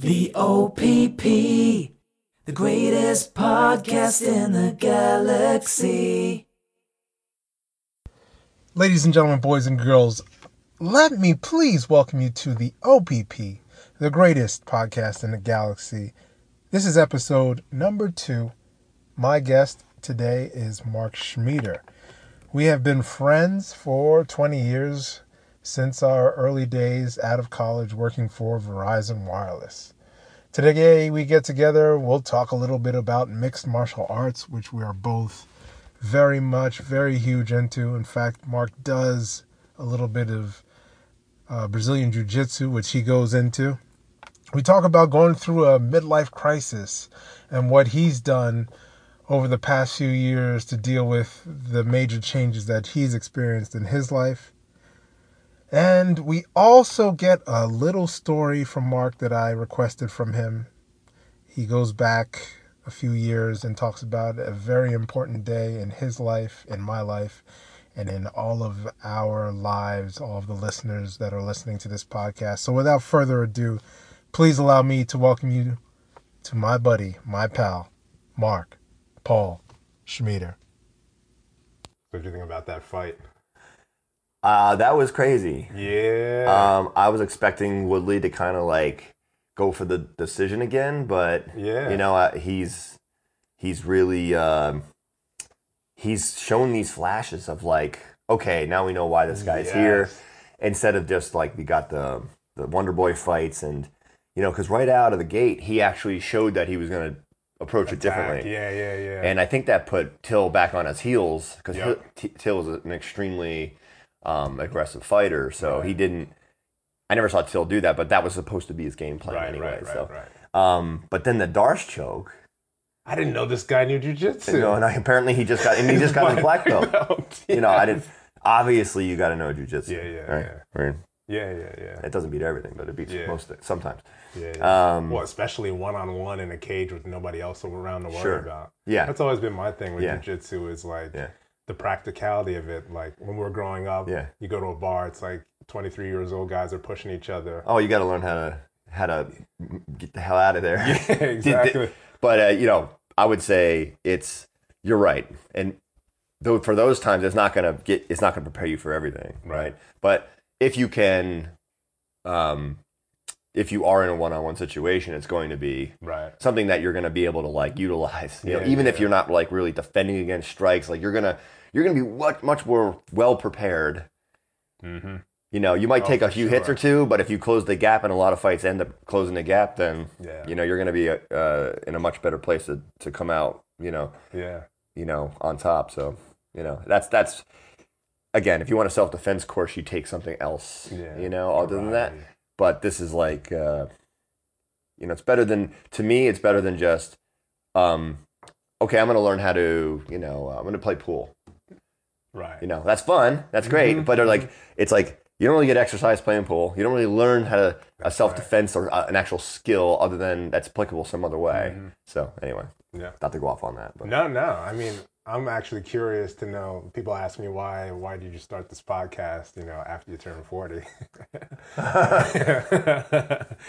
The OPP, the greatest podcast in the galaxy. Ladies and gentlemen, boys and girls, let me please welcome you to the OPP, the greatest podcast in the galaxy. This is episode number two. My guest today is Marc Schmieder. We have been friends for 20 years since our early days out of college working for Verizon Wireless. Today we get together, we'll talk a little bit about mixed martial arts, which we are both very much, very huge into. In fact, Marc does a little bit of uh, Brazilian Jiu Jitsu, which he goes into. We talk about going through a midlife crisis and what he's done over the past few years to deal with the major changes that he's experienced in his life. And we also get a little story from Marc that I requested from him. He goes back a few years and talks about a very important day in his life, in my life, and in all of our lives, all of the listeners that are listening to this podcast. So without further ado, please allow me to welcome you to my buddy, my pal, Marc Paul Schmieder. What do you think about that fight? Uh, that was crazy. Yeah. Um, I was expecting Woodley to kind of like go for the decision again, but Yeah. you know, uh, he's he's really um, he's shown these flashes of like, okay, now we know why this guy's here, instead of just like we got the the Wonder Boy fights and you know, because right out of the gate, he actually showed that he was going to approach it differently. Yeah, yeah, yeah. And I think that put Till back on his heels because Yep. Till is an extremely um, aggressive fighter. So he didn't. I never saw Till do that, but that was supposed to be his game plan right, anyway. right, right, so, right. Um, but then the D'Arce choke. I didn't know this guy knew jujitsu. You know, and I, apparently he just got and he just got his black belt. belt. You know, I didn't. Obviously, you got to know jujitsu. Yeah, yeah, right? yeah. Right. Yeah, yeah, yeah. It doesn't beat everything, but it beats Yeah. most of it sometimes. Yeah, yeah. Um, well, especially one on one in a cage with nobody else around to worry Sure. about. Yeah. That's always been my thing with Yeah. jujitsu is like Yeah. The practicality of it. Like when we were growing up, Yeah. you go to a bar, it's like 23 years old guys are pushing each other. Oh, you got to learn how to how to get the hell out of there. Yeah, exactly. but uh, you know, I would say it's you're right, and though for those times, it's not gonna get it's not gonna prepare you for everything, right? Right. But if you can, um, if you are in a one-on-one situation, it's going to be Right. something that you're going to be able to like utilize. You know, Yeah, even if yeah. you're not like really defending against strikes, like you're gonna you're gonna be much much more well prepared. Mm-hmm. You know, you might Oh, take a few hits or two, but if you close the gap, and a lot of fights end up closing the gap, then Yeah. you know you're going to be uh, in a much better place to, to come out. You know, Yeah. you know, on top. So you know, that's that's again, if you want a self defense course, you take something else. Yeah. You know, other than that, but this is like, uh, you know, it's better than to me. It's better than just, um, okay, I'm going to learn how to, you know, uh, I'm going to play pool. Right. You know, that's fun. That's great. Mhm. But they're like, it's like you don't really get exercise playing pool. You don't really learn how to a self defense or uh, an actual skill other than that's applicable some other way. Mhm. So anyway, Yeah. not to go off on that, but No, no. I mean, I'm actually curious to know. People ask me why. Why did you start this podcast? You know, after you turn forty.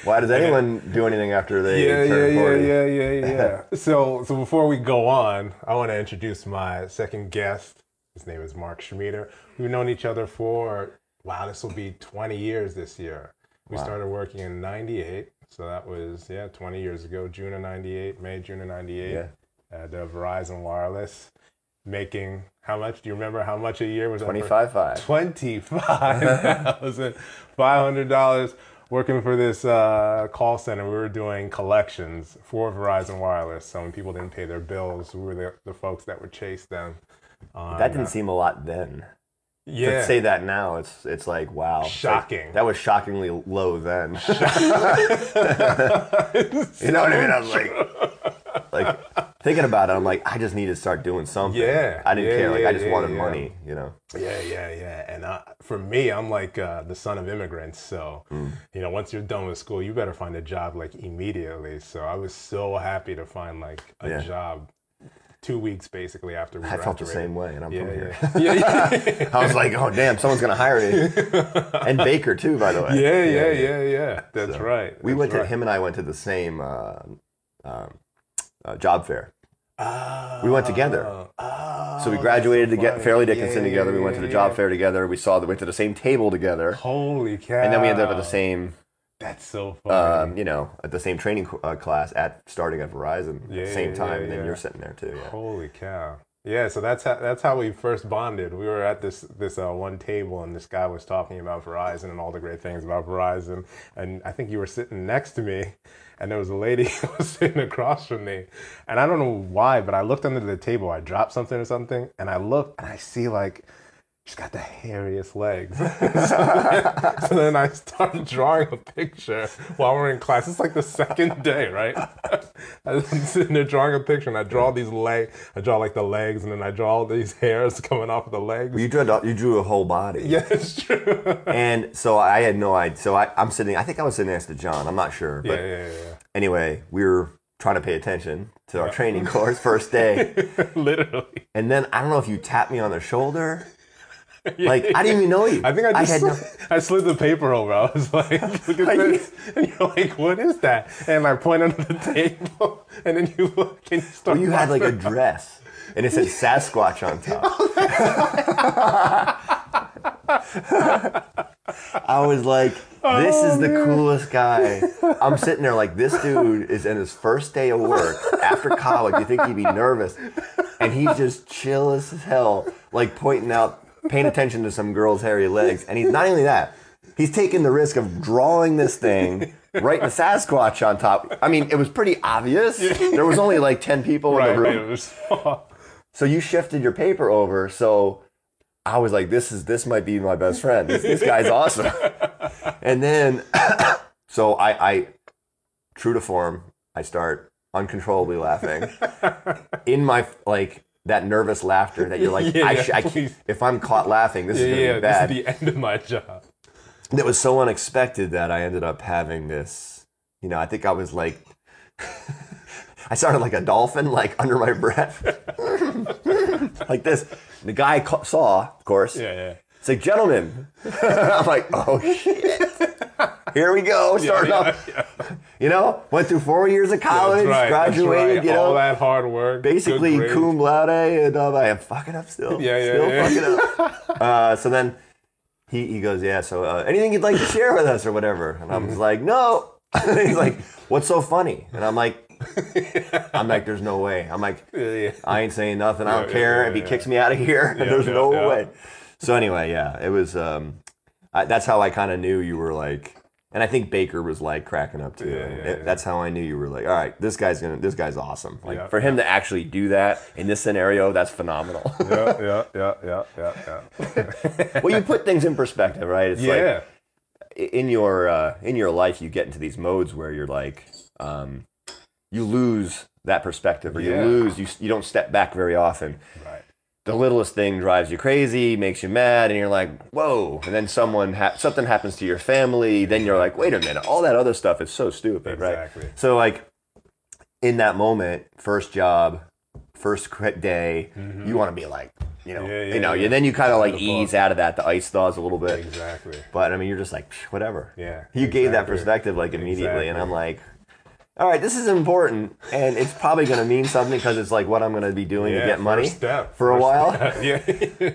why does anyone do anything after they yeah, yeah, turn yeah, 40? yeah, yeah, yeah. so, so before we go on, I want to introduce my second guest. His name is Marc Schmieder. We've known each other for wow, this will be 20 years this year. We Wow. started working in '98, so that was yeah, 20 years ago. June of '98, May, June of '98, Yeah. at uh, Verizon Wireless, making how much? Do you remember how much a year was that? for- Twenty five five. Twenty-five thousand five hundred dollars working for this uh, call center. We were doing collections for Verizon Wireless. So when people didn't pay their bills, we were the, the folks that would chase them. On, That didn't uh, seem a lot then. yeah. To say that now, it's it's like wow, It's like, Shocking. that was shockingly low then. you know what I mean? I was like, like thinking about it, I'm like, I just need to start doing something. Yeah, I didn't yeah, care. Like yeah, I just yeah, wanted money. You know. Yeah, yeah, yeah. And uh, for me, I'm like uh, the son of immigrants. So, Mm. you know, once you're done with school, you better find a job like immediately. So I was so happy to find like a job two weeks basically after we I felt the same way, and I'm Yeah, from here. yeah, yeah, yeah, I was like, oh damn, someone's gonna hire me, and Baker too, by the way. yeah, yeah, yeah, yeah. That's So, right. We That's went to him and I went to the same uh, um, uh, job fair. Oh, We went together. oh, So we graduated so to get. Fairleigh Yeah, Dickinson yeah, together. We yeah, went to the job yeah. fair together. We saw that we went to the same table together, Holy cow! and then we ended up at the same, That's so funny. um, you know, at the same training uh, class at starting at Verizon at the same yeah, time, yeah, and then you're sitting there too. Yeah. Holy cow! Yeah, so that's how that's how we first bonded. We were at this this uh, one table, and this guy was talking about Verizon and all the great things about Verizon. And I think you were sitting next to me, and there was a lady who was sitting across from me. And I don't know why, but I looked under the table. I dropped something or something, and I looked, and I see like she's got the hairiest legs. so then I started drawing a picture while we're in class. It's like the second day, right? I'm sitting there drawing a picture, and I draw these legs. I draw like the legs, and then I draw all these hairs coming off of the legs. You drew you drew a whole body. yeah, it's true. And so I had no idea. So I, I'm sitting. I think I was sitting next to John. I'm not sure. yeah, But yeah, yeah, anyway, we were trying to pay attention to our training course first day. Literally. and then I don't know if you tapped me on the shoulder. Like I didn't even know you. I think I just had no, I slid the paper over. I was like, "Look at this," and you're like, "What is that?" And I point under the table, and then you look and you start. well, you had like a dress, and it said Sasquatch on top. Oh, I was like, this is the oh, coolest guy. I'm sitting there like, this dude is in his first day of work after college. You think he'd be nervous? And he's just chill as hell, like pointing out, paying attention to some girl's hairy legs. And he's not only that, he's taking the risk of drawing this thing, writing a Sasquatch on top. I mean, it was pretty obvious. There was only like 10 people in the room. So you shifted your paper over. So I was like, this is this might be my best friend. This, this guy's awesome. And then, so I, I, true to form, I start uncontrollably laughing in my like that nervous laughter that you're like, Yeah, I, yeah, I please. if I'm caught laughing, this yeah, is gonna yeah. be bad. This is the end of my job. That was so unexpected that I ended up having this. You know, I think I was like, I sounded like a dolphin, like under my breath, like this. The guy ca- saw, of course. Yeah, yeah. It's like, gentlemen. I'm like, oh shit. Here we go, starting yeah, off. You know, went through four years of college, right. graduated. right. You know, all that hard work. basically cum laude, and um, I am fucking up still. Yeah, yeah, still yeah. fucking up. uh, so then he, he goes, yeah. So uh, anything you'd like to share with us or whatever? And I was Mm-hmm. like, no. He's like, what's so funny? And I'm like, I'm like, there's no way. I'm like. I ain't saying nothing. I don't Yeah, care yeah, if he kicks me out of here. There's no way. So anyway, yeah, it was. Um, I, that's how I kind of knew you were like, and I think Baker was like cracking up too. Yeah, yeah, it- yeah. That's how I knew you were like, all right, this guy's gonna, this guy's awesome. Like for him to actually do that in this scenario, that's phenomenal. yeah, yeah, yeah, yeah, yeah, yeah. well, you put things in perspective, right? It's like yeah. in your uh, in your life, you get into these modes where you're like, um, you lose that perspective, or you lose, you you don't step back very often. Right. The littlest thing drives you crazy, makes you mad, and you're like, whoa. And then someone ha- something happens to your family, then you're like, wait a minute, all that other stuff is so stupid, Exactly. right? So like, in that moment, first job, first quit day, you want to be like, you know, Mm-hmm. Yeah, yeah, you know, yeah. and then you kind of like ease out of that. The ice thaws a little bit, Exactly. but I mean, you're just like, whatever. Yeah. You gave that perspective like immediately, and I'm like. All right, this is important, and it's probably going to mean something because it's like what I'm going to be doing Yeah, to get money step, for a while. yeah.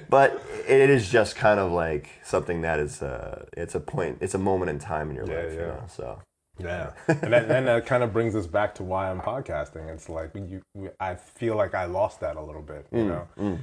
But it is just kind of like something that is, uh, it's a point, it's a moment in time in your Yeah, life, you yeah. know. So Yeah, and then, then that kind of brings us back to why I'm podcasting. It's like you, I feel like I lost that a little bit. Mm, You know,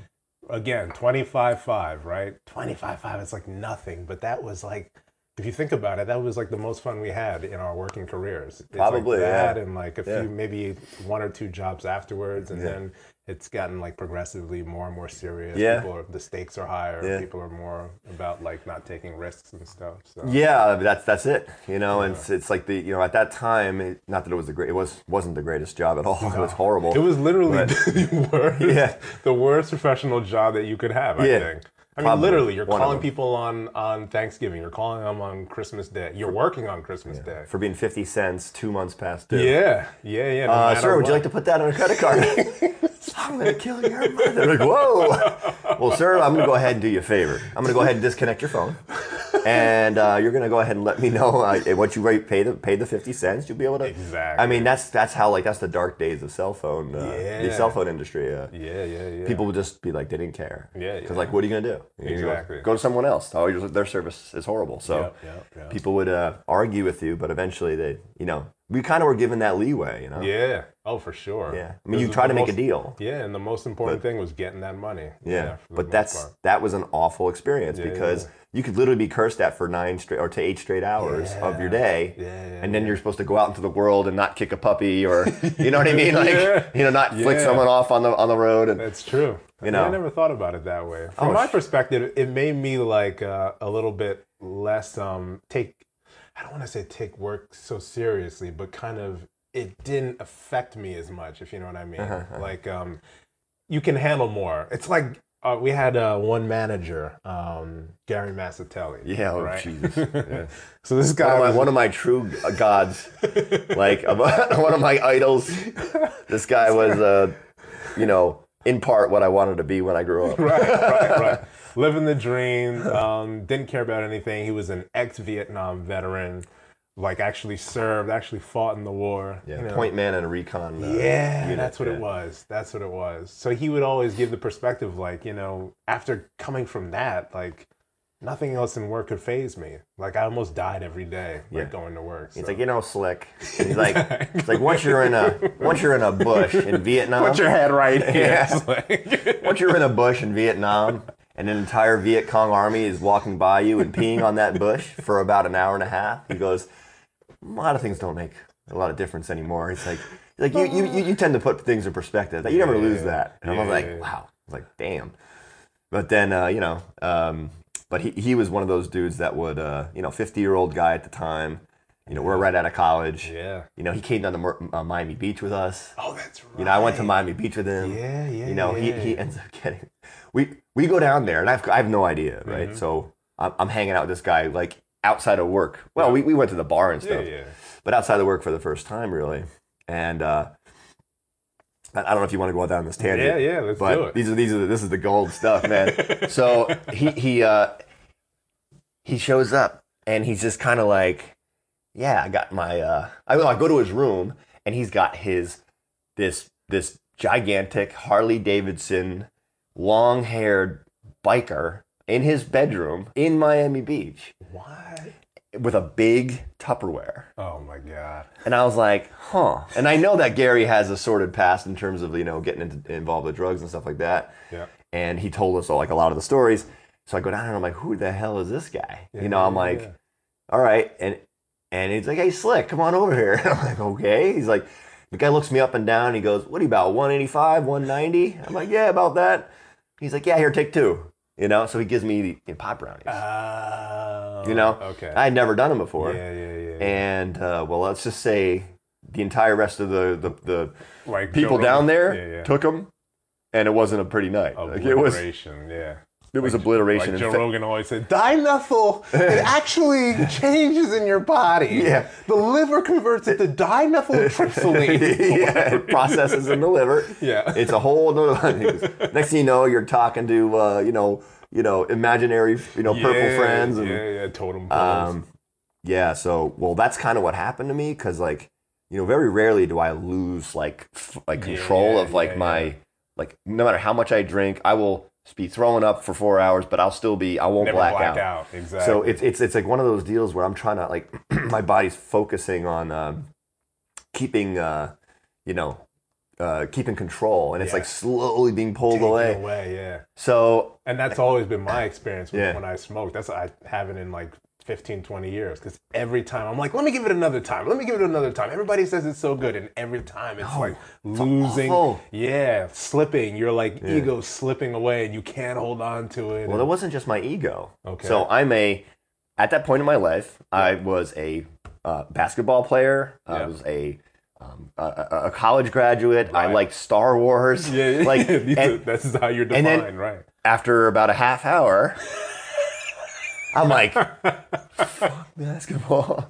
again, twenty five five, right? Twenty five five. It's like nothing, but that was like, if you think about it, that was like the most fun we had in our working careers. It's like Probably, yeah. that, and like a Yeah. few, maybe one or two jobs afterwards, and Yeah. then it's gotten like progressively more and more serious. Yeah. People are, the stakes are higher. Yeah. People are more about like not taking risks and stuff. So. yeah, that's that's it, you know. And it's, it's like the you know at that time, it, not that it was the great, it was wasn't the greatest job at all. It was horrible. It was literally But- the worst, Yeah. the worst professional job that you could have. I Yeah. think. I mean, literally, you're calling people on on Thanksgiving. You're calling them on Christmas Day. You're working on Christmas Day. for being fifty cents two months past due. Yeah, yeah, yeah. no Uh, sir, would you like to put that on a credit card? I'm gonna kill your mother. Like, whoa. Well, sir, I'm gonna go ahead and do you a favor. I'm gonna go ahead and disconnect your phone, and uh, you're gonna go ahead and let me know uh, what you rate, pay the pay the fifty cents. You'll be able to. Exactly. I mean, that's that's how like that's the dark days of cell phone. Uh, The cell phone industry. Uh, Yeah, yeah, yeah. People would just be like, they didn't care. Yeah, Because yeah. like, what are you gonna do? You're gonna go- Exactly. Go, to someone else. Oh, your- their service is horrible. So Yep, yep, yep. people would uh, argue with you, but eventually they, you know, we kind of were given that leeway. You know. Yeah. Oh, for sure. Yeah. I mean, This you try to make a deal. Yeah, and the most important thing was getting that money. Yeah, the but that's part. that was an awful experience Yeah, because yeah. you could literally be cursed at for nine straight or to eight straight hours of your day, Yeah, yeah, and then you're supposed to go out into the world and not kick a puppy or you know what I mean, like Yeah. you know, not flick someone off on the on the road. And That's true. You know, I know. never thought about it that way. From Oh, my sh- perspective, it made me like uh, a little bit less um take. I don't want to say take work so seriously, but kind of it didn't affect me as much, if you know what I mean. Uh-huh, Like um, you can handle more. It's like uh, we had uh, one manager, um, Gary Massatelli. yeah, oh right? Jesus, yeah. So this guy one, of my, one of my true uh, gods, like one of my idols. This guy was, uh, you know, in part what I wanted to be when I grew up. right, right, right. Living the dream. Um, didn't care about anything. He was an ex-Vietnam veteran. Like actually served, actually fought in the war. Yeah, you know. point man and recon. Uh, Yeah, unit, that's what yeah. it was. That's what it was. So he would always give the perspective, like you know, after coming from that, like nothing else in work could phase me. Like I almost died every day, like Yeah. going to work. He's so. like, you know, slick. He's like, it's like once you're in a once you're in a bush in Vietnam. put your head right here. Yeah. It's like- Once you're in a bush in Vietnam and an entire Viet Cong army is walking by you and peeing on that bush for about an hour and a half, he goes, a lot of things don't make a lot of difference anymore. He's like, like you, you, you, you tend to put things in perspective. Like, you never lose that. And I was Yeah, like, yeah, yeah. wow. I was like, damn. But then, uh, you know, um, but he, he was one of those dudes that would, uh, you know, 50 year old guy at the time. You know, we're right out of college. yeah. You know, he came down to uh, Miami Beach with us. Oh, that's right. You know, I went to Miami Beach with him. Yeah, yeah. You know, yeah. he, he ends up getting. We we go down there, and I've I have no idea, right? Mm-hmm. So I'm, I'm hanging out with this guy like outside of work. Well, we, we went to the bar and stuff, yeah. but outside of work for the first time, really. And uh, I don't know if you want to go down this tangent. Yeah, yeah, let's but do it. these are these are this is the gold stuff, man. so he he uh, he shows up, and he's just kind of like, yeah, I got my. Uh, I, I go to his room, and he's got his this this gigantic Harley Davidson long haired biker in his bedroom in Miami Beach What? with a big Tupperware. Oh my god. And I was like, huh. And I know that Gary has a sordid past in terms of, you know, getting into, involved with drugs and stuff like that. Yeah. And he told us all, like a lot of the stories. So I go down and I'm like, who the hell is this guy? you know, I'm yeah, like, yeah. all right. And and he's like, hey, Slick, come on over here. And I'm like, okay. He's like, the guy looks me up and down. He goes, what are you about, 185, 190? I'm like, yeah, about that. He's like, yeah, here, take two. You know, so he gives me the, the pot brownies. Oh, you know, Okay. I had never done them before. yeah, yeah, yeah. And uh, well, let's just say the entire rest of the the, the like people down there Yeah, yeah. took them, and it wasn't a pretty night. Like, it was yeah. It was obliteration. Like Joe fa- Rogan always said, dimethyl, it actually changes in your body. Yeah. The liver converts it to dimethyltryptamine. yeah, it processes in the liver. Yeah. it's a whole. nother- Next thing you know, you're talking to uh, you know you know imaginary you know purple Yeah, friends and yeah, yeah, totem poles. Um, yeah, so well, that's kind of what happened to me because like you know, very rarely do I lose like f- like control yeah, of like my like no matter how much I drink, I will be throwing up for four hours, but I'll still be I won't Never black, black out. out. Exactly. So it's it's it's like one of those deals where I'm trying to like my body's focusing on um, keeping uh, you know uh, keeping control, and it's Yeah. like slowly being pulled Taken away. away, yeah. So And that's always been my experience with Yeah. when I smoke. That's I haven't in like 15, 20 years. Because every time I'm like, let me give it another time. Let me give it another time. Everybody says it's so good, and every time it's like losing. awful. Yeah, slipping. You're like ego slipping away, and you can't hold on to it. Well, it wasn't just my ego. Okay. So I'm a, at that point in my life, I was a uh, basketball player. Yeah. I was a, um, a, a a college graduate. I Right. liked Star Wars. yeah, yeah. Like, and this is how you're and defined, right? after about a half hour, I'm like, fuck basketball.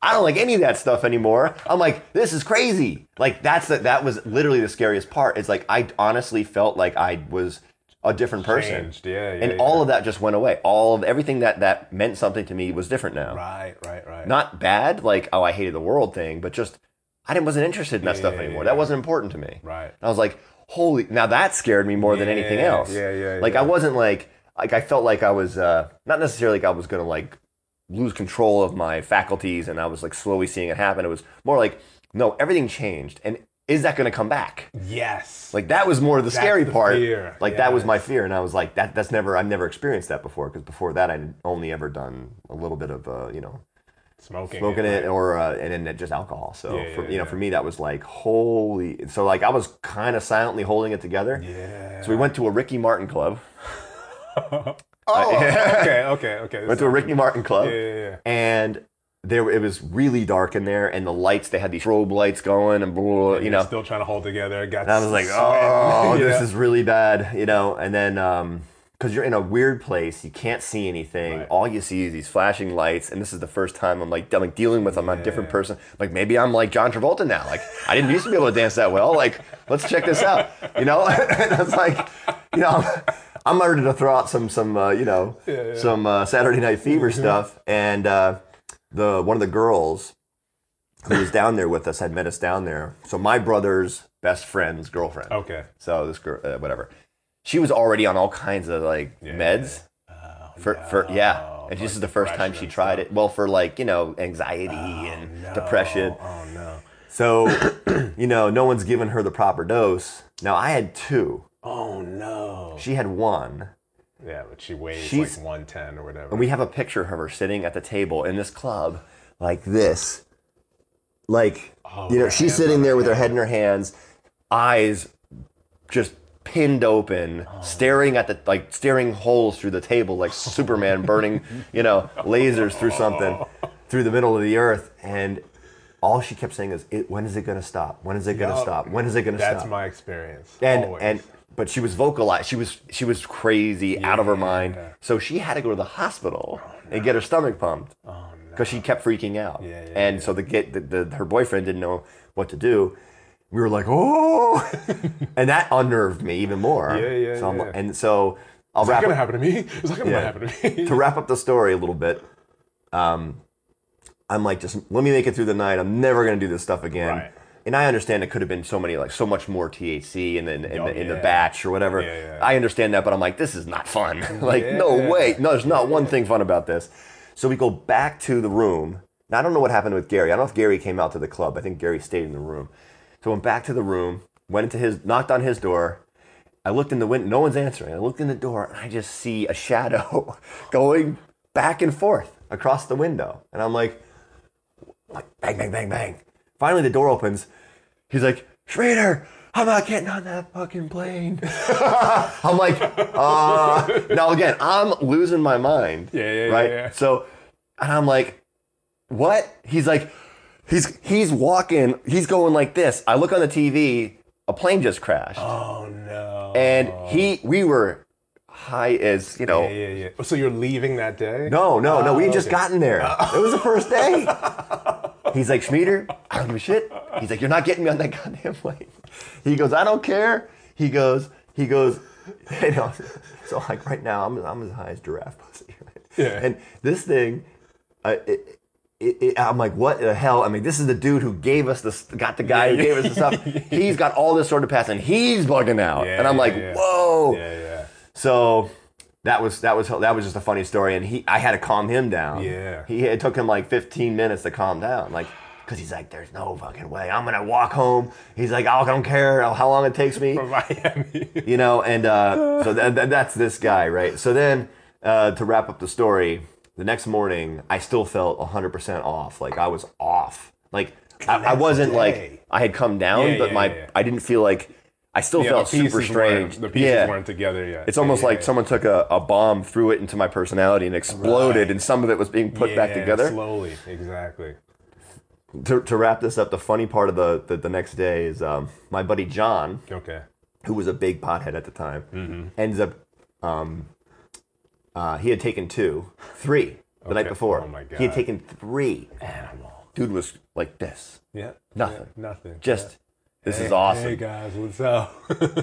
I don't like any of that stuff anymore. I'm like, this is crazy. Like that's the, that was literally the scariest part. It's like I honestly felt like I was a different person. Changed, yeah, yeah, and yeah. all of that just went away. All of everything that that meant something to me was different now. Right, right, right. Not bad, like oh I hated the world thing, but just I didn't wasn't interested in that stuff anymore. That wasn't important to me. Right. I was like, holy. Now that scared me more than anything else. yeah, yeah, Like. I wasn't like like I felt like I was uh, not necessarily like I was gonna like lose control of my faculties and I was like slowly seeing it happen. It was more like no, everything changed, and is that gonna come back? Yes. Like that was more the scary the part. fear, Like that was my fear, and I was like, that that's never I've never experienced that before because before that I'd only ever done a little bit of uh, you know smoking. smoking it right. or uh, and then just alcohol. So Yeah, for yeah, you know yeah. for me that was like holy. So like I was kind of silently holding it together. Yeah. So we went to a Ricky Martin club. Oh, okay, okay, okay. This went to a Ricky Martin club, Yeah, yeah, yeah. and there it was really dark in there, and the lights they had these strobe lights going, and blah, blah, blah, you know. still trying to hold together. Got And I was like, oh, this know? is really bad, you know. And then, um, because you're in a weird place, you can't see anything. Right. All you see is these flashing lights, and this is the first time I'm like, I'm like dealing with. I'm a different person. Like maybe I'm like John Travolta now. Like I didn't used to be able to dance that well. Like let's check this out, you know. and I was like, you know. I'm ready to throw out some, some, uh, you know, some uh, Saturday Night Fever stuff, and uh, the one of the girls who was down there with us had met us down there. So my brother's best friend's girlfriend. Okay. So this girl, uh, whatever, she was already on all kinds of like meds. For, for yeah, and this is the first time she tried it. Well, for like you know anxiety and depression. Oh no. So, you know, no one's given her the proper dose. Now I had two. Oh no. She had one. Yeah, but she weighs She's- like 110 or whatever. And we have a picture of her sitting at the table in this club, like this. Like, oh, you know, her she's hands sitting there her with her head in her hands, eyes just pinned open, oh. staring at the, like, staring holes through the table, like Superman burning, you know, lasers through something, oh. through the middle of the earth. And all she kept saying is, it, when is it going to stop? When is it going to Yup. stop? When is it going to stop? That's my experience. and always. and but she was vocalized. She was she was crazy, out of her mind. So she had to go to the hospital and get her stomach pumped oh no. because she kept freaking out. Yeah, yeah, and so the get the, the her boyfriend didn't know what to do. We were like, oh, and that unnerved me even more. Yeah, yeah, So I'm, yeah. and so I'll Is that wrap gonna up, happen to me? Is that gonna happen to me? to wrap up the story a little bit. Um, I'm like, just let me make it through the night. I'm never gonna do this stuff again. Right. And I understand it could have been so many, like so much more THC in the, in, Oh, the, in the batch or whatever. Yeah, yeah. I understand that, but I'm like, this is not fun. like, no way. No, there's not one thing fun about this. So we go back to the room. Now I don't know what happened with Gary. I don't know if Gary came out to the club. I think Gary stayed in the room. So I went back to the room, went into his, knocked on his door. I looked in the window. No one's answering. I looked in the door and I just see a shadow going back and forth across the window. And I'm like, like bang, bang, bang, bang. Finally, the door opens. He's like, Schrader, I'm not getting on that fucking plane. I'm like, uh, now again, I'm losing my mind. Yeah, yeah, yeah, right. yeah. So, and I'm like, what? He's like, he's he's walking. He's going like this. I look on the TV. A plane just crashed, oh no. and he, we were high as you know. yeah, yeah, yeah. So you're leaving that day? No, no, no. We had just gotten there. It was the first day. He's like, Schmieder, I don't give a shit. He's like, you're not getting me on that goddamn plane. He goes, I don't care. He goes, he goes, you know. So like right now, I'm I'm as high as giraffe pussy. Right? Yeah. And this thing, uh, it, it, it, I'm like, what the hell? I mean, this is the dude who gave us this, got the guy who gave us the stuff. He's got all this sort of pass, and he's bugging out. Yeah, and I'm like, yeah, yeah. whoa. Yeah, yeah. So that was that was that was just a funny story, and he I had to calm him down. Yeah. he it took him like 15 minutes to calm down, like because he's like, "There's no fucking way I'm gonna walk home." He's like, "I don't care how long it takes me," From Miami. you know. And uh, so that, that, that's this guy, right? So then uh, to wrap up the story, the next morning I still felt 100 percent off, like I was off, like I, I wasn't day. like I had come down, Yeah, but yeah, my yeah. I didn't feel like. I still Yeah, felt super strange. The pieces yeah. weren't together yet. It's almost Yeah, like someone took a, a bomb, threw it into my personality, and exploded, Right. and some of it was being put back together. Slowly, exactly. To, to wrap this up, the funny part of the the, the next day is um, my buddy John, Okay. who was a big pothead at the time, Mm-hmm. ends up um, uh, he had taken two, three. the night before. Oh my God. He had taken three. Animal. Dude was like this. Yeah. Nothing. Nothing. Just, this Hey- is awesome. Hey guys, what's up?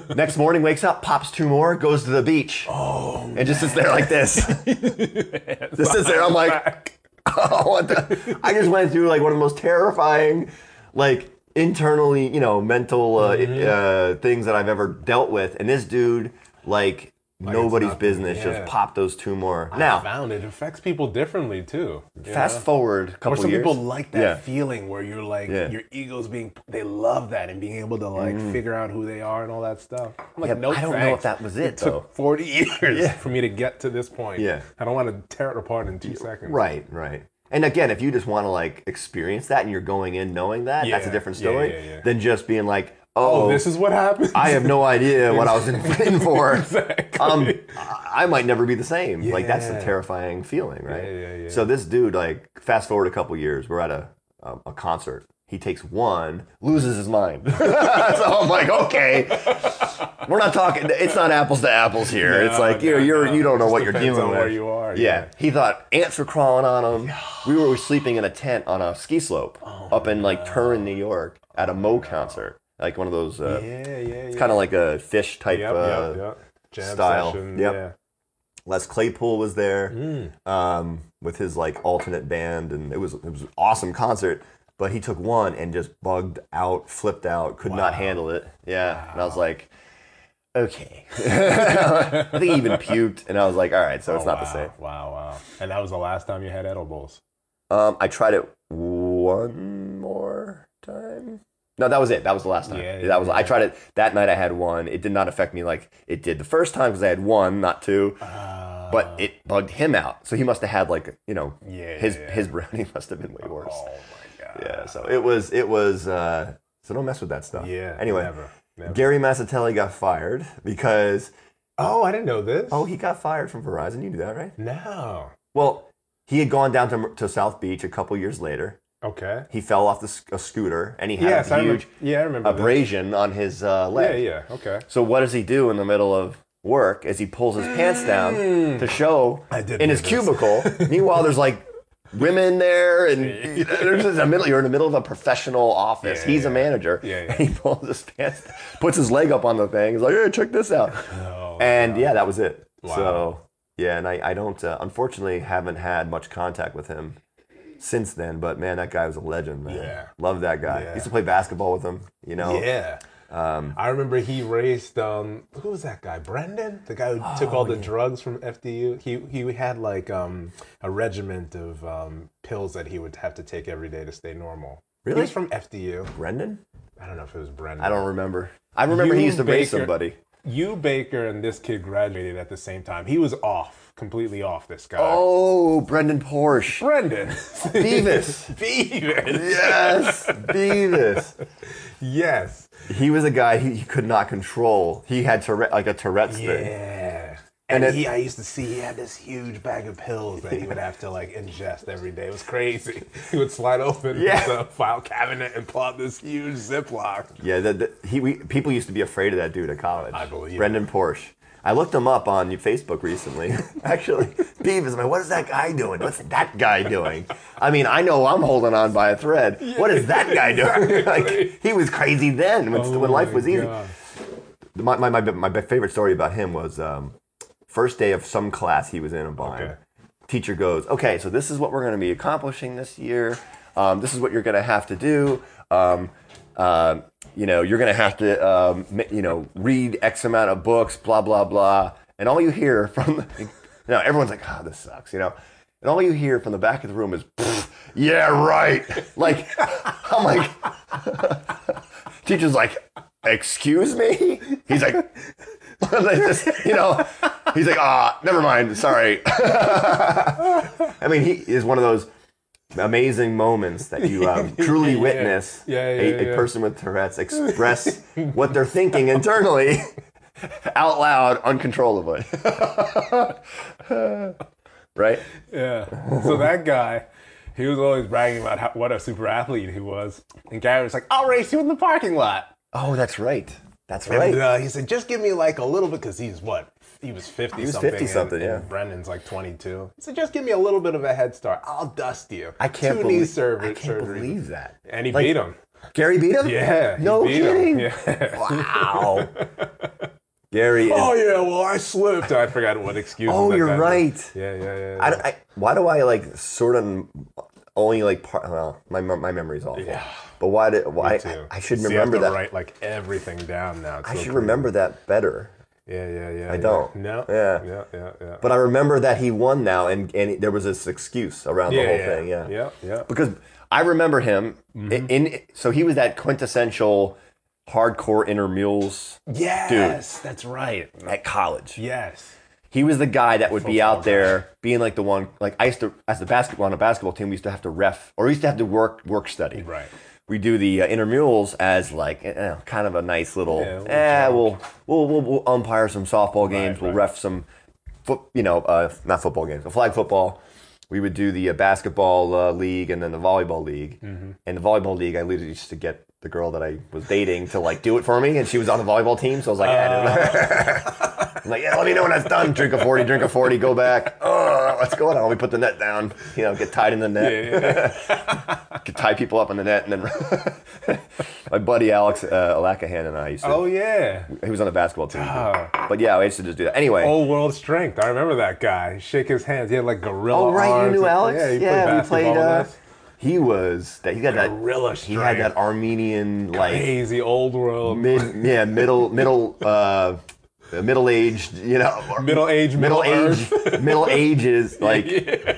Next morning, wakes up, pops two more, goes to the beach. Oh, and just sits there like this. just sits there. I'm like, oh, what the? I just went through like one of the most terrifying, like internally, you know, mental uh, Mm-hmm. uh, things that I've ever dealt with. And this dude, like, nobody's business, yeah. just pop those two more. I now, found it affects people differently too. fast know? forward a couple Or some years. people like that Yeah. feeling where you're like Yeah. your ego's being they love that and being able to like mm-hmm. figure out who they are and all that stuff. I'm like, Yeah, no, I don't know if that was it, though. took 40 years for me to get to this point. Yeah. I don't want to tear it apart in two seconds. Right, right. And again, if you just want to like experience that and you're going in knowing that, that's a Yeah, different yeah, story yeah, yeah. than just being like, Oh, oh, this is what happened. I have no idea what I was in, in for. Exactly. Um, I might never be the same. Like that's a terrifying feeling, right? Yeah, yeah, yeah. So this dude, like, fast forward a couple years, we're at a a, a concert. He takes one, loses his mind. so I'm like, okay, we're not talking. It's not apples to apples here. it's No, like you're no, you're no. you don't know what you're dealing on with. where you are, Yeah. yeah. He thought ants were crawling on him. We were sleeping in a tent on a ski slope Oh, up in like Turin, New York, at a moe. concert, like one of those. Uh, yeah, yeah, yeah. It's kind of like a Phish type yep, uh, yep, yep. Style. Session, Yep. Yeah. Les Claypool was there Mm. um, with his like alternate band, and it was it was an awesome concert. But he took one and just bugged out, flipped out, could not handle it. Yeah, and I was like, okay. I think he even puked, and I was like, all right, so it's Oh, not wow, the same. Wow, wow. And that was the last time you had edibles. Um, I tried it one more time. No, that was it. That was the last time. Yeah, that was. yeah, I tried it that night. I had one. It did not affect me like it did the first time because I had one, not two. Uh, but it bugged him out. So he must have had like you know Yeah, his his brownie must have been way worse. oh my god. Yeah. So it was it was. uh So don't mess with that stuff. Yeah. Anyway, Never. never. Gary Massatelli got fired because Oh, I didn't know this. oh he got fired from Verizon. You knew that, right? no. Well, he had gone down to to South Beach a couple years later. Okay. He fell off the, sc- a scooter and he had Yes, a I huge remember. Yeah, I remember. abrasion on his uh, Yeah, leg. yeah. Yeah, okay. So what does he do in the middle of work as he pulls his pants down to show I in his this. cubicle? Meanwhile, there's like women there, and you know, there's just a middle. You're in the middle of a professional office. Yeah, He's a manager, Yeah, yeah. and he pulls his pants, puts his leg up on the thing. He's like, "Hey, check this out." Oh, and yeah, that was it. Wow. So yeah, and I, I don't uh, unfortunately haven't had much contact with him since then. But man, that guy was a legend, man. Yeah. Love that guy. Yeah. Used to play basketball with him. You know. Yeah. Um, I remember he raced. Um, who was that guy? Brendan, the guy who took Oh, all the drugs from FDU. He he had like um, a regiment of um, pills that he would have to take every day to stay normal. Really? He was from FDU. Brendan? I don't know if it was Brendan. I don't remember. I remember he used to race somebody. You Baker and this kid graduated at the same time. He was off, completely off. This guy. Oh, Brendan Porsche. Brendan. Beavis. Beavis. yes, Beavis. Yes. He was a guy he, he could not control. He had Tourette, like a Tourette's thing. Yeah. And And, it- he, I used to see he had this huge bag of pills that he would have to like ingest every day. It was crazy. He would slide open Yeah. the file cabinet and pull out this huge Ziploc. Yeah, the, the, he we, people used to be afraid of that dude at college. I believe Brendan Porsche. I looked him up on Facebook recently. Actually, Beavis, I'm like, what is that guy doing? What's that guy doing? I mean, I know I'm holding on by a thread. What is that guy doing? like, he was crazy then when, when life Oh was easy. My, my, my, my favorite story about him was um, first day of some class he was in a blind. Okay. Teacher goes, okay, so this is what we're going to be accomplishing this year. Um, this is what you're going to have to do. Um, uh, you know, you're going to have to, um, you know, read X amount of books, blah, blah, blah. And all you hear from, you know, everyone's like, oh, this sucks, you know. And all you hear from the back of the room is, yeah, right. Like, I'm like, teacher's like, excuse me? He's like, just, you know, he's like, ah, never mind, sorry. I mean, he is one of those amazing moments that you um, truly Yeah. witness Yeah, a, yeah, a yeah. person with Tourette's express what they're thinking internally out loud uncontrollably. right? Yeah. So that guy, he was always bragging about how, what a super athlete he was. And Gary was like, I'll race you in the parking lot. Oh, that's right. That's And, right. uh, he said, just give me like a little bit, because he's what? He was 50 he was something. 50 something, and yeah. Brendan's like 22. He said, just give me a little bit of a head start. I'll dust you. I can't Two knee believe. surgery, I can't surgery. believe that. And he Like- beat him. Gary beat him. Yeah. No kidding. Yeah. Wow. Gary. Is, oh, yeah, well, I slipped. I forgot what excuse. Oh, you're right. was. Yeah, yeah, yeah. Yeah. I, why do I like sort of only like part? Well, my my memory's awful. Yeah. But why did why? I, I should have remember to that. write like everything down now. I should remember that better. Yeah, yeah, yeah. I yeah. don't. No. Yeah. Yeah, yeah, yeah. But I remember that he won now, and and there was this excuse around yeah, the whole thing. Yeah. Yeah, yeah. Because I remember him Mm-hmm. in, in. So he was that quintessential hardcore intramurals Yes, that's right. at college. Yes. He was the guy that would be Football out there being like the one. Like I used to, as the basketball on a basketball team, we used to have to ref, or we used to have to work work study. Right. We do the uh, intramurals as like know, kind of a nice little. Yeah, little eh, we'll, we'll we'll we'll umpire some softball games. we'll right. ref some, foot, you know, uh, not football games, flag football. We would do the uh, basketball uh, league and then the volleyball league. Mm-hmm. And the volleyball league, I literally used to get the girl that I was dating to like do it for me, and she was on the volleyball team, so I was like, yeah, I'm like, yeah, let me know when that's done. Drink a forty, drink a forty, go back. Oh, what's going on? We put the net down. You know, get tied in the net Yeah, yeah. could tie people up in the net, and then my buddy Alex uh, Alakahan and I used to. oh yeah. He was on the basketball team, Oh. but yeah, I used to just do that. Anyway, Old world strength. I remember that guy. Shake his hands. He had like gorilla oh right, you knew Alex. Yeah, he yeah played we played. Uh. He was that. He got that. Gorilla He had that. Armenian like Crazy old world. mid, yeah, middle, middle, uh, middle aged. You know, Middle age, middle middle age, middle ages, like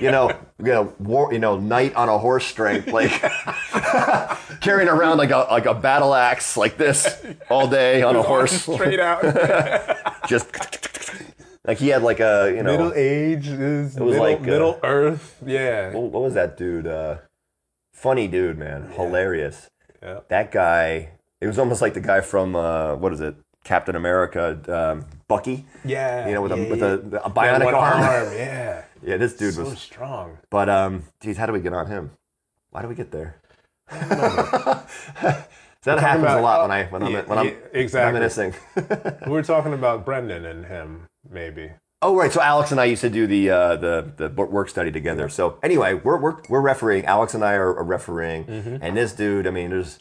you know, you know, war, you know, knight on a horse strength, like carrying around like a like a battle axe like this all day on a horse, Straight out. just like he had like a you know middle age is was middle, like, uh, middle earth. Yeah. what, what was that dude? Uh, funny dude, man, hilarious. Yeah. That guy. It was almost like the guy from uh, what is it, Captain America, um, Bucky. Yeah. You know, with a yeah, with a, a bionic one arm. Yeah. Yeah, this dude So was. strong. But um, geez, how do we get on him? Why do we get there? that happens a about- lot when I when I'm Yeah, when I'm yeah, exactly. reminiscing. We were talking about Brendan and him, maybe. Oh right, so Alex and I used to do the uh, the the work study together. So anyway, we're we're we're refereeing. Alex and I are, are refereeing, Mm-hmm. and this dude, I mean, there's.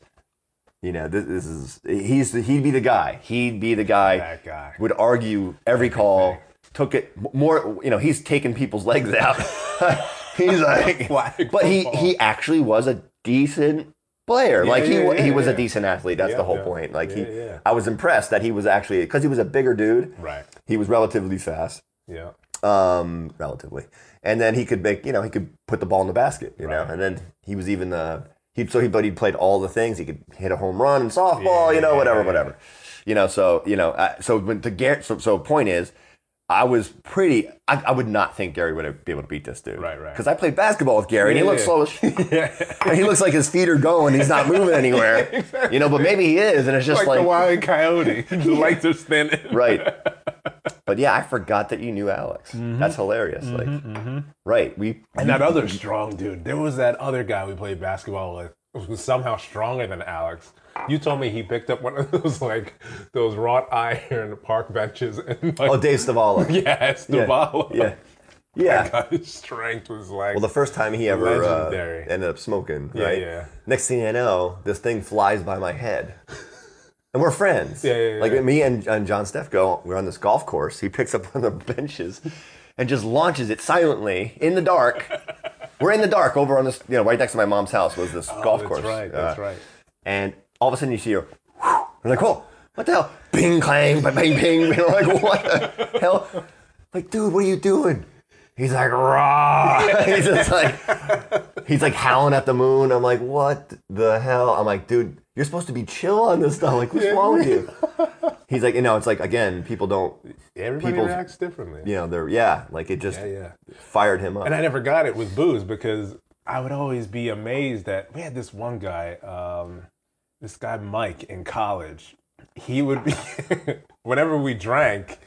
You know, this, this is he's the, he'd be the guy. He'd be the guy. That guy. would argue every call. Took it more. You know, he's taking people's legs out. he's like, but he he actually was a decent player. like he yeah, yeah, he was a decent athlete. That's Yeah, the whole yeah. point. Like he, Yeah, yeah. I was impressed that he was actually because he was a bigger dude. Right. He was relatively fast, Yeah. um, relatively, and then he could make you know he could put the ball in the basket. You know, and then he was even uh, he so he but he played all the things. He could hit a home run in softball. you know, Yeah, whatever, yeah. whatever. You know, so you know, uh, so when the Gar- so so point is. I was pretty. I, I would not think Gary would be able to beat this dude. Right, right. Because I played basketball with Gary, and he Yeah, looks yeah. slow as Yeah. and he looks like his feet are going. He's not moving anywhere. You know, but maybe he is, and it's just like, like, the wild coyote. the legs are thinning. right. But yeah, I forgot that you knew Alex. Mm-hmm. That's hilarious. Like, right? We And that other strong dude. There was that other guy we played basketball with who was somehow stronger than Alex. You told me he picked up one of those like those wrought iron park benches and like oh, Dave Stavala. yeah, ball. yeah, yeah. His strength was like Well, the first time he ever uh, ended up smoking, Yeah, right? yeah. Next thing I know, this thing flies by my head. And we're friends. Yeah, yeah, Like me and, and John Steff go, we're on this golf course. He picks up one of the benches and just launches it silently in the dark. we're in the dark over on this, you know, right next to my mom's house was this golf Oh, that's course. right. That's Uh, right. And all of a sudden you see her, whew, I'm like, whoa, what the hell? Bing, clang, bang, bang, bing. You know, like, what the hell? Like, dude, what are you doing? He's like, raw. he's just like, he's like howling at the moon. I'm like, what the hell? I'm like, dude, you're supposed to be chill on this stuff. Like, what's wrong with you? He's like, you know, it's like, again, people don't, Everybody people's- reacts differently. you know, they're, yeah, like it just yeah, yeah. fired him up. And I never got it with booze because I would always be amazed that we had this one guy, um, this guy Mike in college. He would be whenever we drank,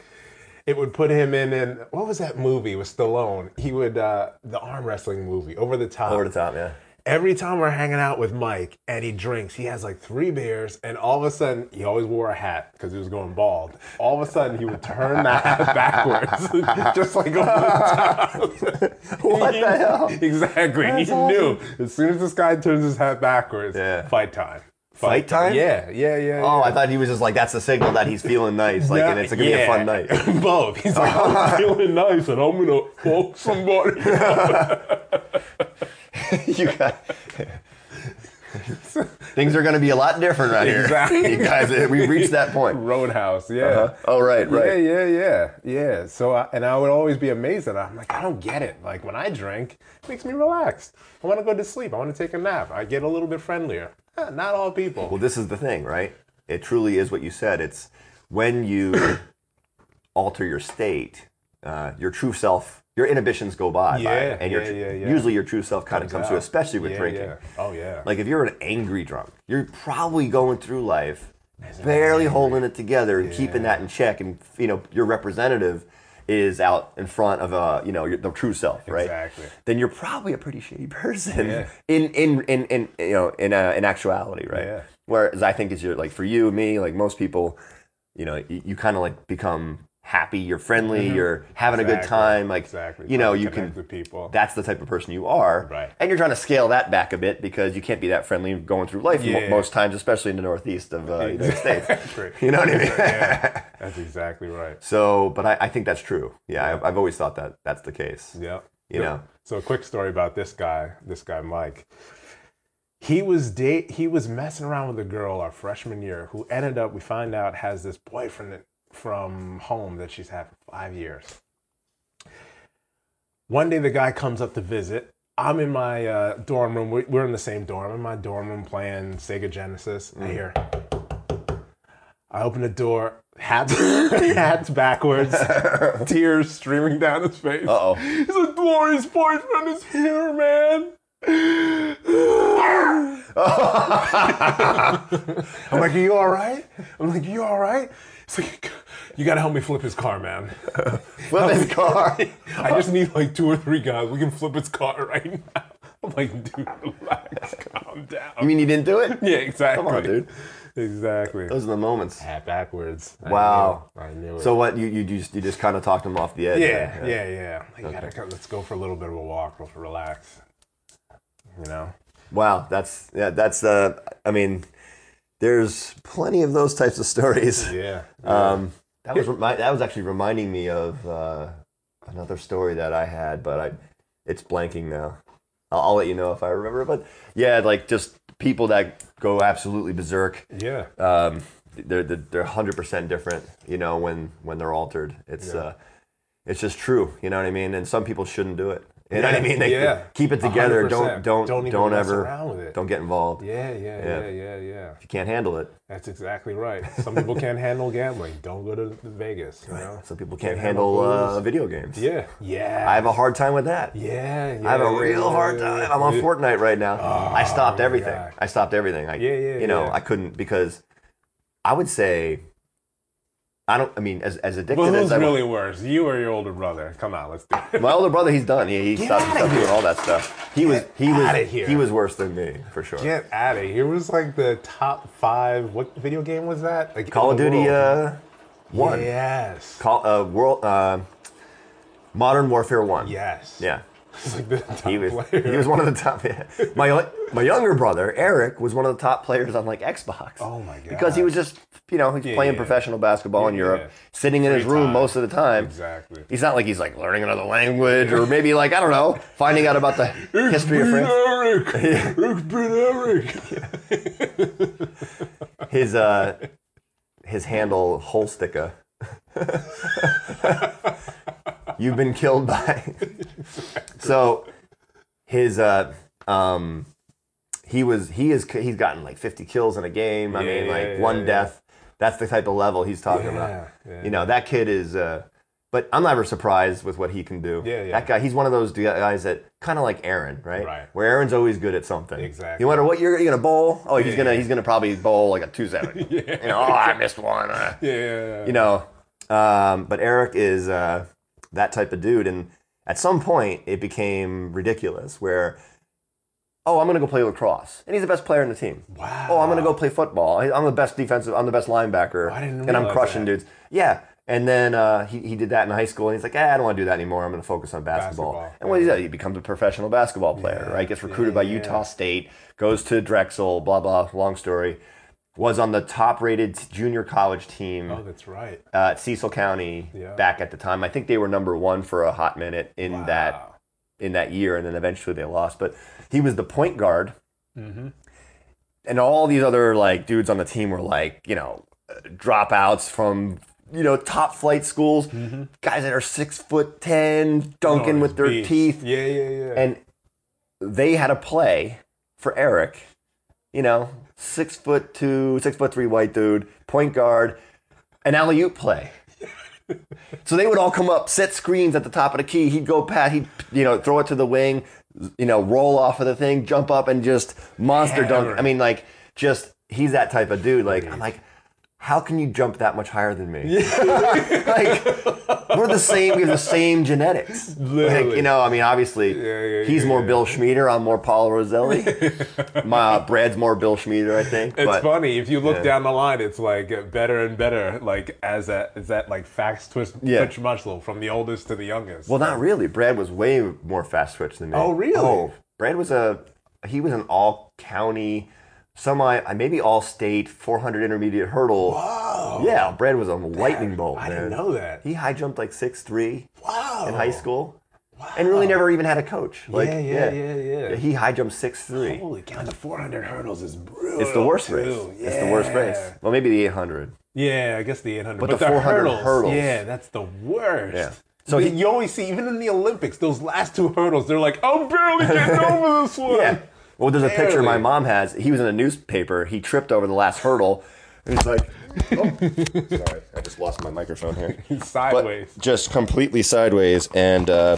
it would put him in in what was that movie with Stallone? He would uh, the arm wrestling movie, Over the Top. Over the top, yeah. Every time we're hanging out with Mike and he drinks, he has like three beers, and all of a sudden he always wore a hat because he was going bald. All of a sudden he would turn that hat backwards, just like over the top. What the hell? Exactly. he knew as soon as this guy turns his hat backwards, Yeah. fight time. Fight time? Yeah, yeah, yeah. Oh, yeah. I thought he was just like that's the signal that he's feeling nice, like, and it's gonna be a fun night. Both. He's like, I'm feeling nice, and I'm gonna fuck somebody. you got things are gonna be a lot different right Exactly. here. You guys, we've reached that point. Roadhouse. Yeah. Uh-huh. Oh, right, right. Yeah, yeah, yeah, yeah. So, I, and I would always be amazed at it. I'm like, I don't get it. Like when I drink, it makes me relaxed. I want to go to sleep. I want to take a nap. I get a little bit friendlier. Eh, Not all people. Well, this is the thing, right? It truly is what you said. It's when you alter your state, uh, your true self, your inhibitions go by, by Yeah, and your, yeah, yeah, yeah. usually your true self kind of comes through, especially with drinking. Oh yeah. Like if you're an angry drunk, you're probably going through life barely holding it together and keeping that in check, and you know your representative is out in front of uh, you know your, the true self, right? Exactly. Then you're probably a pretty shitty person Yeah. in, in in in you know in uh, in actuality, right? Yeah. Whereas I think it's your like for you, me, like most people, you know, you, you kind of like become happy, you're friendly, you're having a good Mm-hmm. Time, like Exactly. you know, you can with people. that's the type of person you are. Right. And you're trying to scale that back a bit because you can't be that friendly going through life Yeah. most times, especially in the Northeast of uh, the United States. You know what I mean? yeah, that's exactly right. So, but I, I think that's true. Yeah, I've, I've always thought that that's the case. Yeah. You Yeah. know. So a quick story about this guy, this guy Mike. He was date he was messing around with a girl our freshman year who ended up we find out has this boyfriend that- from home that she's had for 5 years. One day the guy comes up to visit. I'm in my uh, dorm room. We- We're in the same dorm. I'm in my dorm room playing Sega Genesis. I hear I open the door, hat, hat's backwards, tears streaming down his face. Uh-oh. He's like, Lori's boyfriend is here, man. I'm like, are you all right? I'm like, you all right? He's like, you gotta help me flip his car, man. Flip his car. I just need like two or three guys. We can flip his car right now. I'm like, dude, relax, calm down. You mean you didn't do it? yeah, exactly. Come on, dude. Exactly. Those are the moments. Hat backwards. I Wow. knew. I knew it. So what? You you just you just kind of talked him off the edge. yeah, there. yeah, yeah. You gotta go, let's go for a little bit of a walk. Let's relax. You know. Wow, that's yeah, that's uh, I mean, there's plenty of those types of stories. Yeah. Um, that was that was actually reminding me of uh, another story that I had, but I it's blanking now. I'll, I'll let you know if I remember. But yeah, like just people that go absolutely berserk. yeah. Um, they're they're they're hundred percent different. You know when when they're altered. It's Yeah. uh, it's just true. You know what I mean? And some people shouldn't do it. You know what I mean? They, yeah. Keep it together. do not 100%. don't Don't don't, ever with it. don't get involved. Yeah, yeah, Yeah. yeah, yeah, yeah. If you can't handle it, That's exactly right. Some people can't handle gambling. Don't go to Vegas. You know. some people can't, Can't handle handle uh, video games. Yeah. Yeah. I have a hard time with that. Yeah. yeah I have a real yeah, hard time. yeah. I'm on Fortnite right now. I stopped everything. God. I stopped everything. I, Yeah, yeah, You know, yeah. I couldn't because I would say I don't. I mean, as as addicted Well, as who's I really worse, you or your older brother? Come on, let's do it. my older brother, he's done. He, he stopped, stopped doing all that stuff. He was he was here. he was worse than me for sure. Get out of here. It was like the top five. What video game was that? Like, Call of Duty world. uh, one. Yes. Call uh, world uh, Modern Warfare one. Yes. Yeah. It's like the top He was player. he was one of the top. Yeah. My my younger brother Eric was one of the top players on like Xbox. Oh my god. Because he was just you know he's Yeah, playing yeah. professional basketball in Europe, yeah. sitting in his room time. most of the time. exactly. He's not like he's like learning another language or maybe like I don't know finding out about the history of France. Eric. It's been Eric. His uh his handle Holsticka. You've been killed by. so his uh um he was he is he's gotten like 50 kills in a game. I Yeah, mean like yeah, one yeah. death. That's the type of level he's talking about. You know, that kid is uh but I'm never surprised with what he can do. Yeah, yeah. That guy, he's one of those guys that kind of like Aaron, right? Right. Where Aaron's always good at something. Exactly. No matter what you're, you're gonna bowl, oh, he's Yeah, gonna yeah. he's gonna probably bowl like a two seven. Yeah. You know, oh, I missed one. uh, Yeah. you know, um, but Eric is uh, that type of dude, and at some point it became ridiculous where Oh, I'm gonna go play lacrosse, and he's the best player in the team. Wow. Oh, I'm gonna go play football. I'm the best defensive. I'm the best linebacker, I didn't and I'm crushing that. dudes. Yeah. And then uh, he, he did that in high school, and he's like, eh, I don't want to do that anymore. I'm going to focus on basketball. Basketball, And what he does, he becomes a professional basketball player, Yeah, right? Gets recruited yeah, by yeah. Utah State, goes to Drexel, blah blah. Long story. Was on the top-rated junior college team Oh, that's right. uh, at Cecil County Yeah. back at the time. I think they were number one for a hot minute in Wow. that in that year, and then eventually they lost. But he was the point guard, Mm-hmm. and all these other like dudes on the team were like you know dropouts from you know top flight schools, guys that are six foot ten, dunking with their teeth, Yeah, yeah, yeah. and they had a play for Eric, you know, six foot two, six foot three white dude, point guard, an alley oop play. so they would all come up, set screens at the top of the key. He'd go pat, he'd you know throw it to the wing, you know, roll off of the thing, jump up, and just monster dunk. I mean, like just he's that type of dude. Like I'm like. How can you jump that much higher than me? like we're the same. We have the same genetics. Like, Literally. you know, I mean, obviously, yeah, he's yeah, more yeah. Bill Schmieder. I'm more Paul Roselli. My uh, Brad's more Bill Schmieder, I think. It's but funny if you look yeah. down the line. It's like better and better. Like as that is that like fast twist Yeah. twitch muscle from the oldest to the youngest. well, not really. Brad was way more fast twitch than me. Oh, really? Oh, Brad was a he was an all county, semi uh, maybe all state 400 intermediate hurdle. Whoa. Yeah, Brad was a lightning bolt. I man. didn't know that. He high jumped like six three Wow. in high school, Wow. and really never even had a coach. Like, yeah, yeah, yeah, yeah. He high jumped six three. Holy cow! The 400 hurdles is brutal. It's the worst too. race. It's the worst race. Well, maybe the 800. Yeah, I guess the 800. But the 400 hurdles. Yeah, that's the worst. Yeah. So So he- you always see, even in the Olympics, those last two hurdles, they're like, I'm barely getting over this one. Yeah. Well, there's a picture my mom has. He was in a newspaper. He tripped over the last hurdle. And he's like, oh. sorry, I just lost my microphone here. But Sideways. just completely sideways. And uh,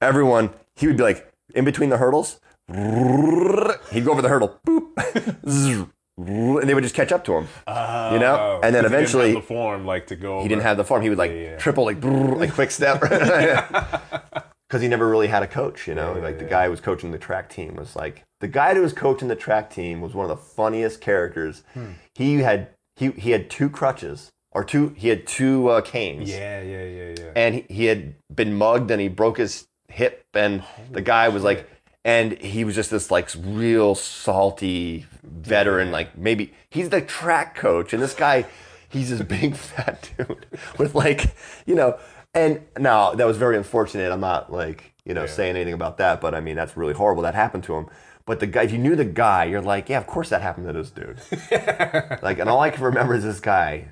everyone, he would be like, in between the hurdles, he'd go over the hurdle, boop, and they would just catch up to him. you know? Oh, and then 'cause he didn't eventually, have the form like to go. he didn't have the form. He would like yeah. triple, like brrr, like quick step, because he never really had a coach. You know, like the guy who was coaching the track team was like the guy who was coaching the track team was one of the funniest characters. Hmm. He had he he had two crutches or two he had two uh, canes, Yeah, yeah, yeah, yeah. and he, he had been mugged and he broke his hip, and the guy was like. And he was just this like real salty veteran, like maybe he's the track coach, and this guy, he's this big fat dude with like, you know, and now that was very unfortunate. I'm not like, you know, Yeah. saying anything about that, but I mean that's really horrible that happened to him. But the guy, if you knew the guy, you're like, yeah, of course that happened to this dude. like, and all I can remember is this guy.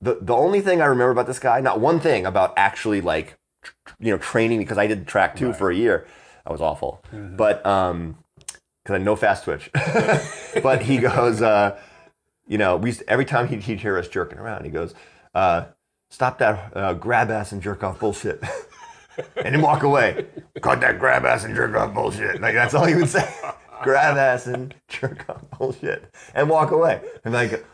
The the only thing I remember about this guy, not one thing about actually like, tr- you know, training because I did track too for a year. I was awful, but um, because I know fast twitch. but he goes, uh, you know, we used every time he'd, he'd hear us jerking around, he goes, uh, "Stop that uh, grab ass and jerk off bullshit," and then walk away. Cut that grab ass and jerk off bullshit. Like that's all he would say. grab ass and jerk off bullshit, and walk away. And like.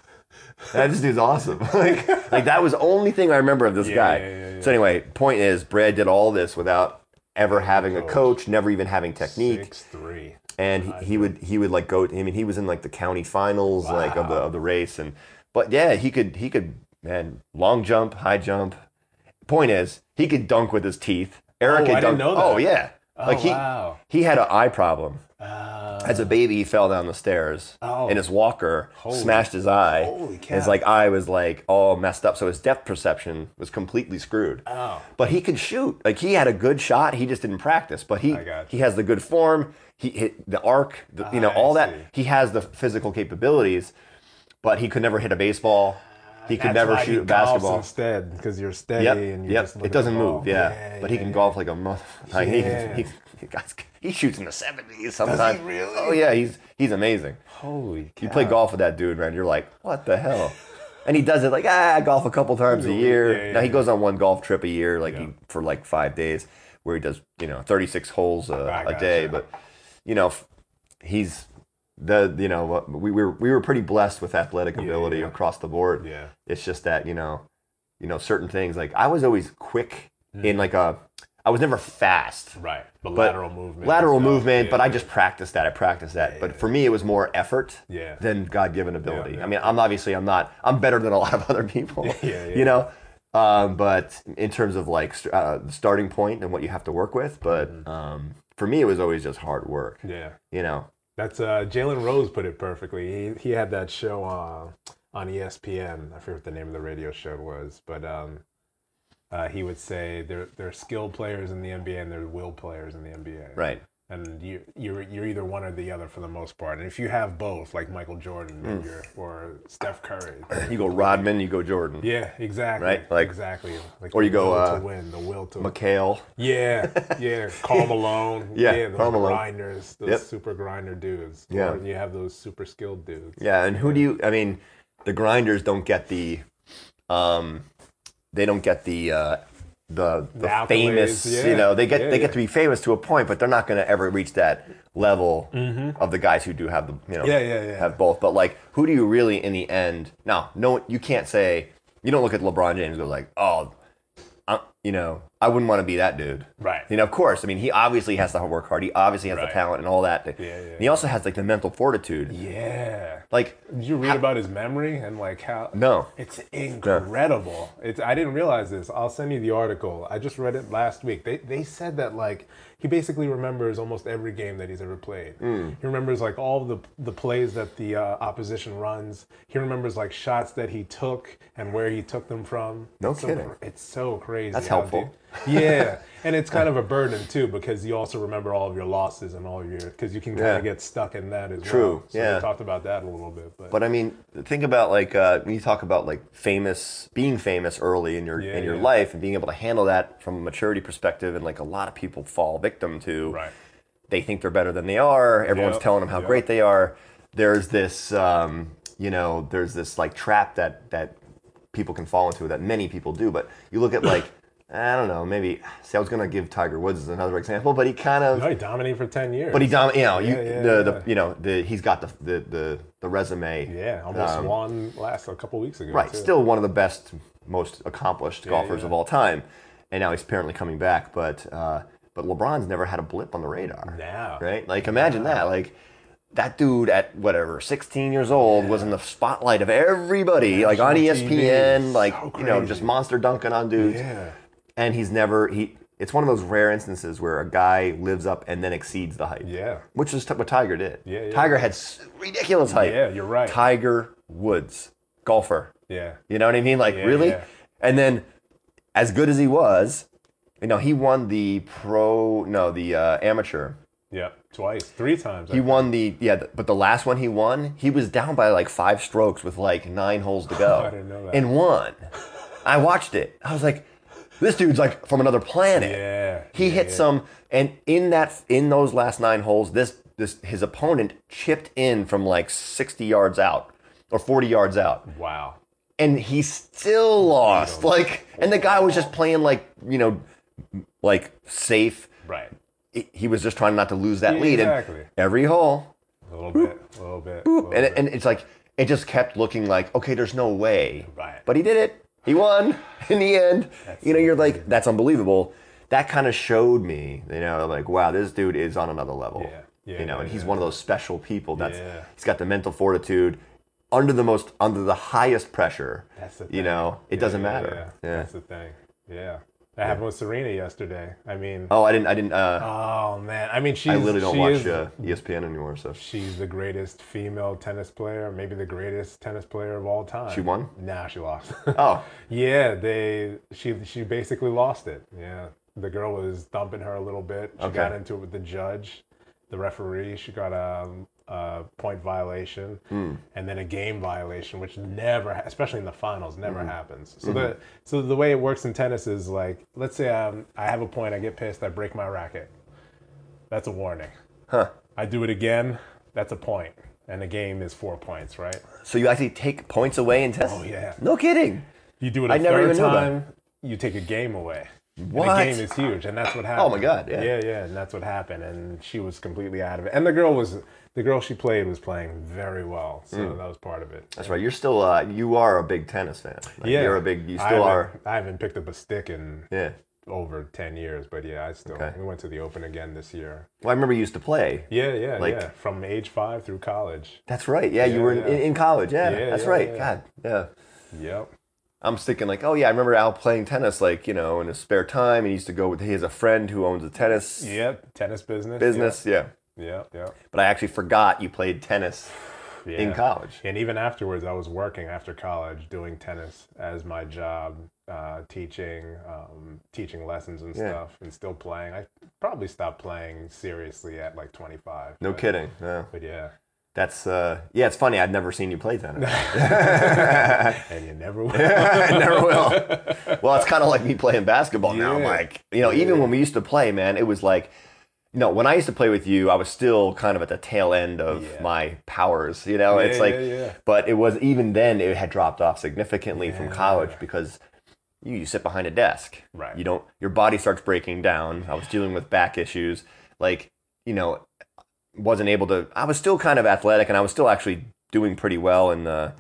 That this dude's awesome. like, like that was the only thing I remember of this Yeah, guy. yeah, yeah. So anyway, point is, Brad did all this without ever having a coach, never even having technique Six three. and he, he would he would like go. I mean, he was in like the county finals, like of the of the race, and but yeah, he could he could man long jump, high jump. Point is, he could dunk with his teeth. Eric Oh, could I dunk. didn't know Oh yeah, like he wow. he had an eye problem. Uh, As a baby, he fell down the stairs, Oh. and his walker Holy- smashed his eye. His like eye was like all messed up, so his depth perception was completely screwed. oh. But he could shoot. Like he had a good shot. He just didn't practice. But he he has the good form. He hit the arc. The, you know I all that. He has the physical capabilities, but he could never hit a baseball. He could never shoot a basketball. instead because you're steady Yep, and you yep. just It doesn't move. Yeah, but he can yeah. golf like a mother. Like Yeah. he, he, he, he shoots in the seventies sometimes. really? Oh yeah, he's he's amazing. Holy cow. You play golf with that dude, man. You're like, what the hell? And he does it like ah, I golf a couple times a year. Yeah, yeah, now he yeah. goes on one golf trip a year, like Yeah. he, for like five days, where he does you know 36 holes a day. gotcha. But you know, he's the you know what- we were we were pretty blessed with athletic ability yeah. across the board. Yeah. It's just that you know, you know certain things like I was always quick Hmm. in like a I was never fast. Right. But, But lateral movement. Lateral movement, Yeah, but I just practiced that. I practiced that. but for me, it was more effort Yeah. than God given ability. Yeah, yeah. I mean, I'm obviously I'm not. I'm better than a lot of other people. Yeah, yeah. You know. Um, but in terms of like uh, the starting point and what you have to work with, but Mm-hmm. um, for me, it was always just hard work. Yeah. You know. That's uh, Jalen Rose put it perfectly. He he had that show uh, on ESPN. I forget what the name of the radio show was, but um, uh, he would say there there are skilled players in the NBA and there are will players in the NBA. Right. And you you're you're either one or the other for the most part. And if you have both, like Michael Jordan you're, or Steph Curry, You go Rodman, you go Jordan. yeah, exactly, Right, like- exactly. Like or you the go, will uh, to win, the will to McHale. Yeah, yeah. Karl Malone. Yeah, those Karl Malone. grinders, those Yep. super grinder dudes. Yeah. Or you have those super skilled dudes. Yeah, and who do you? I mean, the grinders don't get the, um, they don't get the uh, the the, The famous. yeah. You know, they get Yeah, they yeah. get to be famous to a point, but they're not going to ever reach that level of the guys who do have the you know Mm-hmm. Yeah, yeah, yeah. have both. But like, who do you really in the end? Now, no, you can't say you don't look at LeBron James and go like, oh, you know, I wouldn't want to be that dude. Right. You know, of course. I mean, he obviously has to work hard. He obviously has the talent and all that. Yeah, yeah, And he also has like the mental fortitude. Yeah. Like, Did you read about his memory and like how? no. It's incredible. It's I didn't realize this. I'll send you the article. I just read it last week. They they said that like he basically remembers almost every game that he's ever played. Hmm. He remembers like all the the plays that the uh, opposition runs. He remembers like shots that he took and where he took them from. No It's so kidding. cr- it's so crazy. That's helpful. deep- yeah, and it's kind of a burden too because you also remember all of your losses and all your because you can kind Yeah. of get stuck in that as True, well. So yeah. we talked about that a little bit, but, But I mean, think about like uh, when you talk about like famous, being famous early in your Yeah, in your yeah. life, and being able to handle that from a maturity perspective, and like a lot of people fall victim to. right. They think they're better than they are. Everyone's Yep, telling them how yep. great they are. There's this, um, you know, there's this like trap that that people can fall into that many people do. But you look at like. I don't know. Maybe. See, I was gonna give Tiger Woods as another example, but he kind of No, he dominated for ten years. But he dom- you know, you, Yeah, yeah, the, yeah. the you know, the he's got the the the, the resume. Yeah, almost Um, won last a couple weeks ago. Right, too. still one of the best, most accomplished golfers yeah. of all time, and now he's apparently coming back. But uh, but LeBron's never had a blip on the radar. Now. Right, like imagine that, like. That dude at whatever, 16 years old, was in the spotlight of everybody, like on ESPN, TV. like So you know, just monster dunking on dudes Yeah. And he's never he it's one of those rare instances where a guy lives up and then exceeds the hype Yeah. which is what tiger did Yeah, yeah. tiger had s- ridiculous hype Yeah, you're right. tiger woods golfer Yeah. you know what i mean like Yeah, really yeah. and then as good as he was you know he won the pro no the uh, amateur Yeah. Twice, three times. he won the yeah th- but the last one he won he was down by like five strokes with like nine holes to go I didn't know that. and won i watched it i was like this dude's like from another planet yeah. he yeah, hit yeah. some, and in that in those last nine holes, this this his opponent chipped in from like sixty yards out or forty yards out, Wow. and he still lost. Like, and the guy was just playing like you know, like safe. Right. He- was just trying not to lose that Yeah, lead. exactly. And every hole, A little bit. A little bit. a little and bit. and it's like it just kept looking like okay, there's no way. Right. But he did it. He won in the end. you know, you're like, that's unbelievable. That kind of showed me, you know, like, wow, this dude is on another level. Yeah. Yeah, you know, yeah, and he's yeah. one of those special people. That's he's got the mental fortitude under the most under the highest pressure. That's the You know, it doesn't matter. That's the thing. Yeah. That happened with Serena yesterday. I mean, Oh, I didn't. I didn't. Uh, oh man. I mean, she's I literally don't watch is- uh, ESPN anymore. So She's the greatest female tennis player, maybe the greatest tennis player of all time. She won? Nah, she lost. oh, yeah, they she she basically lost it. Yeah, the girl was thumping her a little bit. She Okay. got into it with the judge, the referee. She got a, a point violation, Hmm. and then a game violation, which never, especially in the finals, never Hmm. happens. So the so the way it works in tennis is like, let's say um, I have a point, I get pissed, I break my racket. That's a warning. huh. I do it again. That's a point, and the game is four points, right? So you actually take points away in tennis? Oh yeah. No kidding. You do it a I never third time, you take a game away. What? And the game is huge, and that's what happened. Oh, my God, yeah. yeah, yeah, and that's what happened. And she was completely out of it. And the girl was the girl she played was playing very well, so Hmm. that was part of it. That's right. You're still. Uh, you are a big tennis fan. Like, Yeah, You're a big. You still haven't- are. I haven't picked up a stick in Yeah. over 10 years, but yeah, I still Okay. we went to the Open again this year. Well, I remember you used to play. Yeah, yeah, Like- yeah. From age five through college. That's right. Yeah, you were in, yeah. in, college. Yeah, Yeah, that's yeah, right. yeah. God, yeah. Yep. I'm thinking like, oh yeah, I remember Al playing tennis, like you know, in his spare time. He used to go with. He has a friend who owns a tennis Yep. Tennis business. business. Yeah, Yep. Yep. but I actually forgot you played tennis Yeah. in college. And even afterwards, I was working after college, doing tennis as my job, uh, teaching, um, teaching lessons and Yeah. stuff, and still playing. I probably stopped playing seriously at like 25. No but, kidding. Yeah. But yeah, That's uh, yeah. It's funny. I'd never seen you play tennis. and you never will. I never will. Well, it's kind of like me playing basketball now. I'm like, you know, even when we used to play, man, it was like, you know, when I used to play with you, I was still kind of at the tail end of Yeah. my powers. You know, it's like, yeah, yeah. but it was even then it had dropped off significantly from college because you, you sit behind a desk. Right. You don't. Your body starts breaking down. I was dealing with back issues. Like, you know, wasn't able to. I was still kind of athletic, and I was still actually doing pretty well. And uh,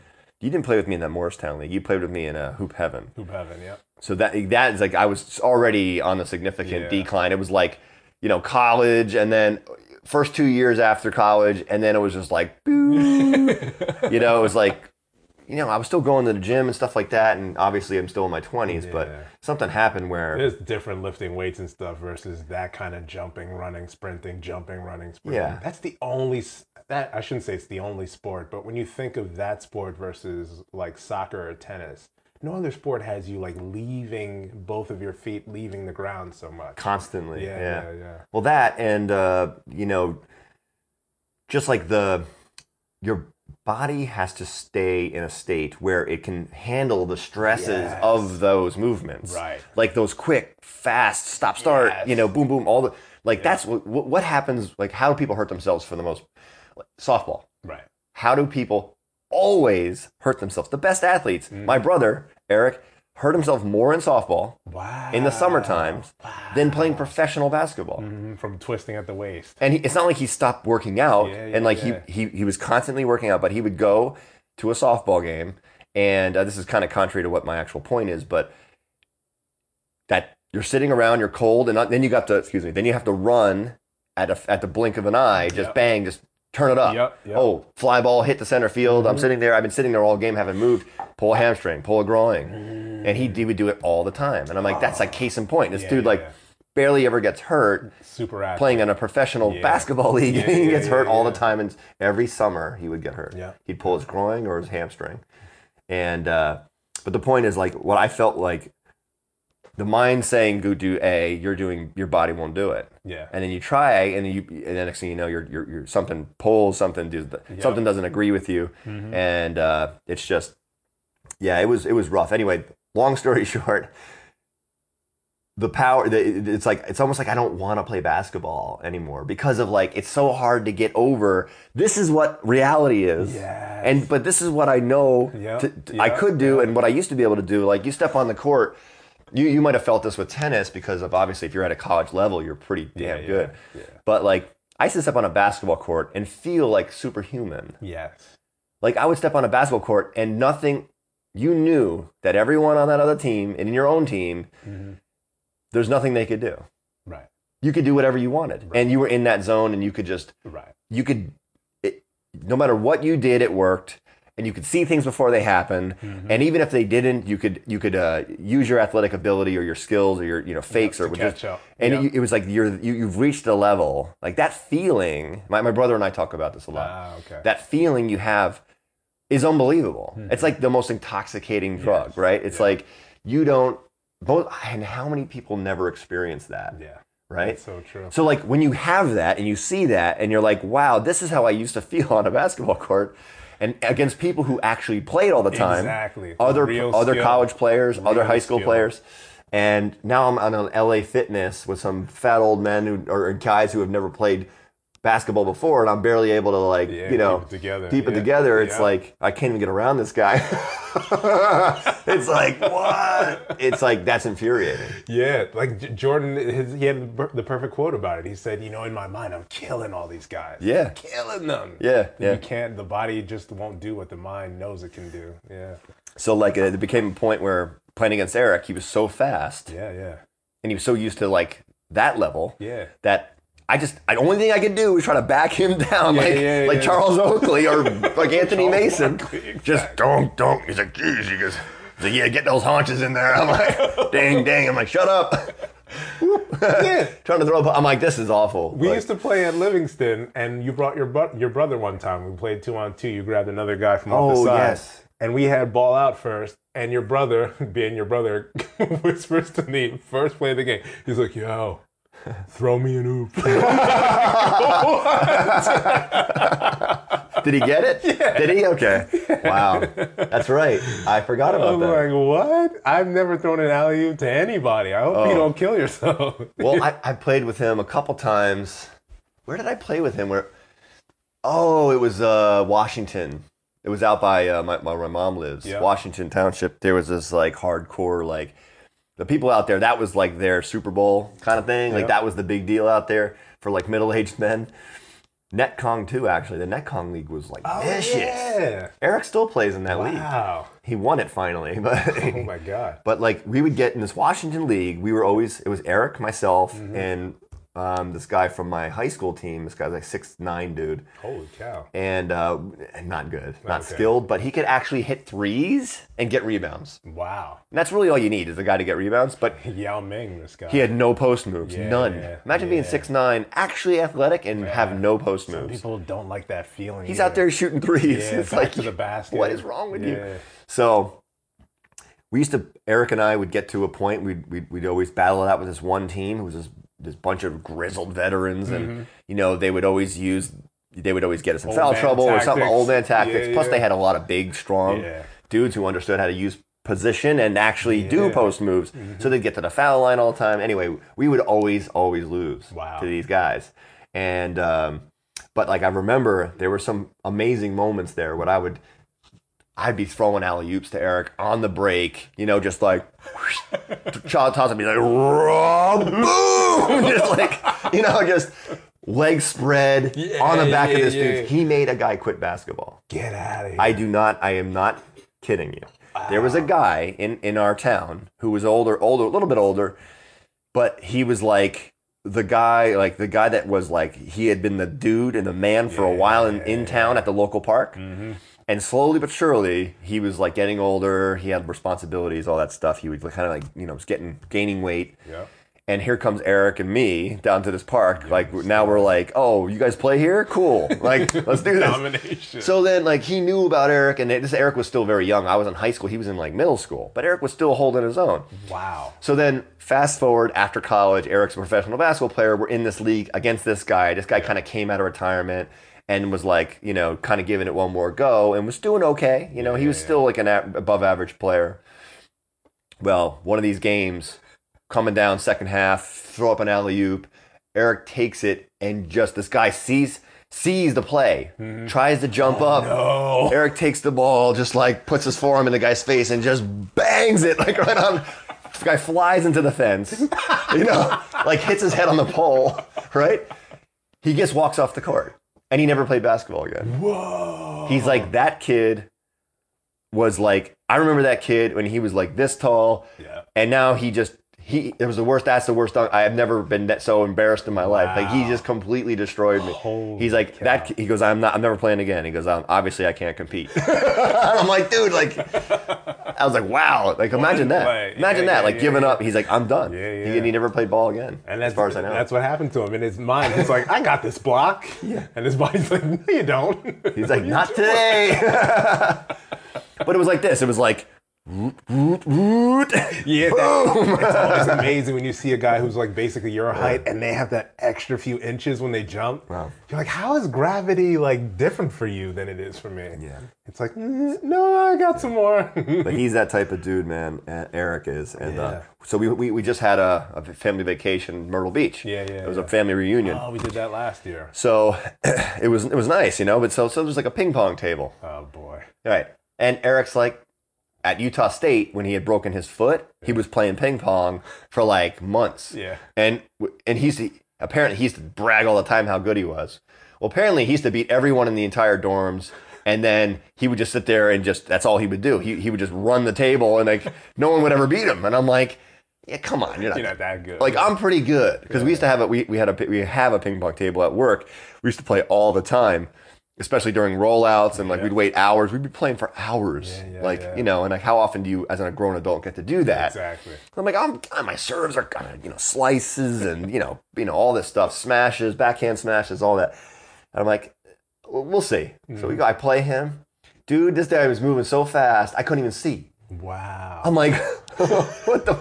you didn't play with me in that Morristown league. You played with me in uh, Hoop Heaven. Hoop heaven. Yep. So that that is like I was already on a significant Yeah. decline. It was like, you know, college and then first two years after college, and then it was just like, boo. you know, it was like, you know, I was still going to the gym and stuff like that, and obviously I'm still in my twenties, but something happened where There's different lifting weights and stuff versus that kind of jumping, running, sprinting, jumping, running, sprinting. Yeah. That's the only that I shouldn't say it's the only sport, but when you think of that sport versus like soccer or tennis, no other sport has you like leaving both of your feet leaving the ground so much. constantly, Yeah, yeah, yeah, yeah. Well, that and uh, you know, just like the your body has to stay in a state where it can handle the stresses Yes. of those movements, Right. Like those quick, fast stop, start. Yes. You know, boom, boom. All the like. That's what what what happens. Like, how do people hurt themselves for the most? Like, softball. Right. How do people always hurt themselves? The best athletes. Mm. My brother Eric hurt himself more in softball Wow. in the summer times than playing professional basketball. Mhm, From twisting at the waist. And he, it's not like he stopped working out Yeah, yeah, and like yeah. he, he he was constantly working out, but he would go to a softball game. And uh, this is kind of contrary to what my actual point is, but that you're sitting around, you're cold, and not, then you got to excuse me, then you have to run at a, at the blink of an eye, just Yep. bang, just turn it up. Yep, yep. Oh, fly ball hit the center field. I'm mm-hmm. sitting there. I've been sitting there all game, haven't moved. Pull a hamstring, pull a groin, mm-hmm. and he, he would do it all the time. And I'm like, that's like ah. case in point. This Yeah, dude yeah, like yeah. barely ever gets hurt Super athlete. playing in a professional basketball league. He gets hurt all the time, and every summer he would get hurt. Yeah. He'd pull his groin or his hamstring, and uh, but the point is like what I felt like. The mind saying go do A, you're doing your body won't do it, Yeah. and then you try, and then you, and the next thing you know, you're, you're, you're something pulls, something does, something doesn't agree with you, Mm-hmm. and uh, it's just, yeah, it was it was rough. Anyway, long story short, the power the, it's like it's almost like i don't want to play basketball anymore because of like it's so hard to get over. This is what reality is. Yes. and but this is what i know Yep, to- to- i could do and what i used to be able to do. Like you step on the court you, you might have felt this with tennis because of obviously if you're at a college level you're pretty damn yeah, good yeah. but like i used to step on a basketball court and feel like superhuman Yes. like I would step on a basketball court and nothing. You knew that everyone on that other team and in your own team, Mhm. there's nothing they could do. Right. You could do whatever you wanted, and you were in that zone, and you could just Right. you could, it, no matter what you did, it worked, and you could see things before they happened. Mm-hmm. And even if they didn't, you could you could uh, use your athletic ability or your skills or your you know fakes to or just and Yep. it, it was like you're you, you've reached a level like that feeling. My my brother and I talk about this a lot Ah, okay. that feeling you have is unbelievable. It's like the most intoxicating drug, Yes. right? It's Yeah. like you don't both and how many people never experience that, yeah. right? That's so true. So like when you have that and you see that and you're like, wow, this is how I used to feel on a basketball court and against people who actually played all the time. Exactly. Other Real other skill. college players, other high school skill. players. And now I'm on an LA Fitness with some fat old men who or guys who have never played basketball before, and I'm barely able to like Yeah, you know keep it together. keep it Yeah, together. It's yeah. like I can't even get around this guy. it's like what? It's like that's infuriating. Yeah, like J- Jordan, his, he had the the perfect quote about it. He said, "You know, in my mind, I'm killing all these guys. Yeah. killing them. Yeah, yeah. You can't. The body just won't do what the mind knows it can do. Yeah, So like it became a point where playing against Eric, he was so fast, yeah, yeah. and he was so used to like that level Yeah. that I just the only thing I could do was try to back him down like yeah, like yeah. Charles Oakley or like Anthony Mason. Oakley, Just don't don't. He's like, geez, he goes, he's like, yeah, get those haunches in there. I'm like, dang, dang. I'm like, shut up. Yeah. Trying to throw. a- I'm like, this is awful. We Like, used to play at Livingston, and you brought your your brother one time. We played two on two. You grabbed another guy from off Oh, the side, yes. and we had ball out first. And your brother, being your brother, whispers to me first play of the game. He's like, "Yo, throw me an oop." Did he get it? Yeah. Did he? Okay. Wow. That's right. I forgot about that. I'm like, "What? I've never thrown an alley oop to anybody. I hope Oh. you don't kill yourself." well, I, I played with him a couple times. Where did I play with him? Where? Oh, it was uh, Washington. It was out by uh, my, my, where my mom lives, Yeah. Washington Township. There was this like hardcore like the people out there. That was like their Super Bowl kind of thing. Like that was the big deal out there for like middle aged men. Netcong too, actually. The Netcong league was like vicious. Oh, yeah. Eric still plays in that league. Wow. He won it finally, but Oh my god. but like we would get in this Washington league, we were always it was Eric, myself, Mm-hmm. and um, this guy from my high school team. This guy's like six nine dude, Holy cow. and uh, not good, not Okay. skilled, but he could actually hit threes and get rebounds. Wow. And that's really all you need is a guy to get rebounds. But Yao Ming, this guy. he had no post moves, Yeah, none. yeah, Imagine being six nine, actually athletic, and have no post Some moves. people don't like that feeling. He's either. out there shooting threes. Yeah, it's like to the basket. What is wrong with you? So we used to Eric and I would get to a point we'd we'd, we'd always battle it out with this one team who was this this bunch of grizzled veterans and you know they would always use they would always get us in Mm-hmm. Old foul trouble or something old man tactics. Yeah, Plus yeah. they had a lot of big strong Yeah. dudes who understood how to use position and actually do. Mm-hmm. post moves. So they'd get to the foul line all the time. Anyway, we would always always lose Wow. to these guys. And um, but like I remember there were some amazing moments there when I would I'd be throwing alley oops to Eric on the break, you know, just like Child toss would be like boom, just like you know, just legs spread on the back yeah, of this yeah. dude. He made a guy quit basketball. Get out of here. I do not. I am not kidding you. There was a guy in in our town who was older, older, a little bit older, but he was like the guy, like the guy that was like he had been the dude and the man for a while in, in town at the local park. Mm-hmm. And slowly but surely, he was like getting older. He had responsibilities, all that stuff. He was kind of like you know was getting gaining weight. yeah. And here comes Eric and me down to this park. Like now we're like, oh, you guys play here? Cool. Like let's do this. Domination. So then, like, he knew about Eric, and this Eric was still very young. I was in high school; he was in like middle school, but Eric was still holding his own. wow. So then, fast forward after college, Eric's a professional basketball player. We're in this league against this guy. This guy kind of came out of retirement and was like, you know, kind of giving it one more go, and was doing okay. You know, he was still like an a- above average player. Well, one of these games, coming down second half, throw up an alley oop. Eric takes it and just this guy sees sees the play, mm-hmm. tries to jump oh, up. Oh. Eric takes the ball, just like puts his forearm in the guy's face and just bangs it like right on. The guy flies into the fence, you know, like hits his head on the pole, right? He just walks off the court and he never played basketball again. Whoa. He's like, that kid was like, I remember that kid when he was like this tall, Yeah. and now he just he it was the worst. That's the worst. dunk- I have never been that so embarrassed in my life. Like he just completely destroyed me. Holy He's like cow. that. He goes, I'm not. I'm never playing again. He goes, I'm, obviously I can't compete. I'm like, dude, like, I was like, wow, like imagine that. play. Imagine Yeah, that. yeah, like yeah, giving up. He's like, I'm done. Yeah, He, yeah. and he never played ball again. And that's, as far as I know. that's what happened to him in his mind. He's like, I got this block. Yeah. And his body's like, no, you don't. He's like, not today. but it was like this. It was like, root, root, root. Yeah, that, it's always amazing when you see a guy who's like basically your height and they have that extra few inches when they jump. Wow. You're like, how is gravity like different for you than it is for me? Yeah. It's like, "Mm, no, I got some more. But he's that type of dude, man. uh, Eric is, and uh, so we, we we just had a, a family vacation Myrtle Beach. Yeah, yeah, It was yeah. a family reunion. oh, we did that last year. So it was it was nice, you know. But so so there was like a ping pong table, Oh boy. right? And Eric's like at Utah State when he had broken his foot, he was playing ping pong for like months. Yeah. And and he's apparently he used to brag all the time how good he was. Well, apparently he used to beat everyone in the entire dorms. And then he would just sit there and just, that's all he would do. He, he would just run the table and like, no one would ever beat him. And I'm like, Yeah, come on, you're not, You're not that good. Like I'm pretty good because we used to have a we, we had a we have a ping pong table at work. We used to play all the time, especially during rollouts and like Yeah. we'd wait hours. We'd be playing for hours, Yeah, yeah, like you know. And like how often do you, as a grown adult, get to do that? exactly. I'm like, I'm God, my serves are kind of you know slices and you know you know all this stuff, smashes, backhand smashes, all that. And I'm like, "Well, we'll see. So Mm-hmm. we go. I play him, dude. This guy was moving so fast, I couldn't even see. Wow. I'm like, what the?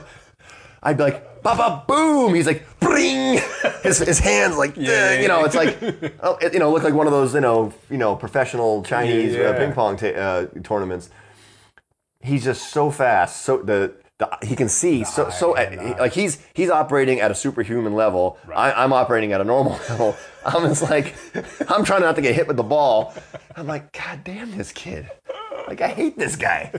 I'd be like, ba ba boom. He's like, bring. His his hands like, Yeah, you know, it's like, oh, it, you know, look like one of those, you know, you know, professional Chinese Yeah, Uh, ping pong ta- uh, tournaments. He's just so fast. So the. The, he can see so so at, he- like he's he's operating at a superhuman level. I, I'm operating at a normal level. I'm just like I'm trying not to get hit with the ball. I'm like, God damn this kid! Like I hate this guy.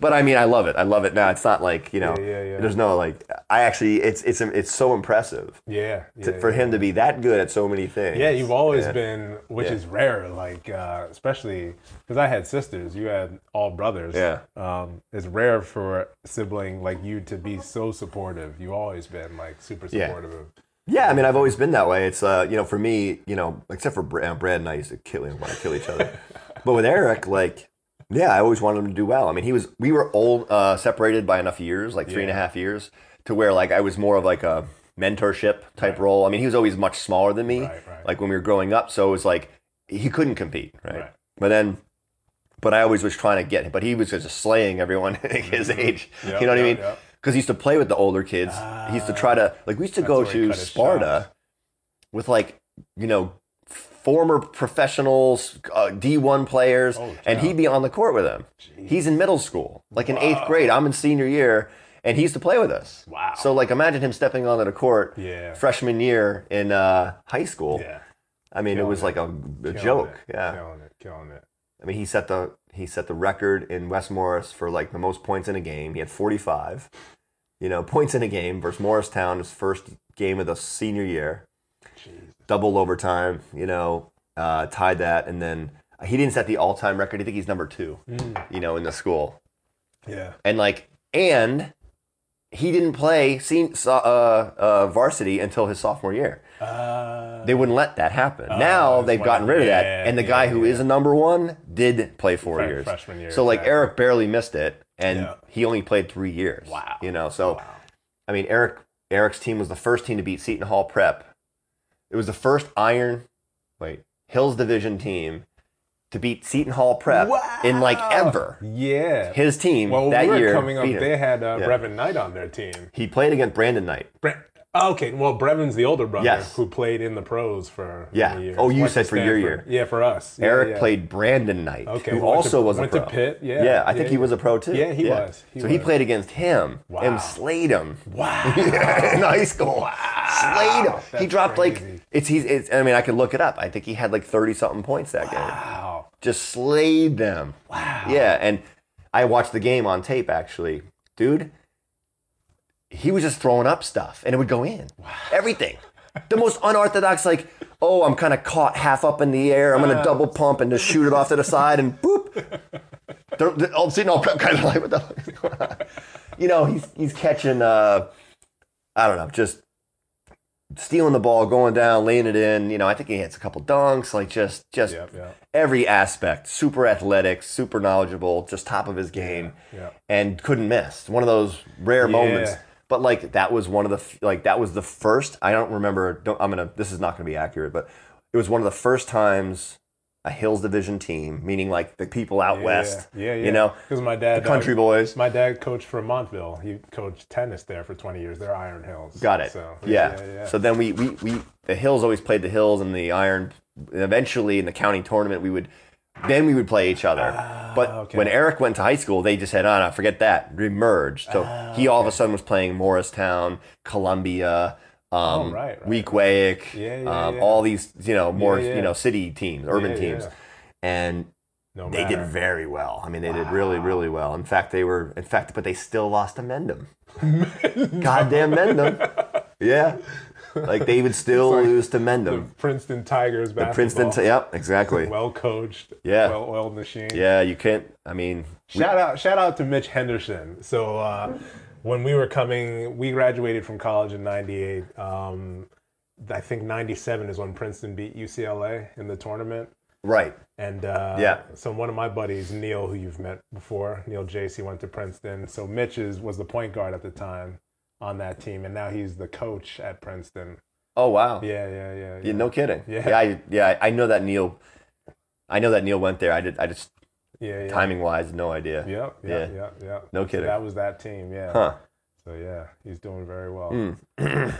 But I mean, I love it. I love it now. It's not like you know. Yeah, yeah, yeah. There's no like. I actually, it's it's it's so impressive yeah. to, for him to be that good at so many things. Yeah, you've always been, which is rare. Like, uh, especially because I had sisters, you had all brothers. Yeah. Um, it's rare for a sibling like you to be so supportive. You've always been like super supportive. of Yeah, I mean, I've always been that way. It's uh, you know, for me, you know, except for Brad, Brad and I used to kill him, want to kill each other. but with Eric, like, yeah, I always wanted him to do well. I mean, he was, we were old, uh, separated by enough years, like three and a half years, to where like I was more of like a mentorship type role. I mean, he was always much smaller than me, Right, right. like when we were growing up. So it was like he couldn't compete, right? Right. But then. But I always was trying to get him. But he was just slaying everyone his age. Mm-hmm. Yep, you know what I mean? Because he used to play with the older kids. he used to try to like we used to go where he to cut his Sparta shots. with like you know former professionals uh, d1 players Oh, and he'd be on the court with them he's in middle school like in eighth grade i'm in senior year and he used to play with us Wow. so like imagine him stepping onto the court Yeah. freshman year in uh, high school Yeah. i mean it was it. like a, a Killing joke it, yeah Killing it. Killing it. I mean, he set the he set the record in West Morris for like the most points in a game. He had 45, you know, points in a game versus Morristown, his first game of the senior year. Double overtime, you know, uh, tied that, and then he didn't set the all-time record. I think he's number two, you know, in the school, Yeah. and like, and he didn't play so- uh, uh, varsity until his sophomore year. Uh, They wouldn't let that happen. now they've gotten rid of that, yeah, and the yeah, guy who is yeah. a number one did play four years. freshman year, So like exactly. Eric barely missed it, and he only played three years. Wow. You know, so I mean, Eric Eric's team was the first team to beat Seton Hall Prep. It was the first Iron, wait, Hills Division team to beat Seton Hall Prep in like ever. yeah. His team well, that we year coming up. They had uh, Yeah. Brevin Knight on their team. He played against Brandon Knight. Oh, okay, well, Brevin's the older brother Yes. who played in the pros for Yeah. many years. Oh, you Went to said for your Stanford. year. Yeah, for us. Yeah, Eric yeah. played Brandon Knight, Okay, who went to- also was a went to pro. Pitt, yeah. yeah, I think Yeah, he yeah. was a pro too. Yeah, he was, he so he was. played against him Wow. and slayed him Wow. in high school. Slayed him. he That's dropped like it's he's. It's, I mean, I could look it up. I think he had like thirty something points that game. Wow. Just slayed them. Wow. Yeah, and I watched the game on tape actually, dude. He was just throwing up stuff, and it would go in. Everything. The most unorthodox, like, oh, I'm kind of caught half up in the air. I'm gonna double pump and just shoot it off to the side, and boop. They're, they're all sitting all prep kind of like, what the fuck is going on? You know, he's he's catching. uh I don't know, just stealing the ball, going down, laying it in. You know, I think he hits a couple dunks, like just just Yep, yep. every aspect. Super athletic, super knowledgeable, just top of his game, yeah. and couldn't miss. One of those rare moments. Yeah. But like that was one of the like that was the first. I don't remember. Don't, I'm gonna. This is not gonna be accurate, but it was one of the first times a Hills Division team, meaning like the people out Yeah, west. Yeah, yeah. You know, because my dad, the country uh, boys. My dad coached for Montville. He coached tennis there for 20 years. They're Iron Hills. Got it. So, yeah. yeah, yeah. So then we, we, we, the Hills always played the Hills and the Iron. And eventually in the county tournament, we would, then we would play each other. but Ah, okay. when Eric went to high school, they just said, oh, no, forget that. We merged. So Ah, he all of a sudden was playing Morristown, Columbia, um, Oh, right, right, Weequahic, Yeah, yeah, um, yeah. all these, you know, more, Yeah, you know, city teams, urban teams. And no they did very well. I mean, they did really, really well. In fact, they were, in fact, but they still lost to Mendham. Goddamn Mendham. Yeah. Like they would still lose to the Mendham. Princeton Tigers The. Princeton, t- yep, exactly. well coached. Yeah. Well-oiled machine. Yeah, you can't, I mean, Shout out, shout out to Mitch Henderson. So uh, when we were coming, we graduated from college in '98. Um, I think '97 is when Princeton beat UCLA in the tournament. Right. And uh, Yeah. so one of my buddies, Neil, who you've met before, Neil Jace, he went to Princeton. So Mitch is, was the point guard at the time on that team, and now he's the coach at Princeton. Oh wow. Yeah, yeah, yeah. Yeah, no kidding. Yeah. Yeah. I, yeah. I know that Neil. I know that Neil went there. I did. I just yeah, yeah. timing wise, no idea. Yep, Yeah. yeah, yeah, yeah. No So kidding. that was that team, yeah. Huh. So yeah, he's doing very well. Hmm.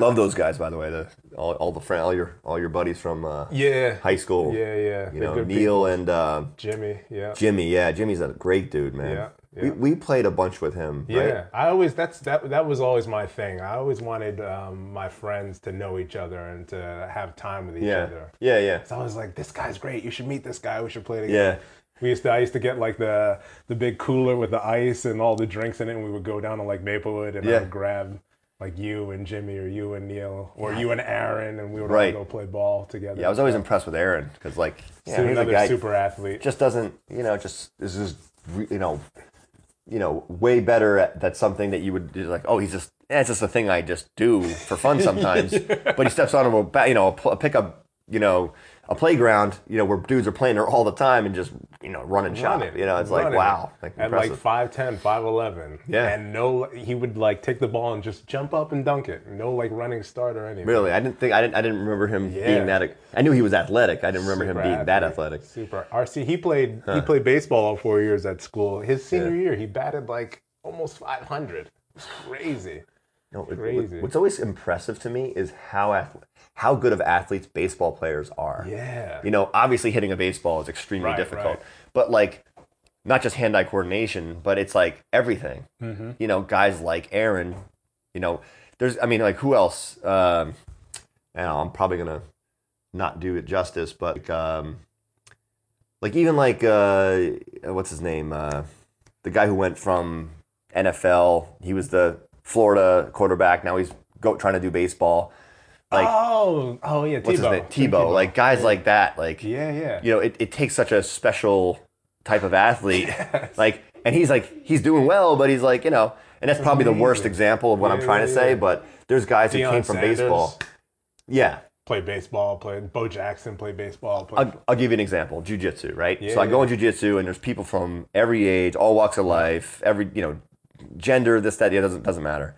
Love those guys, by the way. The all, all the friend, all your all your buddies from uh, Yeah, high school. yeah, yeah. You They're know, Neil people. and uh, Jimmy, yeah. Jimmy. Yeah, Jimmy's a great dude, man. Yeah, yeah. we played a bunch with him. Yeah, Right? I always that's that that was always my thing. I always wanted um, my friends to know each other and to have time with each Yeah. other. Yeah. Yeah. So I was like, this guy's great. You should meet this guy. We should play together. Yeah. We used to I used to get like the the big cooler with the ice and all the drinks in it, and we would go down to like Maplewood and I would grab like you and Jimmy or you and Neil or you and Aaron, and we would Right. all go play ball together. Yeah. I was always impressed with Aaron because, like, yeah, So he's a another guy super athlete. just doesn't, you know, just is just, re- you know, you know, way better at that's something that you would do, like. Oh, he's just, yeah, it's just a thing I just do for fun sometimes. But he steps on a, you know, a pickup, you know, a playground, you know, where dudes are playing there all the time and just, you know, run and shot. running, You know, it's like wow, like at like impressive. 5'10", 5'11". Yeah. And no, he would like take the ball and just jump up and dunk it. No like running start or anything. Really, I didn't think I didn't I didn't remember him Yeah. being that. I knew he was athletic. I didn't remember Super him being that athletic. Super. RC, he played he played baseball all four years at school. His senior year, he batted like almost 500. It's crazy. No, it- Crazy. What's always impressive to me is how ath- how good of athletes baseball players are. Yeah. You know, obviously hitting a baseball is extremely Right, difficult, right. but like not just hand-eye coordination, but it's like everything. Mm-hmm. You know, guys like Aaron. You know, there's I mean, like who else? Um, I know, I'm probably gonna not do it justice, but like, um, like even like uh, what's his name? Uh, the guy who went from NFL. He was the Florida quarterback. Now he's go, trying to do baseball. Like oh, oh yeah, what's Tebow. his name? Tebow. Like guys like that. Like yeah, yeah. you know, it, it takes such a special type of athlete. Like, and he's like, he's doing well, but he's like, you know, and that's probably the worst example of what I'm Yeah, trying to say. yeah. But there's guys who Deion came from Sanders baseball. Yeah, Played baseball. Played Bo Jackson. Played baseball. Played, I'll, I'll give you an example. Jiu-jitsu, right? Yeah, so I go yeah. in jiu-jitsu, and there's people from every age, all walks of life, every you know, gender, this, that, yeah, doesn't doesn't matter.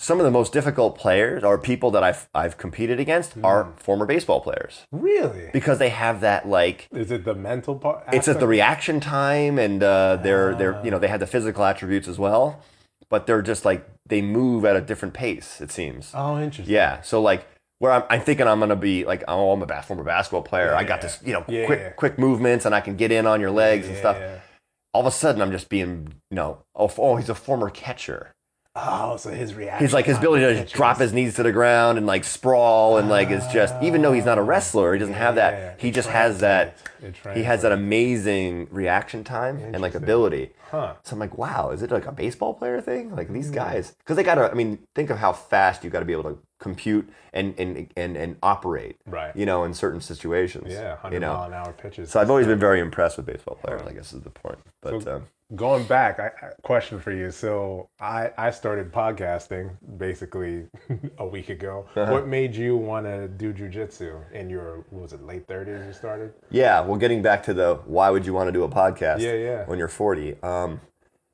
Some of the most difficult players or people that I've I've competed against Hmm. are former baseball players really? because they have that like Is it the mental part? it's at the reaction time and uh, they're they're you know they have the physical attributes as well but they're just like they move at a different pace it seems Oh, interesting. yeah so like where I'm, I'm thinking I'm gonna be like oh I'm a bas- former basketball player I got this you know Yeah, quick yeah. quick movements and I can get in on your legs and stuff Yeah. all of a sudden I'm just being you know oh, oh he's a former catcher Oh, so his reaction. he's like his ability to just drop his knees to the ground and like sprawl and like is just even though he's not a wrestler he doesn't have that Yeah, he just has that he has that amazing reaction time and like ability Huh. so I'm like, wow, is it like a baseball player thing? Like these guys, because they gotta. I mean, think of how fast you got to be able to compute and and and and operate. Right. You know, in certain situations. Yeah, 100 You know. mile an hour pitches. So I've always been very impressed with baseball players. I guess is the point. But So- um, Going back, I, I- question for you. So I, I started podcasting basically a week ago. Uh-huh. What made you want to do jujitsu in your, what was it, late 30s you started? yeah, well, getting back to the why would you want to do a podcast? Yeah, yeah. When you're 40, um,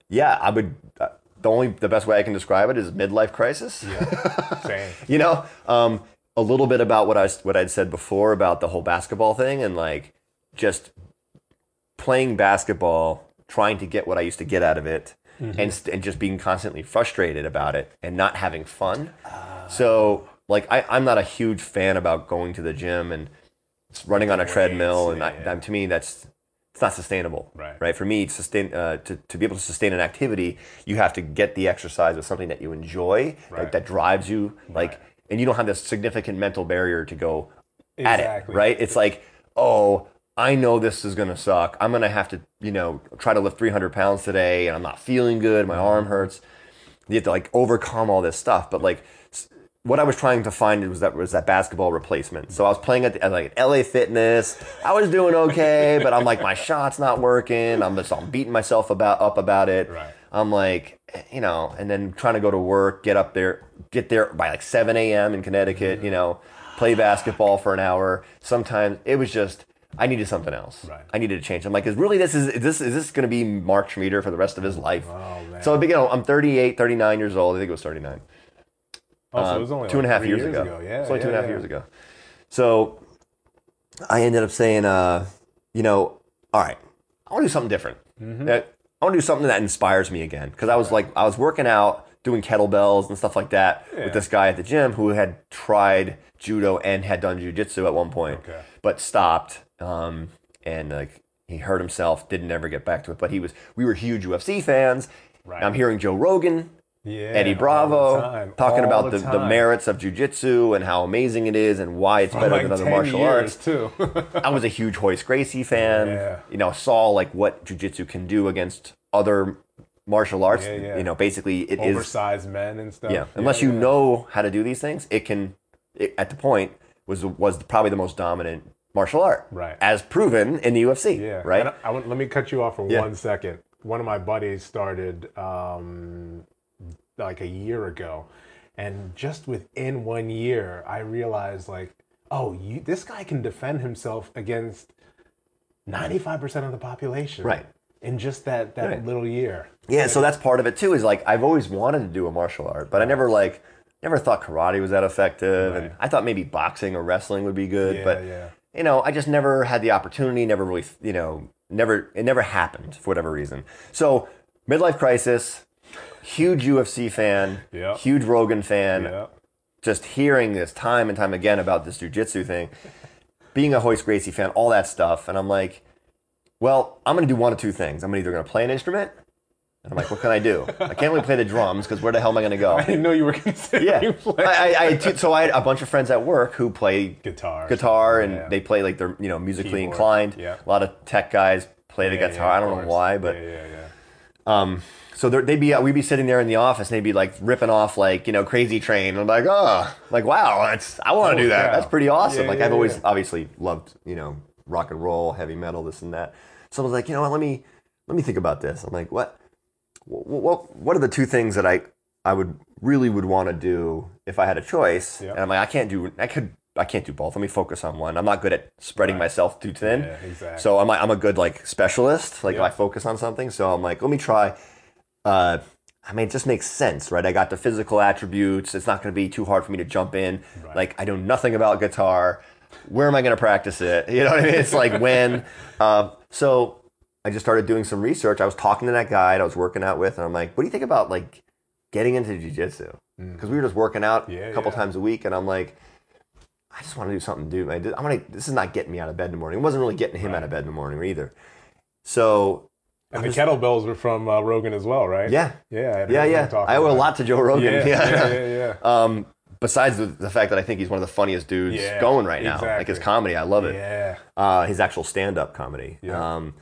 yeah, I would. Uh, the only the best way I can describe it is midlife crisis. Yeah, same. you know um, a little bit about what i what i'd said before about the whole basketball thing and like just playing basketball trying to get what i used to get out of it and, st- and just being constantly frustrated about it and not having fun so like I, i'm not a huge fan about going to the gym and running on a treadmill and I, yeah. to me that's it's not sustainable Right. right? For me to sustain uh, to, to be able to sustain an activity you have to get the exercise with something that you enjoy like that drives you like and you don't have this significant mental barrier to go at it right? It's like oh i know this is going to suck. I'm going to have to you know try to lift 300 pounds today and i'm not feeling good. My arm hurts. You have to like overcome all this stuff. But like what I was trying to find was that was that basketball replacement. So I was playing at, the, at like LA Fitness. I was doing okay, but I'm like my shot's not working. I'm just I'm beating myself about up about it. Right. I'm like, you know, and then trying to go to work, get up there, get there by like 7 a.m. in Connecticut, you know, play basketball for an hour. Sometimes it was just, I needed something else. Right. I needed to change. I'm like, is really this is, is this is this going to be Marc Schmieder for the rest of his life? Oh. So you know, I'm 38, 39 years old. I think it was 39 Oh, so it was only two and a half three years, ago. Yeah, it's only two and a yeah, half yeah. years ago. So I ended up saying, uh, you know, all right, I want to do something different. Mm-hmm. I want to do something that inspires me again because I was like, I was working out, doing kettlebells and stuff like that Yeah. with this guy at the gym who had tried judo and had done jujitsu at one point, Okay. but stopped. Um, and like he hurt himself, didn't ever get back to it. But he was, we were huge UFC fans. Right. I'm hearing Joe Rogan Yeah, Eddie all the Bravo talking all about the, the, time. merits of jujitsu and how amazing it is and why it's For better like than other 10 martial arts. too. I was a huge Royce Gracie fan. Yeah. You know, saw like what jujitsu can do against other martial arts. Yeah, yeah. You know, basically it is Oversized men and stuff. yeah. Unless you know how to do these things, it can. It, at the point was was probably the most dominant martial art, Right. As proven in the UFC, Yeah. right? And I, I let me cut you off for one second. One of my buddies started um, like a year ago, and just within one year, I realized like, oh, you, this guy can defend himself against ninety-five percent of the population, Right. In just that that Right. little year. Yeah, so that's part of it too. Is like I've always wanted to do a martial art, but I never like never thought karate was that effective, and I thought maybe boxing or wrestling would be good, Yeah, but yeah. you know, I just never had the opportunity. Never really, you know, never it never happened for whatever reason. So midlife crisis, huge UFC fan, Yeah. huge Rogan fan. Yeah. Just hearing this time and time again about this jujitsu thing, being a Royce Gracie fan, all that stuff, and I'm like, well, I'm gonna do one of two things. I'm either gonna play an instrument, and I'm like, what can I do? I can't really play the drums because where the hell am I gonna go? I didn't know you were considering Yeah, playing I, I, I so I had a bunch of friends at work who play guitar. guitar and Yeah. they play like they're you know musically Keyboard, inclined. yeah. A lot of tech guys play the guitar. I don't know why, but yeah, yeah, yeah. um, so they'd be uh, we'd be sitting there in the office and they'd be like ripping off like you know Crazy Train. And I'm like, oh, like wow, that's I want to Oh, do that. yeah. That's pretty awesome. Yeah, like yeah, I've always obviously loved you know rock and roll, heavy metal, this and that. So I was like, you know what? Let me let me think about this. I'm like, what what what, what are the two things that I I would really would want to do if I had a choice? And I'm like, I can't do I could. I can't do both. Let me focus on one. I'm not good at spreading Right. myself too thin. Yeah, exactly. So I'm like, I'm a good like specialist. Like Yeah. I focus on something. So I'm like, let me try. Uh, I mean, it just makes sense, right? I got the physical attributes. It's not going to be too hard for me to jump in. Right. Like I know nothing about guitar. Where am I going to practice it? You know what I mean? It's like when. Um, so I just started doing some research. I was talking to that guy that I was working out with, and I'm like, what do you think about like getting into jujitsu? Because we were just working out Mm. Yeah, a couple yeah. times a week, and I'm like. I just want to do something, dude. I I'm gonna. This is not getting me out of bed in the morning. It wasn't really getting him out of bed in the morning either. So And the kettlebells were from uh, Rogan as well, right? yeah, Yeah, I yeah, yeah. I owe a lot to Joe Rogan. it. Yeah, yeah, yeah, yeah. Um, besides the, the fact that I think he's one of the funniest dudes Yeah, going right now. Like his comedy, I love it. Yeah. Uh, his actual stand-up comedy. Yeah. Um,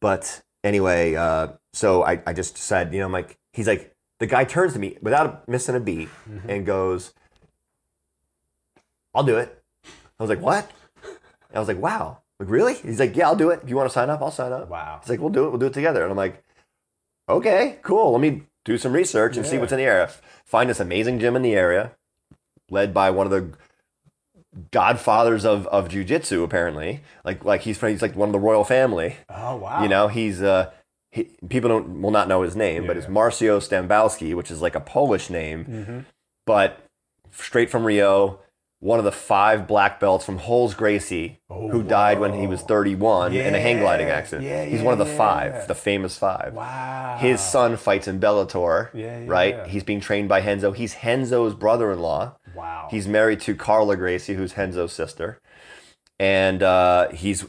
but anyway, uh, so I, I just said, you know, I'm like, he's like, the guy turns to me without missing a beat Mm-hmm. and goes, "I'll do it." I was like, "What?" I was like, "Wow." Like really? He's like, "Yeah, I'll do it. If you want to sign up, I'll sign up." Wow. He's like, "We'll do it. We'll do it together." And I'm like, "Okay, cool. Let me do some research and see what's in the area. Find this amazing gym in the area, led by one of the godfathers of of jujitsu. Apparently, like like he's he's like one of the royal family. Oh wow. You know, he's uh, he, people don't will not know his name, but it's Marcio Stambowsky, which is like a Polish name, Mm-hmm. but straight from Rio. One of the five black belts from Rolls Gracie, Oh, who died when he was 31 in a hang gliding accident. yeah, He's yeah, one of the yeah. five, the famous five. Wow. His son fights in Bellator, Yeah, yeah, right? yeah. He's being trained by Renzo. He's Renzo's brother-in-law. Wow. He's married to Carla Gracie, who's Renzo's sister, and uh, he's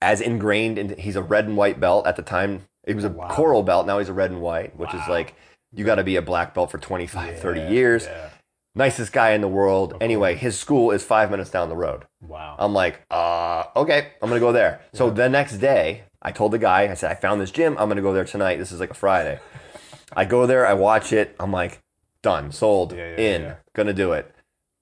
as ingrained in. He's a red and white belt at the time. It was a Wow. coral belt. Now he's a red and white, which is like you got to be a black belt for 25, 30 years. yeah. Nicest guy in the world. Anyway, his school is five minutes down the road. Wow. I'm like, uh, okay, I'm gonna go there. So the next day, I told the guy, I said, I found this gym. I'm gonna go there tonight. This is like a Friday. I go there, I watch it. I'm like, done, sold, Yeah, yeah, in, gonna do it.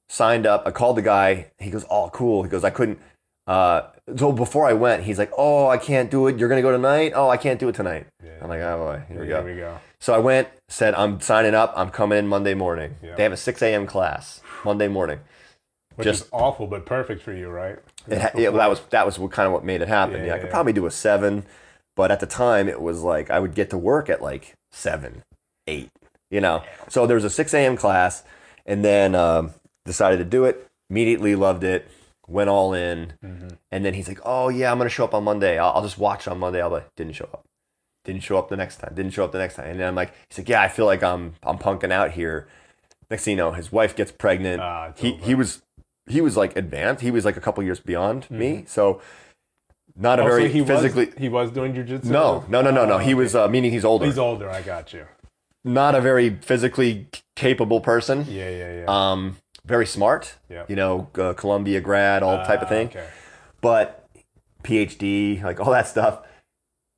Signed up. I called the guy. He goes, oh, cool. He goes, I couldn't. Uh, so before I went, he's like, "Oh, I can't do it. You're gonna go tonight. Oh, I can't do it tonight." Yeah. I'm like, "Oh boy, here we go." Here we go. So I went, said, "I'm signing up. I'm coming in Monday morning." Yeah. They have a 6 a.m. class Monday morning. Which Just- is awful, but perfect for you, right? It ha- yeah, well, that was that was what kind of what made it happen. Yeah, Yeah, I could probably do a seven, but at the time it was like I would get to work at like seven, eight, you know. So there was a six a.m. class, and then um, decided to do it. Immediately loved it. Went all in, Mm-hmm. and then he's like, "Oh yeah, I'm gonna show up on Monday. I'll, I'll just watch on Monday." I'll be like, didn't show up. Didn't show up the next time. Didn't show up the next time. And then I'm like, he's like, "Yeah, I feel like I'm I'm punking out here." Next thing you know, his wife gets pregnant. Ah, it's he over. he was he was like advanced. He was like a couple years beyond me, so not a Oh, very Mm-hmm. he physically. was, he was doing jujitsu. no, no, no, no, no. Oh, He okay. was uh, meaning he's older. He's older. I got you. not a very physically capable person. Yeah, yeah, yeah. Um, very smart. Yeah. You know, uh, Columbia grad, all type of Ah, thing. Okay. But PhD, like all that stuff.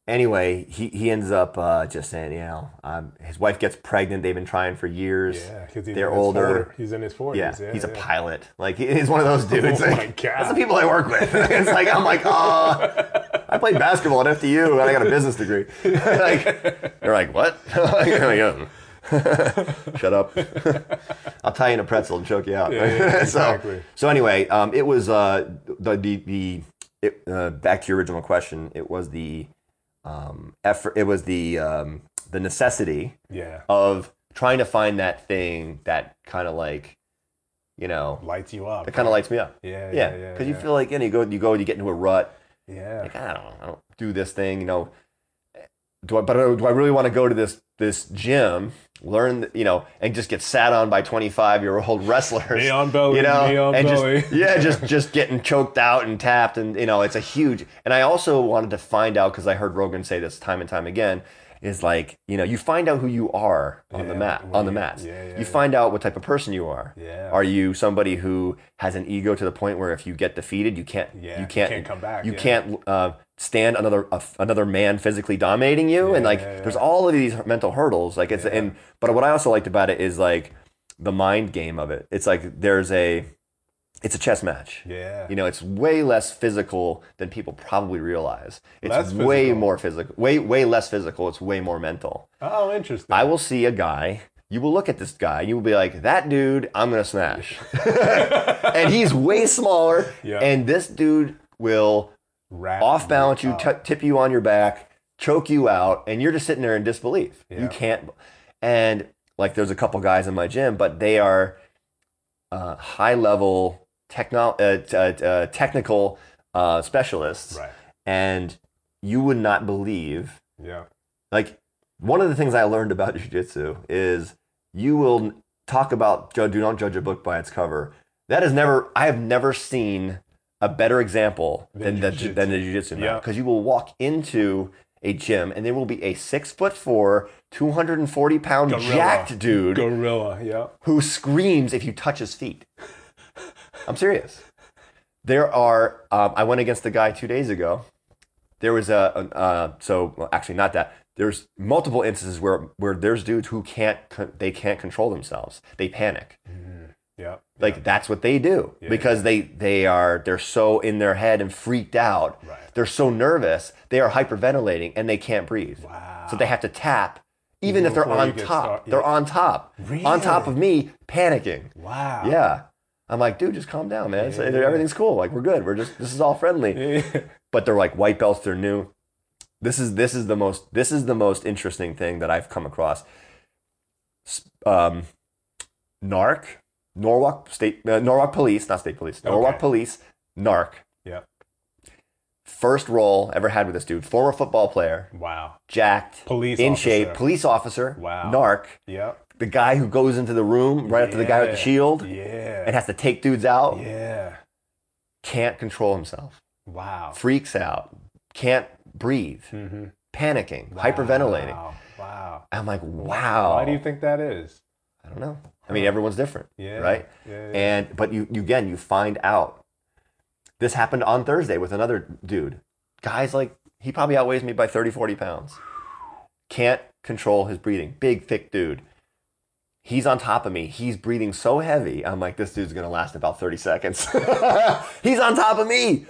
Anyway, he, he ends up uh, just saying, you know, um, his wife gets pregnant. They've been trying for years. Yeah, because They're older. 40 He's in his forties. Yeah, Yeah, he's a pilot. Like he's one of those dudes. Oh like, my God. That's the people I work with. it's like I'm like, oh, I played basketball at FDU and I got a business degree. like they're like, what? Like, "Oh." Shut up. I'll tie you in a pretzel and choke you out. Yeah, yeah, exactly. so, so anyway, um, it was uh, the the the it, uh, back to your original question. It was the um, effort. It was the um, the necessity Yeah, of trying to find that thing that kind of like, you know, lights you up. it kind of lights me up. Yeah, Yeah, yeah, yeah. because you feel like you know you go you go you get into a rut. Yeah, Like I don't I don't do this thing. You know, do I? But do I really want to go to this this gym? Learn you know and just get sat on by twenty five year old wrestlers. Neon belly, you know, neon and belly. just yeah, just just getting choked out and tapped, and you know it's a huge. And I also wanted to find out because I heard Rogan say this time and time again. Is like you know you find out who you are on the mat on the mats. yeah, yeah, you yeah. find out what type of person you are. Yeah. Are you somebody who has an ego to the point where if you get defeated, you can't Yeah, you you can't can't come back, You yeah. can't uh, stand another uh, another man physically dominating you, and like yeah, there's all of these mental hurdles. Like it's Yeah. and but what I also liked about it is like the mind game of it. It's like there's a it's a chess match. yeah. You know, it's way less physical than people probably realize. It's Less way physical. more physical, way way less physical. It's way more mental. oh, interesting. I will see a guy. You will look at this guy. and You will be like, "That dude, I'm gonna smash," and he's way smaller. Yeah. And this dude will Wrap off balance you, t- tip you on your back, choke you out, and you're just sitting there in disbelief. Yeah. You can't. And like, there's a couple guys in my gym, but they are uh, high level techno- uh, t- uh, uh, technical uh, specialists, Right. and you would not believe Yeah. like one of the things I learned about jujitsu is you will talk about do not judge a book by its cover. That is never I have never seen a better example than Than the, than the jujitsu Yeah. because you will walk into a gym and there will be a six foot four, two hundred and forty pound Gorilla. jacked dude Gorilla. Yeah. who screams if you touch his feet. I'm serious. There are. Um, I went against a guy two days ago. There was a. an- Uh, so well, actually, not that. There's multiple instances where where there's dudes who can't they can't control themselves. They panic. Yeah. Like that's what they do because they they are they're so in their head and freaked out. Right. They're so nervous. They are hyperventilating and they can't breathe. Wow. So they have to tap. Even, Even if they're on top, start- they're on top, Really? on top of me, panicking. Wow. Yeah. I'm like, dude, just calm down, man. Yeah. Everything's cool. Like, we're good. We're just, this is all friendly. But they're like white belts. They're new. This is, this is the most, this is the most interesting thing that I've come across. Um, NARC, Norwalk State, uh, Norwalk Police, not State Police, Norwalk Okay. Police, NARC. Yeah. First role ever had with this dude, former football player, Wow. jacked, Police in officer. shape, police officer, Wow. NARC, Yeah. the guy who goes into the room right after the guy with the shield Yeah. and has to take dudes out. yeah. can't control himself, Wow. freaks out, can't breathe, Mm-hmm. panicking, hyperventilating. Wow. Wow. I'm like, wow. Why do you think that is? I don't know. I mean, everyone's different, Yeah. right? Yeah. yeah. And but you, you again, you find out. This happened on Thursday with another dude. Guy's like, he probably outweighs me by 30, 40 pounds. Can't control his breathing. Big, thick dude. He's on top of me. He's breathing so heavy. I'm like, this dude's gonna last about 30 seconds. He's on top of me.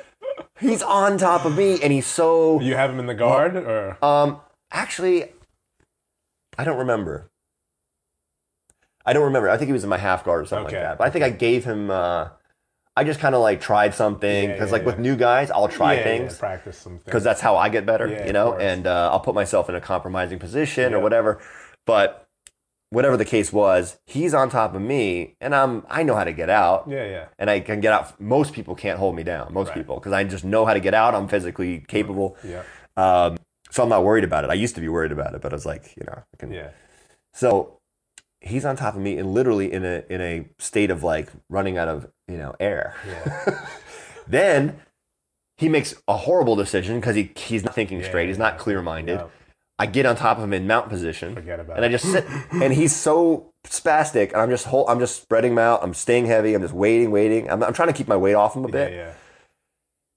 He's on top of me, and he's so. You have him in the guard, or Um, actually, I don't remember. I don't remember. I think he was in my half guard or something Okay. like that. But I think I gave him. Uh, I just kind of like tried something because, yeah, like with new guys, I'll try Yeah, yeah, things practice some things. because that's how I get better, Yeah, you know. And uh, I'll put myself in a compromising position or whatever. But whatever the case was, he's on top of me, and I'm I know how to get out. yeah, yeah, And I can get out. Most people can't hold me down. Most Right. people, because I just know how to get out. I'm physically capable. yeah, Um, so I'm not worried about it. I used to be worried about it, but I was like, you know, I can. yeah. So he's on top of me and literally in a in a state of like running out of you know air. Yeah. Then he makes a horrible decision because he he's not thinking Yeah, straight. He's not clear minded. No, I get on top of him in mount position. forget about And I just sit, and he's so spastic, and I'm just whole, I'm just spreading him out. I'm staying heavy. I'm just waiting, waiting. I'm, I'm trying to keep my weight off him a bit, yeah. yeah.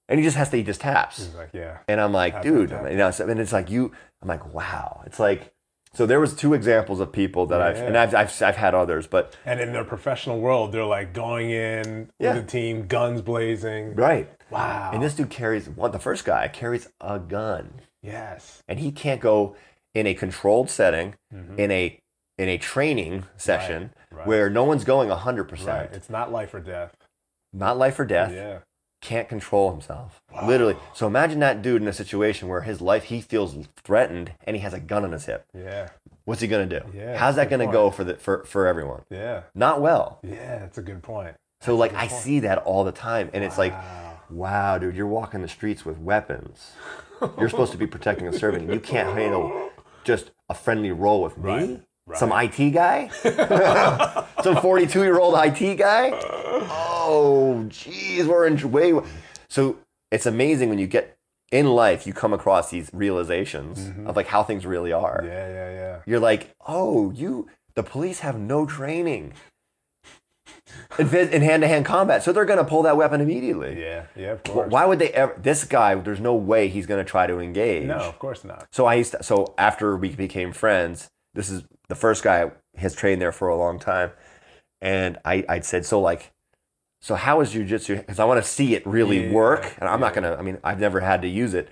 and he just has to. He just taps. He's like, yeah, And I'm like, dude, you know, and it's like you. I'm like, wow. It's like, so there was two examples of people that I've, Yeah. and I've, I've, I've had others, but and in their professional world, they're like going in Yeah. with the team, guns blazing. right. Wow. And this dude carries one. The first guy carries a gun, yes. and he can't go in a controlled setting Mhm. in a in a training session right. where no one's going hundred Right. percent. It's not life or death. Not life or death. Yeah. Can't control himself. Literally. So imagine that dude in a situation where his life he feels threatened and he has a gun on his hip. Yeah. What's he gonna do? Yeah, How's that gonna point. go for the for, for everyone? Yeah. Not well. Yeah. That's a good point. So like I point. see that all the time, and it's like, Wow. wow, dude, you're walking the streets with weapons. You're supposed to be protecting a servant. You can't handle just a friendly role with me, Right, some IT guy, some 42 year old IT guy. Oh, geez, we're in way. So it's amazing when you get in life, you come across these realizations of like how things really are. Mm-hmm. Yeah. Yeah. Yeah. You're like, oh, you, the police have no training in hand to hand combat, so they're going to pull that weapon immediately. Yeah. Yeah. Of course. Why would they ever? This guy, there's no way he's going to try to engage. No, of course not. So I used to, so after we became friends, this is the first guy has trained there for a long time, and I I said so like, so how is jujitsu? Because I want to see it really Yeah, work, and I'm not gonna. I mean, I've never had to use it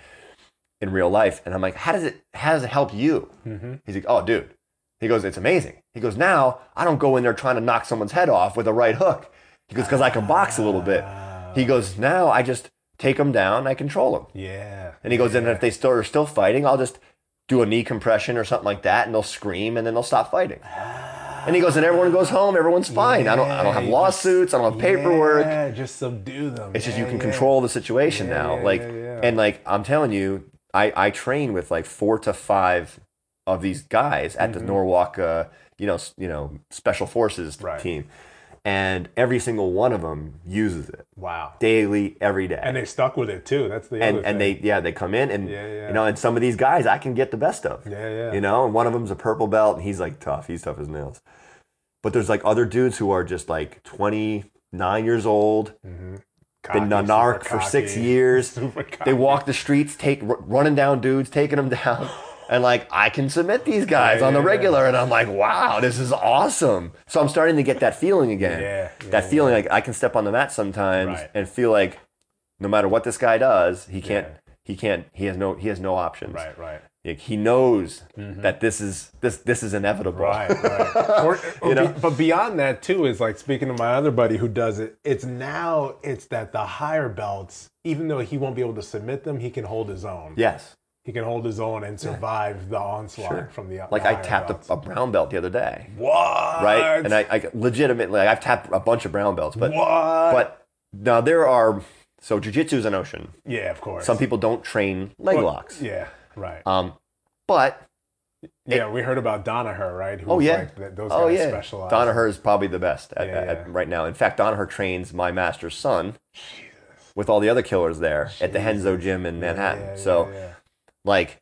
in real life, and I'm like, how does it how does it help you? Mm-hmm. He's like, oh, dude. He goes, it's amazing. He goes, now I don't go in there trying to knock someone's head off with a right hook. He goes, because I can box a little bit. He goes, now I just take them down, I control them. Yeah. And he goes, and if they still are still fighting, I'll just do a knee compression or something like that, and they'll scream, and then they'll stop fighting. And he goes, and everyone goes home, everyone's fine. I don't, I don't have Yeah, lawsuits, I don't have paperwork. Yeah, just subdue them. It's just you can yeah. control the situation Yeah, now. yeah, like, yeah, yeah. and like I'm telling you, I I train with like four to five of these guys at the Norwalk, uh, you know, you know, special forces Right. team, and every single one of them uses it Wow. daily, every day. And they stuck with it too. That's the and and they yeah they come in and Yeah, yeah. you know and some of these guys I can get the best of Yeah, yeah. you know and one of them's a purple belt and he's like tough he's tough as nails but there's like other dudes who are just like 29 years old mm-hmm. Cocky, been a narc for six years they walk the streets take r- running down dudes taking them down and like I can submit these guys Yeah, on the regular and I'm like wow this is awesome so I'm starting to get that feeling again Yeah, yeah, that feeling like I can step on the mat sometimes Right. and feel like no matter what this guy does he can't he can't he has no he has no options Right, right. Like, he knows mm-hmm. that this is this this is inevitable Right, right. Or, or You know? be- but beyond that too is like speaking to my other buddy who does it. It's now it's that the higher belts, even though he won't be able to submit them, he can hold his own. yes He can hold his own and survive the onslaught Sure. from the outside. like the I tapped a, a brown belt the other day what right and I, I legitimately like, I've tapped a bunch of brown belts but what? but now there are so jujitsu is an ocean yeah, of course. some people don't train leg But- locks Yeah, right. um but yeah, we heard about Danaher, right? Who oh yeah like, th- those oh guys yeah specialize. Danaher is probably the best at, Yeah, at- yeah. right now in fact Danaher trains my master's son with all the other killers there at the Renzo gym in Manhattan so. Like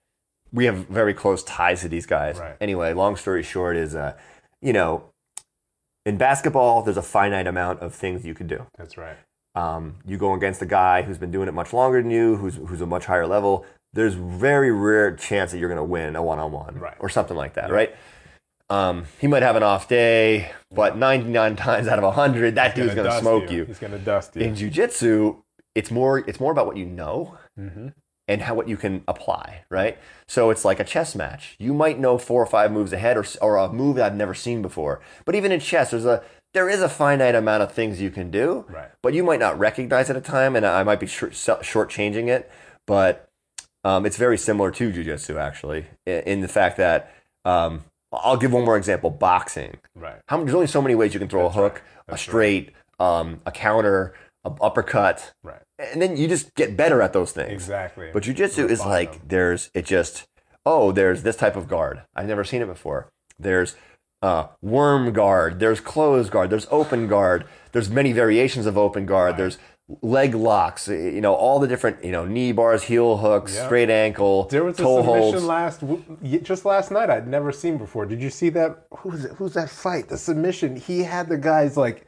we have very close ties to these guys. Right. Anyway, long story short is, uh, you know, in basketball, there's a finite amount of things you can do. that's right. Um, you go against a guy who's been doing it much longer than you, who's who's a much higher level. There's very rare chance that you're going to win a one-on-one Right. or something like that, right? Um, he might have an off day, but 99 times out of 100, that dude's going to smoke you. He's gonna dust you. In jiu-jitsu, it's more it's more about what you know Mm-hmm. And how what you can apply, right? So it's like a chess match. You might know four or five moves ahead, or or a move that I've never seen before. But even in chess, there's a there is a finite amount of things you can do, Right. but you might not recognize at a time, and I might be short, shortchanging it. But um, it's very similar to jujitsu, actually, in, the fact that um, I'll give one more example: boxing. Right. How, there's only so many ways you can throw That's a hook, right. a straight, um, a counter, a uppercut, Right. And then you just get better at those things. Exactly. But jujitsu is like there's it just oh there's this type of guard I've never seen it before. There's uh, worm guard. There's closed guard. There's open guard. There's many variations of open guard. There's leg locks. You know all the different you know knee bars, heel hooks, Yeah. straight ankle, There was a toe submission holds. last, just last night. I'd never seen before. Did you see that? Who's? Who's that fight? The submission. He had the guys like,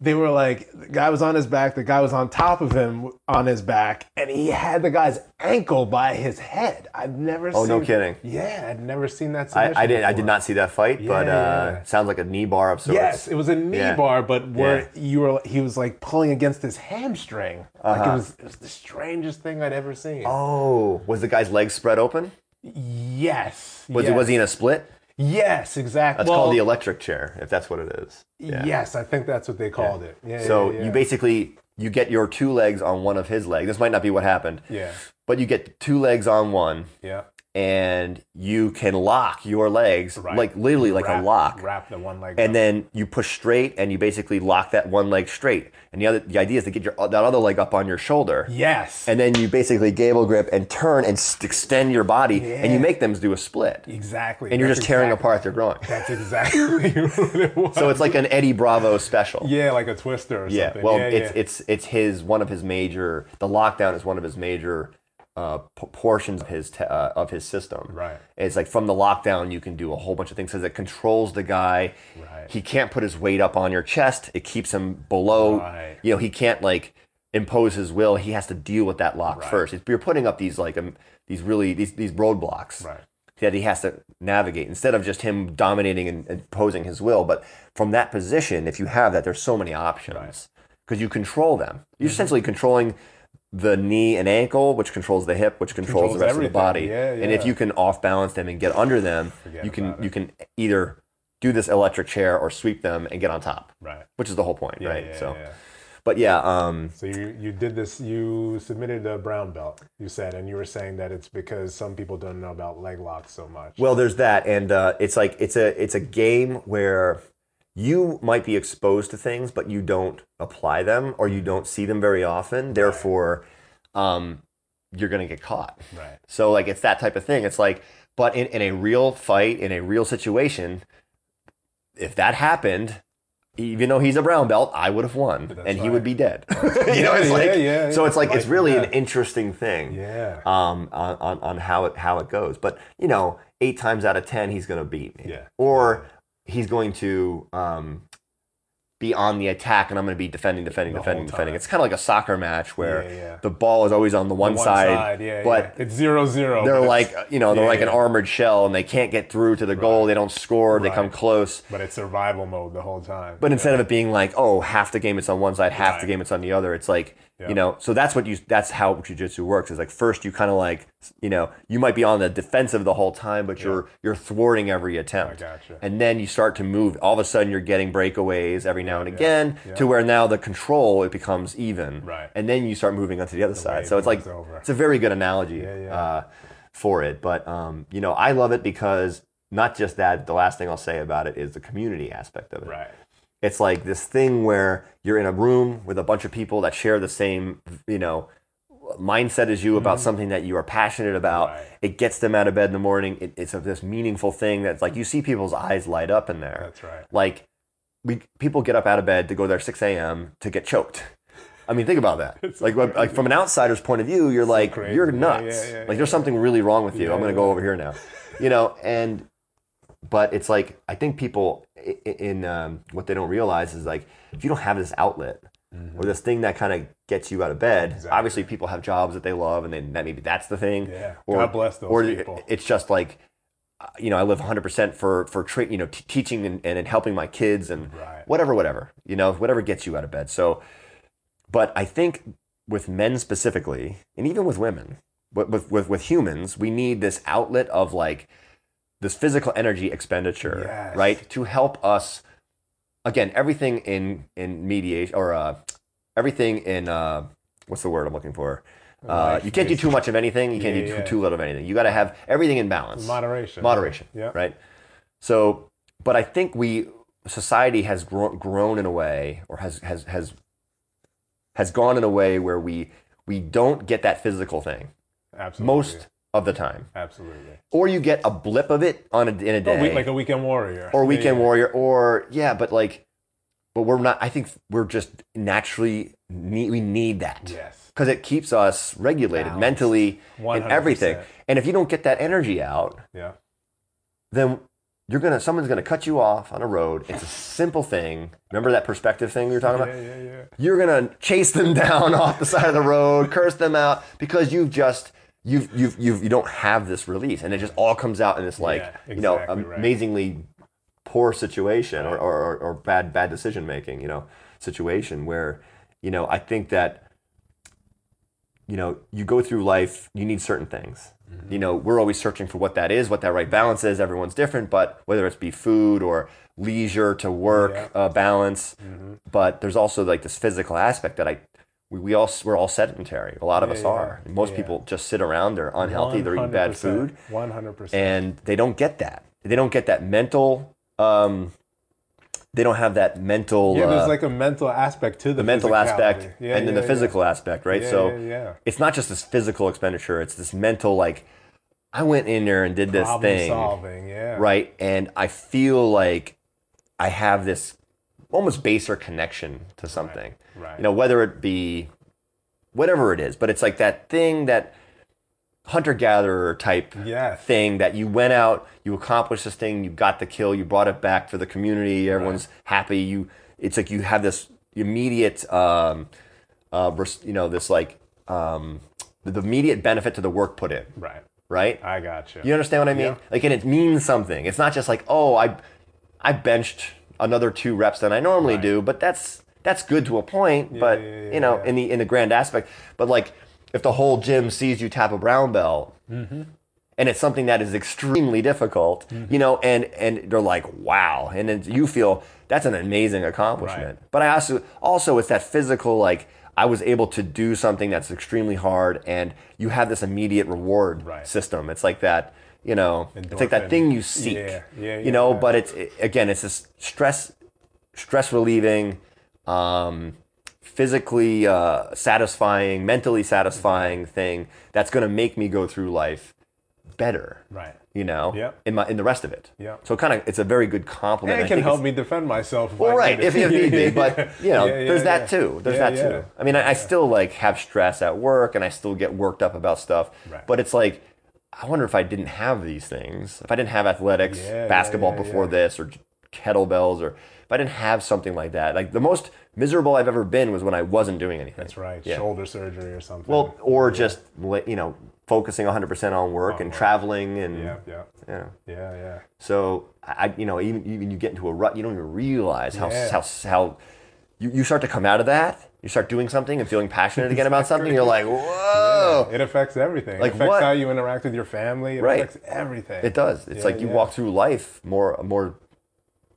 they were like, the guy was on his back. The guy was on top of him on his back, and he had the guy's ankle by his head. I've never. Seen Oh, seen, no kidding. Yeah, I'd never seen that. I, I did I did not see that fight, but Yeah, uh, yeah. sounds like a knee bar of sorts. Yes, it was a knee Yeah. bar, but where you were, he was like pulling against his hamstring. Like Uh-huh. it was, it was the strangest thing I'd ever seen. Oh, was the guy's legs spread open? Yes. Was yes. was he in a split? Yes, exactly. That's called the electric chair, if that's what it is. Yeah. Yes, I think that's what they called it. Yeah. So yeah, yeah. you basically you get your two legs on one of his legs. This might not be what happened, Yeah. but you get two legs on one, Yeah. And you can lock your legs Right. like literally like wrap, a lock. Wrap the one leg. And up. then you push straight, and you basically lock that one leg straight. And the other, the idea is to get your uh, that other leg up on your shoulder, yes. and then you basically gable grip and turn and s- extend your body, and you make them do a split, exactly. and you're That's just tearing exactly- apart their groin. That's exactly what it was. So it's like an Eddie Bravo special. yeah, like a twister or Yeah, something. well, yeah, it's yeah. it's it's his one of his major. The lockdown is one of his major uh, p- portions of his te- uh, of his system. Right. It's like from the lockdown, you can do a whole bunch of things because it controls the guy. Right. He can't put his weight up on your chest. It keeps him below. Right. You know, he can't like impose his will. He has to deal with that lock Right. first. It's, you're putting up these like um, these really these these roadblocks right. that he has to navigate instead of just him dominating and imposing his will. But from that position, if you have that, there's so many options because you control them. Mm-hmm. You're essentially controlling the knee and ankle, which controls the hip, which controls, Controls the rest everything. of the body. Yeah, And if you can off balance them and get under them, Forget you can you can either do this electric chair or sweep them and get on top, Right. which is the whole point, Yeah, right? yeah, so, yeah. but yeah, um, So you you did this. You submitted a brown belt. You said, and you were saying that it's because some people don't know about leg locks so much. Well, there's that, and uh, it's like it's a it's a game where you might be exposed to things, but you don't apply them or you don't see them very often. Therefore, um, you're gonna get caught. right. So like it's that type of thing. It's like, but in, in a real fight, in a real situation, if that happened, even though he's a brown belt, I would have won, That's and he right. would be dead. you know, it's Yeah, like yeah, so. It's like it's really an interesting thing Yeah. um, on, on, on how it how it goes. But you know, eight times out of ten, he's going to beat me. Yeah. Or he's going to um, be on the attack, and I'm going to be defending, defending, The defending, defending. It's kind of like a soccer match where Yeah, yeah. the ball is always on the one, One side, yeah, but yeah. it's zero zero. they're but like you know they're like an armored shell, and they can't get through to the goal. They don't score. They come close. but it's survival mode the whole time. But instead of it being like, oh, half the game it's on one side, half the game it's on the other, it's like, Yeah. you know, so that's what you, that's how jujitsu works. Is like first you kind of like, you know, you might be on the defensive the whole time, but you're you're thwarting every attempt. I gotcha. And then you start to move. All of a sudden, you're getting breakaways every now and again, to where now the control it becomes even. Right. And then you start moving onto the other side. So it's like over. it's a very good analogy. Uh, for it. But um, you know, I love it because not just that. The last thing I'll say about it is the community aspect of it. right. It's like this thing where you're in a room with a bunch of people that share the same, you know, mindset as you about something that you are passionate about. Mm-hmm. Right. It gets them out of bed in the morning. It, it's a, this meaningful thing that's like you see people's eyes light up in there. That's right. Like we people get up out of bed to go there 6 a.m. to get choked. I mean, think about that. Like, like from an outsider's point of view, you're like crazy. you're nuts. yeah, yeah, like yeah. there's something really wrong with you. I'm gonna go over here now, you know. And but it's like I think people in um, what they don't realize is like if you don't have this outlet or this thing that kind of gets you out of bed. Mm-hmm. Exactly. Obviously, people have jobs that they love, and then that maybe that's the thing. Yeah. Or, God bless those or people. it's just like uh, you know, I live 100% for for tra- you know t- teaching and, and helping my kids and Right. whatever, whatever you know, whatever gets you out of bed. So, but I think with men specifically, and even with women, with, with, with humans, we need this outlet of like this physical energy expenditure, Yes. right? To help us, again, everything in, in mediation or uh, everything in, uh, what's the word I'm looking for? Uh, you can't do too much of anything. You can't Yeah, do too, yeah. too little of anything. You got to have everything in balance. Moderation. Moderation. Yeah. Right. So, but I think we society has grown, grown in a way, or has has has has gone in a way where we we don't get that physical thing Absolutely. most of the time, Absolutely. or you get a blip of it on a, in a A day, week, like a weekend warrior. or weekend yeah. warrior, or yeah, but like, but we're not. I think we're just naturally need, we need that Yes. because it keeps us regulated mentally and 100%. everything. And if you don't get that energy out, Yeah. then you're gonna someone's gonna cut you off on a road. It's a simple thing. Remember that perspective thing we were talking Yeah, about? yeah, yeah. You're gonna chase them down off the side of the road, curse them out because you've just you've you've you've you don't have this release, and it just all comes out in this like Yeah, you know exactly right. amazingly poor situation or, or, or bad bad decision making. You know situation where you know I think that you know you go through life you need certain things Mm-hmm. you know we're always searching for what that is what that right balance is everyone's different but whether it's be food or leisure to work Yeah. uh, balance Mm-hmm. but there's also like this physical aspect that i we, we all we're all sedentary a lot of Yeah, us yeah, are most yeah. people just sit around they're unhealthy they're eating bad food 100%. and they don't get that they don't get that mental um, they don't have that mental yeah, uh, there's like a mental aspect to the, the mental aspect. And then the physical aspect, right? So yeah, it's not just this physical expenditure; it's this mental. Like, I went in there and did Yeah. this Problem thing, solving. Yeah. right? And I feel like I have this almost baser connection to something. right. You know, whether it be whatever it is, but it's like that thing that hunter gatherer type Yes. thing that you went out, you accomplished this thing, you got the kill, you brought it back for the community, everyone's happy. You, it's like you have this immediate, um, uh, you know, this like um, the, the immediate benefit to the work put in, Right. right? I got you. You understand what I mean? Yeah. Like, and it means something. It's not just like, oh, I, I benched another two reps than I normally Right. do, but that's that's good to a point. but yeah, yeah, you know, yeah. in the in the grand aspect, but like if the whole gym sees you tap a brown belt, Mm-hmm. and it's something that is extremely difficult, Mm-hmm. you know, and and they're like, wow, and then you feel that's an amazing accomplishment. But I also also it's that physical like. I was able to do something that's extremely hard, and you have this immediate reward Right. system. It's like that, you know, it's like that thing you seek. Yeah, yeah, you know, yeah. but it's it- again, it's this stress, stress relieving, um, physically uh, satisfying, mentally satisfying thing that's going to make me go through life better. Right. You know, Yep. in my in the rest of it. Yeah. So kind of, it's a very good compliment. And it can help me defend myself. If well, I right, if, if need be, but you know, Yeah, yeah, there's that too. There's Yeah, that yeah. too. I mean, I, I still like have stress at work, and I still get worked up about stuff. Right. But it's like, I wonder if I didn't have these things, if I didn't have athletics, Yeah, yeah, basketball yeah, before yeah. this, or kettlebells, or if I didn't have something like that, like the most miserable I've ever been was when I wasn't doing anything. That's right. Yeah. Shoulder surgery or something. Well, or just you know, focusing 100% on work and traveling and yeah, yeah, you know. yeah, yeah. So I, you know, even even you get into a rut, you don't even realize how Yeah. how how you, you start to come out of that. You start doing something and feeling passionate again about something. You're like, whoa! It affects everything. Like it affects what? how you interact with your family. It Right. affects everything. It does. It's Yeah, like you yeah. walk through life more more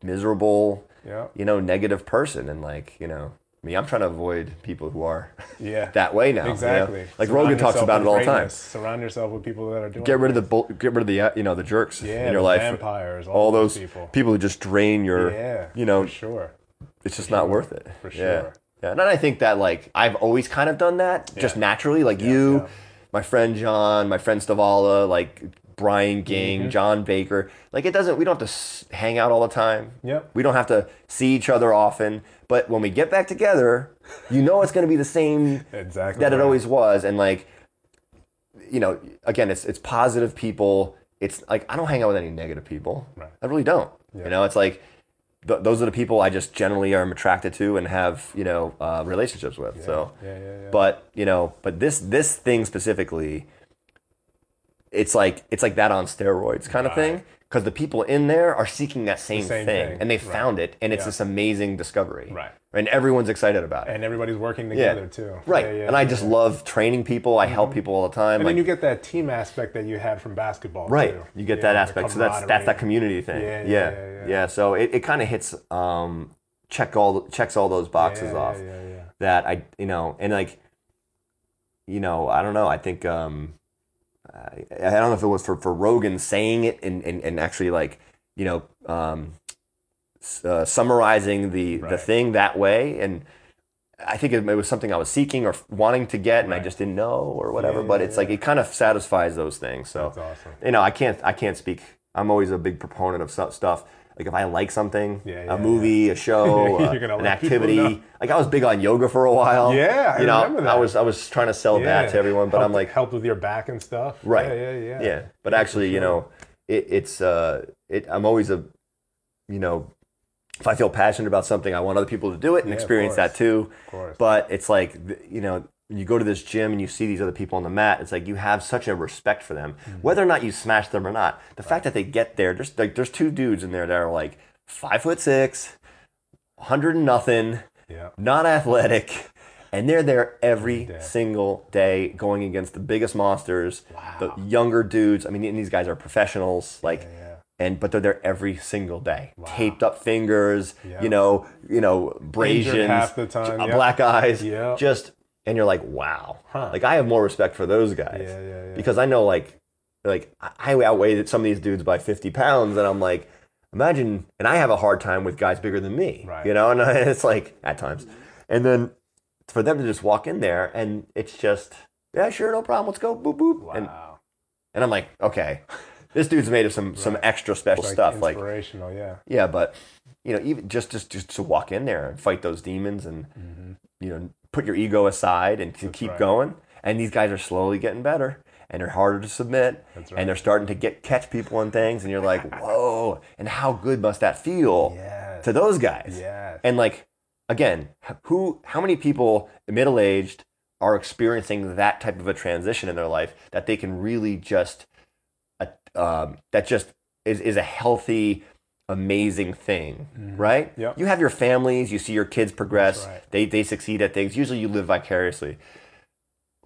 miserable, Yeah. you know, negative person, and like you know, me, I'm trying to avoid people who are Yeah. that way now. you know? Exactly. Like Surround Rogan talks about it all the time. Surround yourself with people that are doing. Get rid of the bull, get rid of the uh, you know the jerks Yeah, in your life. vampires, all all those people. people who just drain your, Yeah. you know, for sure. it's just not worth it. For sure. Yeah. And I think that like I've always kind of done that just naturally. Like you, yeah. my friend John, my friend Stavala, like Brian Ging, Mm-hmm. John Baker. Like it doesn't. We don't have to hang out all the time. Yep. We don't have to see each other often. But when we get back together, you know it's going to be the same Exactly. that it always was. And like, you know, again, it's it's positive people. It's like I don't hang out with any negative people. Right. I really don't. You know, it's like th- those are the people I just generally am attracted to and have you know uh, relationships with. So, Yeah, yeah, yeah. but you know, but this this thing specifically, it's like it's like that on steroids kind of thing because the people in there are seeking that same, same thing, thing, and they right. found it, and it's Yeah. this amazing discovery, Right. And everyone's excited about it, and everybody's working yeah, together too. right? Yeah, yeah, and I just love training people. I help people all the time. And like, then you get that team aspect that you had from basketball. right too. you get Yeah, that aspect so that's that's that community thing Yeah, yeah yeah, yeah, yeah, yeah. so it, it kind of hits um check all checks all those boxes Yeah, off Yeah, yeah, yeah. that i you know and like you know i don't know i think um i, I don't know if it was for for rogan saying it and and, and actually like you know um uh, summarizing the the thing that way and I think it, it was something I was seeking or wanting to get, and I just didn't know or whatever. Yeah, but yeah, it's like it kind of satisfies those things. So awesome. you know, I can't I can't speak. I'm always a big proponent of stuff. Like if I like something, Yeah, yeah, a movie, a show, uh, gonna an activity. Like I was big on yoga for a while. Yeah, I you know, remember that. I was I was trying to sell that to everyone, but helped, I'm like, helped with your back and stuff. right, Yeah, yeah, yeah. yeah. But actually, you know, it, it's uh, it. I'm always a, you know, if I feel passionate about something, I want other people to do it and Yeah, experience that too. Of course. But it's like, you know, you go to this gym and you see these other people on the mat. It's like you have such a respect for them, Mm-hmm. whether or not you smash them or not. The fact that they get there, there's like there's two dudes in there that are like five foot six, hundred and nothing, yeah. not athletic, and they're there every day. single day going against the biggest monsters, the younger dudes. I mean, these guys are professionals, like. Yeah. And but they're there every single day, taped up fingers, Yeah. you know, you know, abrasions, half the time, yeah. black eyes, Yeah. just and you're like, wow, Huh. like I have more respect for those guys Yeah, yeah, yeah. because I know like, like I outweighed some of these dudes by 50 pounds, and I'm like, imagine, and I have a hard time with guys bigger than me, Right. you know, and it's like at times, mm-hmm. and then for them to just walk in there and it's just, yeah, sure, no problem, let's go, boop boop, and wow. and I'm like, okay, this dude's made of some some extra special Like stuff, like inspirational, yeah. yeah, but you know, even just just just to walk in there and fight those demons and mm-hmm. You know put your ego aside and to keep right. going. And these guys are slowly getting better, and they're harder to submit, That's right. and they're starting to get catch people on things, and you're like, whoa! And how good must that feel Yes. to those guys? Yes. And like again, who how many people middle aged are experiencing that type of a transition in their life that they can really just uh, um, that just is, is a healthy amazing thing right Mm-hmm. Yep. you have your families you see your kids progress right. they they succeed at things usually you live vicariously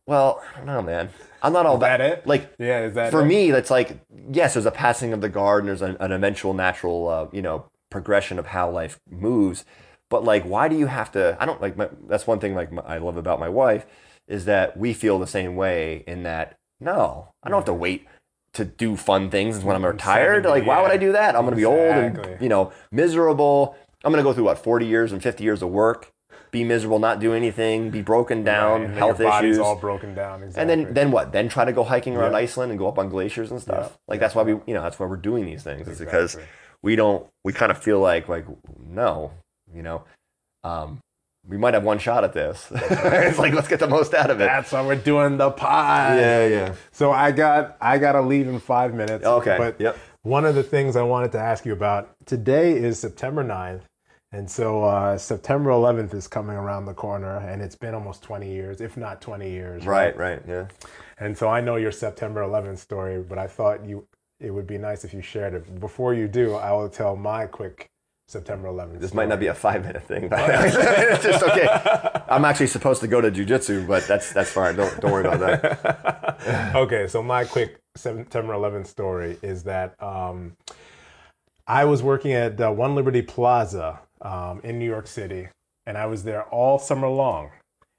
well i don't know man i'm not all Is that about it? like Yeah, is that for it? me that's like yes there's a passing of the guard and there's an, an eventual natural uh, you know progression of how life moves but like why do you have to i don't like my, that's one thing like my, i love about my wife is that we feel the same way in that no i don't have to wait to do fun things when i'm retired 70, like why would i do that i'm going to be old and you know miserable i'm going to go through what 40 years and 50 years of work be miserable not do anything be broken down Right, health issues all broken down. Exactly. and then then what? Then try to go hiking around Yeah. Iceland and go up on glaciers and stuff. Yeah. Like that's why we you know that's why we're doing these things. It's because we don't we kind of feel like like no you know um, we might have one shot at this. it's like let's get the most out of it. That's why we're doing the pod. Yeah, yeah. So I got I got to leave in five minutes. Okay, But yep. one of the things I wanted to ask you about today is September 9th. And so uh, September 11th is coming around the corner, and it's been almost 20 years, if not 20 years. Right, right, yeah. And so I know your September 11th story, but I thought you it would be nice if you shared it. Before you do, I will tell my quick September 11th. This might not be a five minute thing, but it's just okay. I'm actually supposed to go to jujitsu, but that's that's fine. Don't don't worry about that. okay, so my quick September 11th story is that um, I was working at uh, One Liberty Plaza um, in New York City, and I was there all summer long.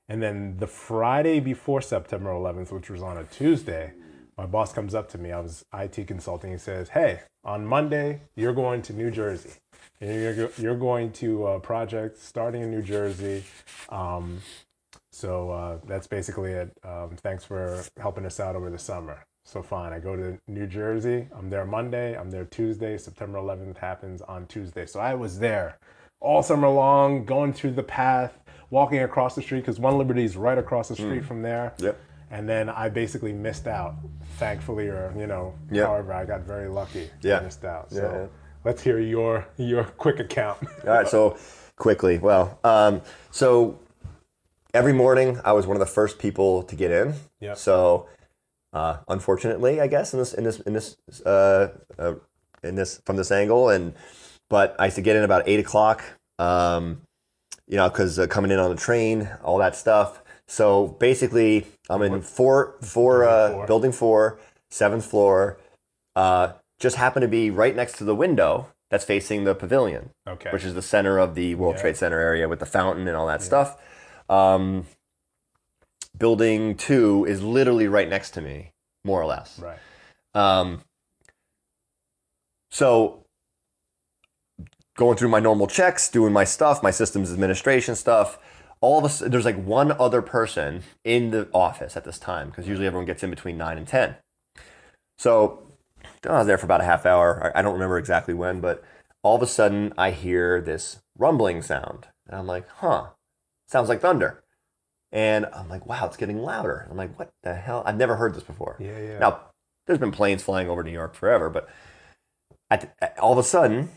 And then the Friday before September 11th, which was on a Tuesday, my boss comes up to me. I was IT consulting. He says, "Hey, on Monday you're going to New Jersey, and you're go- you're going to a project starting in New Jersey." Um, so uh, that's basically it. Um, thanks for helping us out over the summer. So fine, I go to New Jersey. I'm there Monday. I'm there Tuesday. September 11th happens on Tuesday. So I was there all summer long, going through the path, walking across the street because One Liberty is right across the street from there. Yep. And then I basically missed out. Thankfully, or you know, Yep. however, I got very lucky. Yeah. Missed out. So Yeah, yeah. Let's hear your your quick account. All right, so quickly. Well, um, so every morning I was one of the first people to get in. Yeah. So uh, unfortunately, I guess in this in this in this uh, uh, in this from this angle, and but I used to get in about eight o'clock. Um, you know, because uh, coming in on the train, all that stuff. So basically, I'm in four, four, uh, building four, seventh floor. Uh, just happen to be right next to the window that's facing the pavilion, Okay. which is the center of the World Yeah. Trade Center area with the fountain and all that stuff. Um, building two is literally right next to me, more or less. right. Um, so going through my normal checks, doing my stuff, my systems administration stuff. All of a sudden, there's like one other person in the office at this time because usually everyone gets in between nine and ten. So I was there for about a half hour. I don't remember exactly when, but all of a sudden I hear this rumbling sound, and I'm like, "Huh, sounds like thunder." And I'm like, "Wow, it's getting louder." I'm like, "What the hell? I've never heard this before." Yeah, yeah. Now, there's been planes flying over New York forever, but all of a sudden,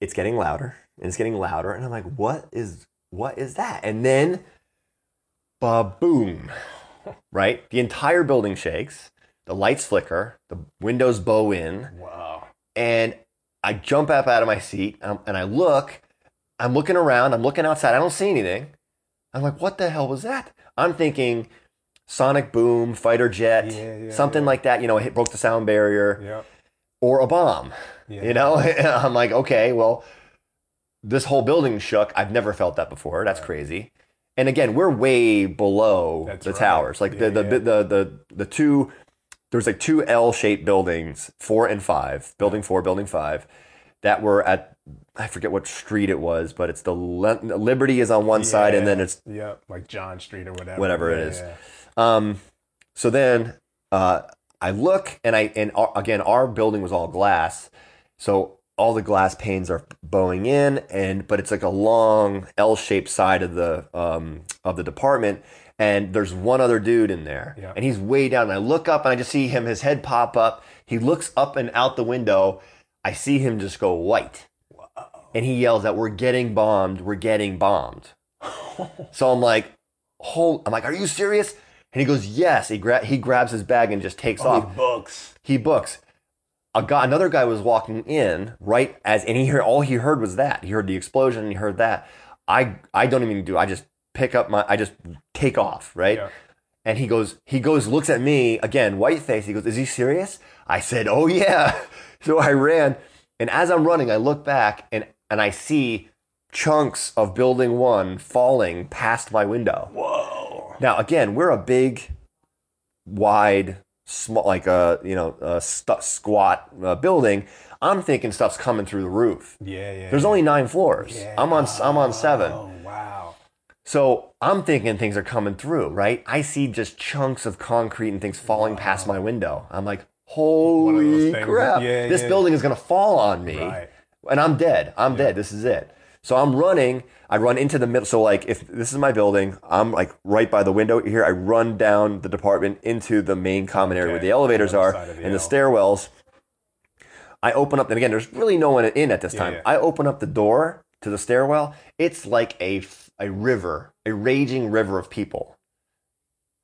it's getting louder and it's getting louder, and I'm like, "What is what is that?" And then, ba boom, right? The entire building shakes, the lights flicker, the windows bow in, Wow. and I jump up out of my seat and, and I look. I'm looking around. I'm looking outside. I don't see anything. I'm like, what the hell was that? I'm thinking sonic boom, fighter jet, Yeah, yeah, something yeah. like that. You know, it broke the sound barrier or a bomb. You know, I'm like, okay, well, this whole building shook. I've never felt that before. That's crazy. And again, we're way below That's the right. towers. Like the, the, yeah. the the the two there's like two L-shaped buildings, four and five, building four, building five, that were at I forget what street it was, but it's the Le- Liberty is on one side, and then it's Yep. Like John Street or whatever. Whatever it Yeah, is. yeah. um. So then uh, I look, and I and our, again our building was all glass, so all the glass panes are bowing in, and but it's like a long L-shaped side of the um of the department. And there's one other dude in there, Yeah. and he's way down. And I look up, and I just see him. His head pop up. He looks up and out the window. I see him just go white, and he yells out, "We're getting bombed! We're getting bombed!" so I'm like, "Hold!" I'm like, "Are you serious?" And he goes, "Yes." He gra- he grabs his bag and just takes oh, All off these books. he books. A guy, another guy was walking in right as, and he heard all he heard was that. He heard the explosion. and He heard that. I I don't even do. I just pick up my. I just take off right. Yeah. And he goes. He goes. Looks at me again. White face. He goes. Is he serious? I said, Oh yeah. So I ran, and as I'm running, I look back and and I see chunks of building one falling past my window. Whoa. Now, again, we're a big, wide, small, like a you know a stu- squat uh, building. I'm thinking stuff's coming through the roof. Yeah, yeah. There's yeah. only nine floors. Yeah. I'm on I'm on seven. Oh wow. So I'm thinking things are coming through, right? I see just chunks of concrete and things falling past my window. I'm like, holy crap! Yeah, this yeah. building is gonna fall on me Right. and I'm dead. I'm dead. This is it. So I'm running. I run into the middle. So like, if this is my building, I'm like right by the window here. I run down the department into the main common area where the elevators The are the and the stairwells. I open up, and again, there's really no one in at this time. yeah. I open up the door to the stairwell. It's like a a river, a raging river of people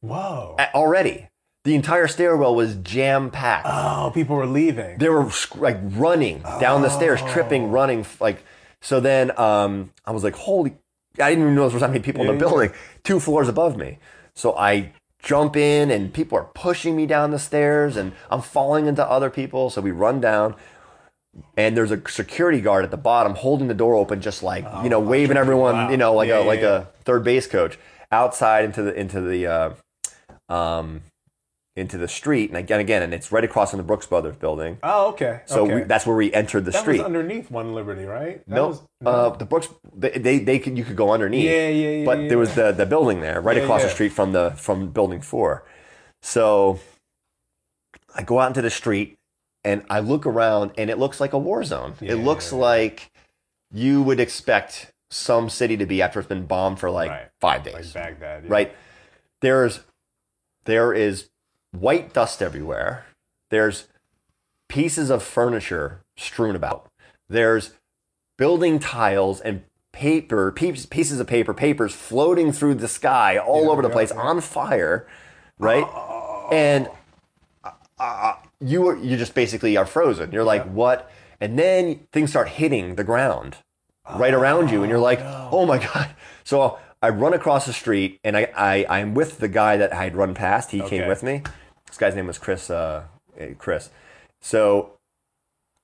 Whoa. Already. The entire stairwell was jam packed. Oh, people were leaving. They were like running down the stairs, Oh. tripping, running. Like so. Then um, I was like, "Holy!" I didn't even know there was that many people in Yeah, the yeah. building, two floors above me. So I jump in, and people are pushing me down the stairs, and I'm falling into other people. So we run down, and there's a security guard at the bottom holding the door open, just like you know, waving everyone, Oh, Wow. you know, like Yeah, a yeah, like yeah. a third base coach outside into the into the uh, um, into the street, and again, again, and it's right across from the Brooks Brothers building. oh, okay. So okay. we, that's where we entered the that street. was underneath One Liberty, right? That no, was- uh, the Brooks, they, they, they could, you could go underneath. Yeah, yeah, yeah, But there was the, the building there, right across the street from the from building four. So I go out into the street and I look around, and it looks like a war zone. Yeah, it looks like you would expect some city to be after it's been bombed for like Right. five days like Baghdad. yeah. right? There's there is white dust everywhere. There's pieces of furniture strewn about. There's building tiles and paper pieces pieces of paper papers floating through the sky all Yeah, over the place on fire, right? And I, I, you are you just basically are frozen. You're like, what? And then things start hitting the ground right around you, and you're like, oh my god. So I run across the street, and I, I I'm with the guy that I had run past. He came with me. This guy's name was Chris. Uh, eh, Chris. So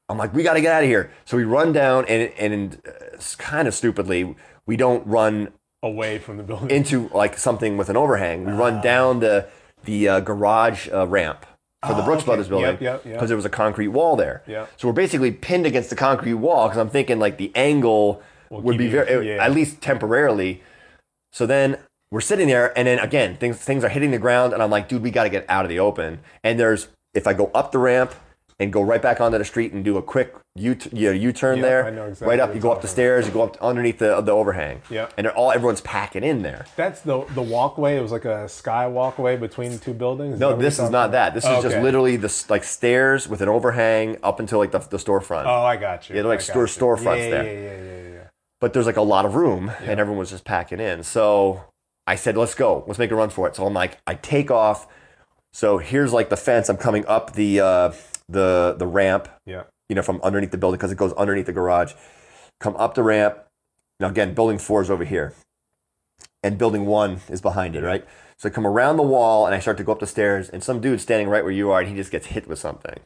I'm like, we got to get out of here. So we run down, and and uh, kind of stupidly, we don't run Away from the building. into like something with an overhang. We run down the the uh, garage uh, ramp for the Brooks okay. Brothers building Yep, yep, yep. because there was a concrete wall there. Yep. So we're basically pinned against the concrete wall because I'm thinking like the angle would be very yeah. at least temporarily. So then we're sitting there, and then again things things are hitting the ground, and I'm like, dude, we got to get out of the open. And there's if I go up the ramp and go right back onto the street and do a quick U you know, U-turn Yeah, there, I know exactly right up, you go up the stairs, you go up underneath the the overhang, Yeah. and all everyone's packing in there. That's the the walkway. It was like a sky walkway between two buildings. No, this is not talking that. This is just Okay. literally the like stairs with an overhang up until like the, the storefront. Oh, I got you. Yeah, they're like store- you. storefronts yeah, there. Yeah, yeah, yeah, yeah, yeah. But there's like a lot of room, and everyone was just packing in. So I said, "Let's go. Let's make a run for it." So I'm like, I take off. So here's like the fence. I'm coming up the uh, the the ramp, Yeah. you know, from underneath the building because it goes underneath the garage. Come up the ramp. Now again, building four is over here, and building one is behind it, right? So I come around the wall and I start to go up the stairs, and some dude's standing right where you are, and he just gets hit with something,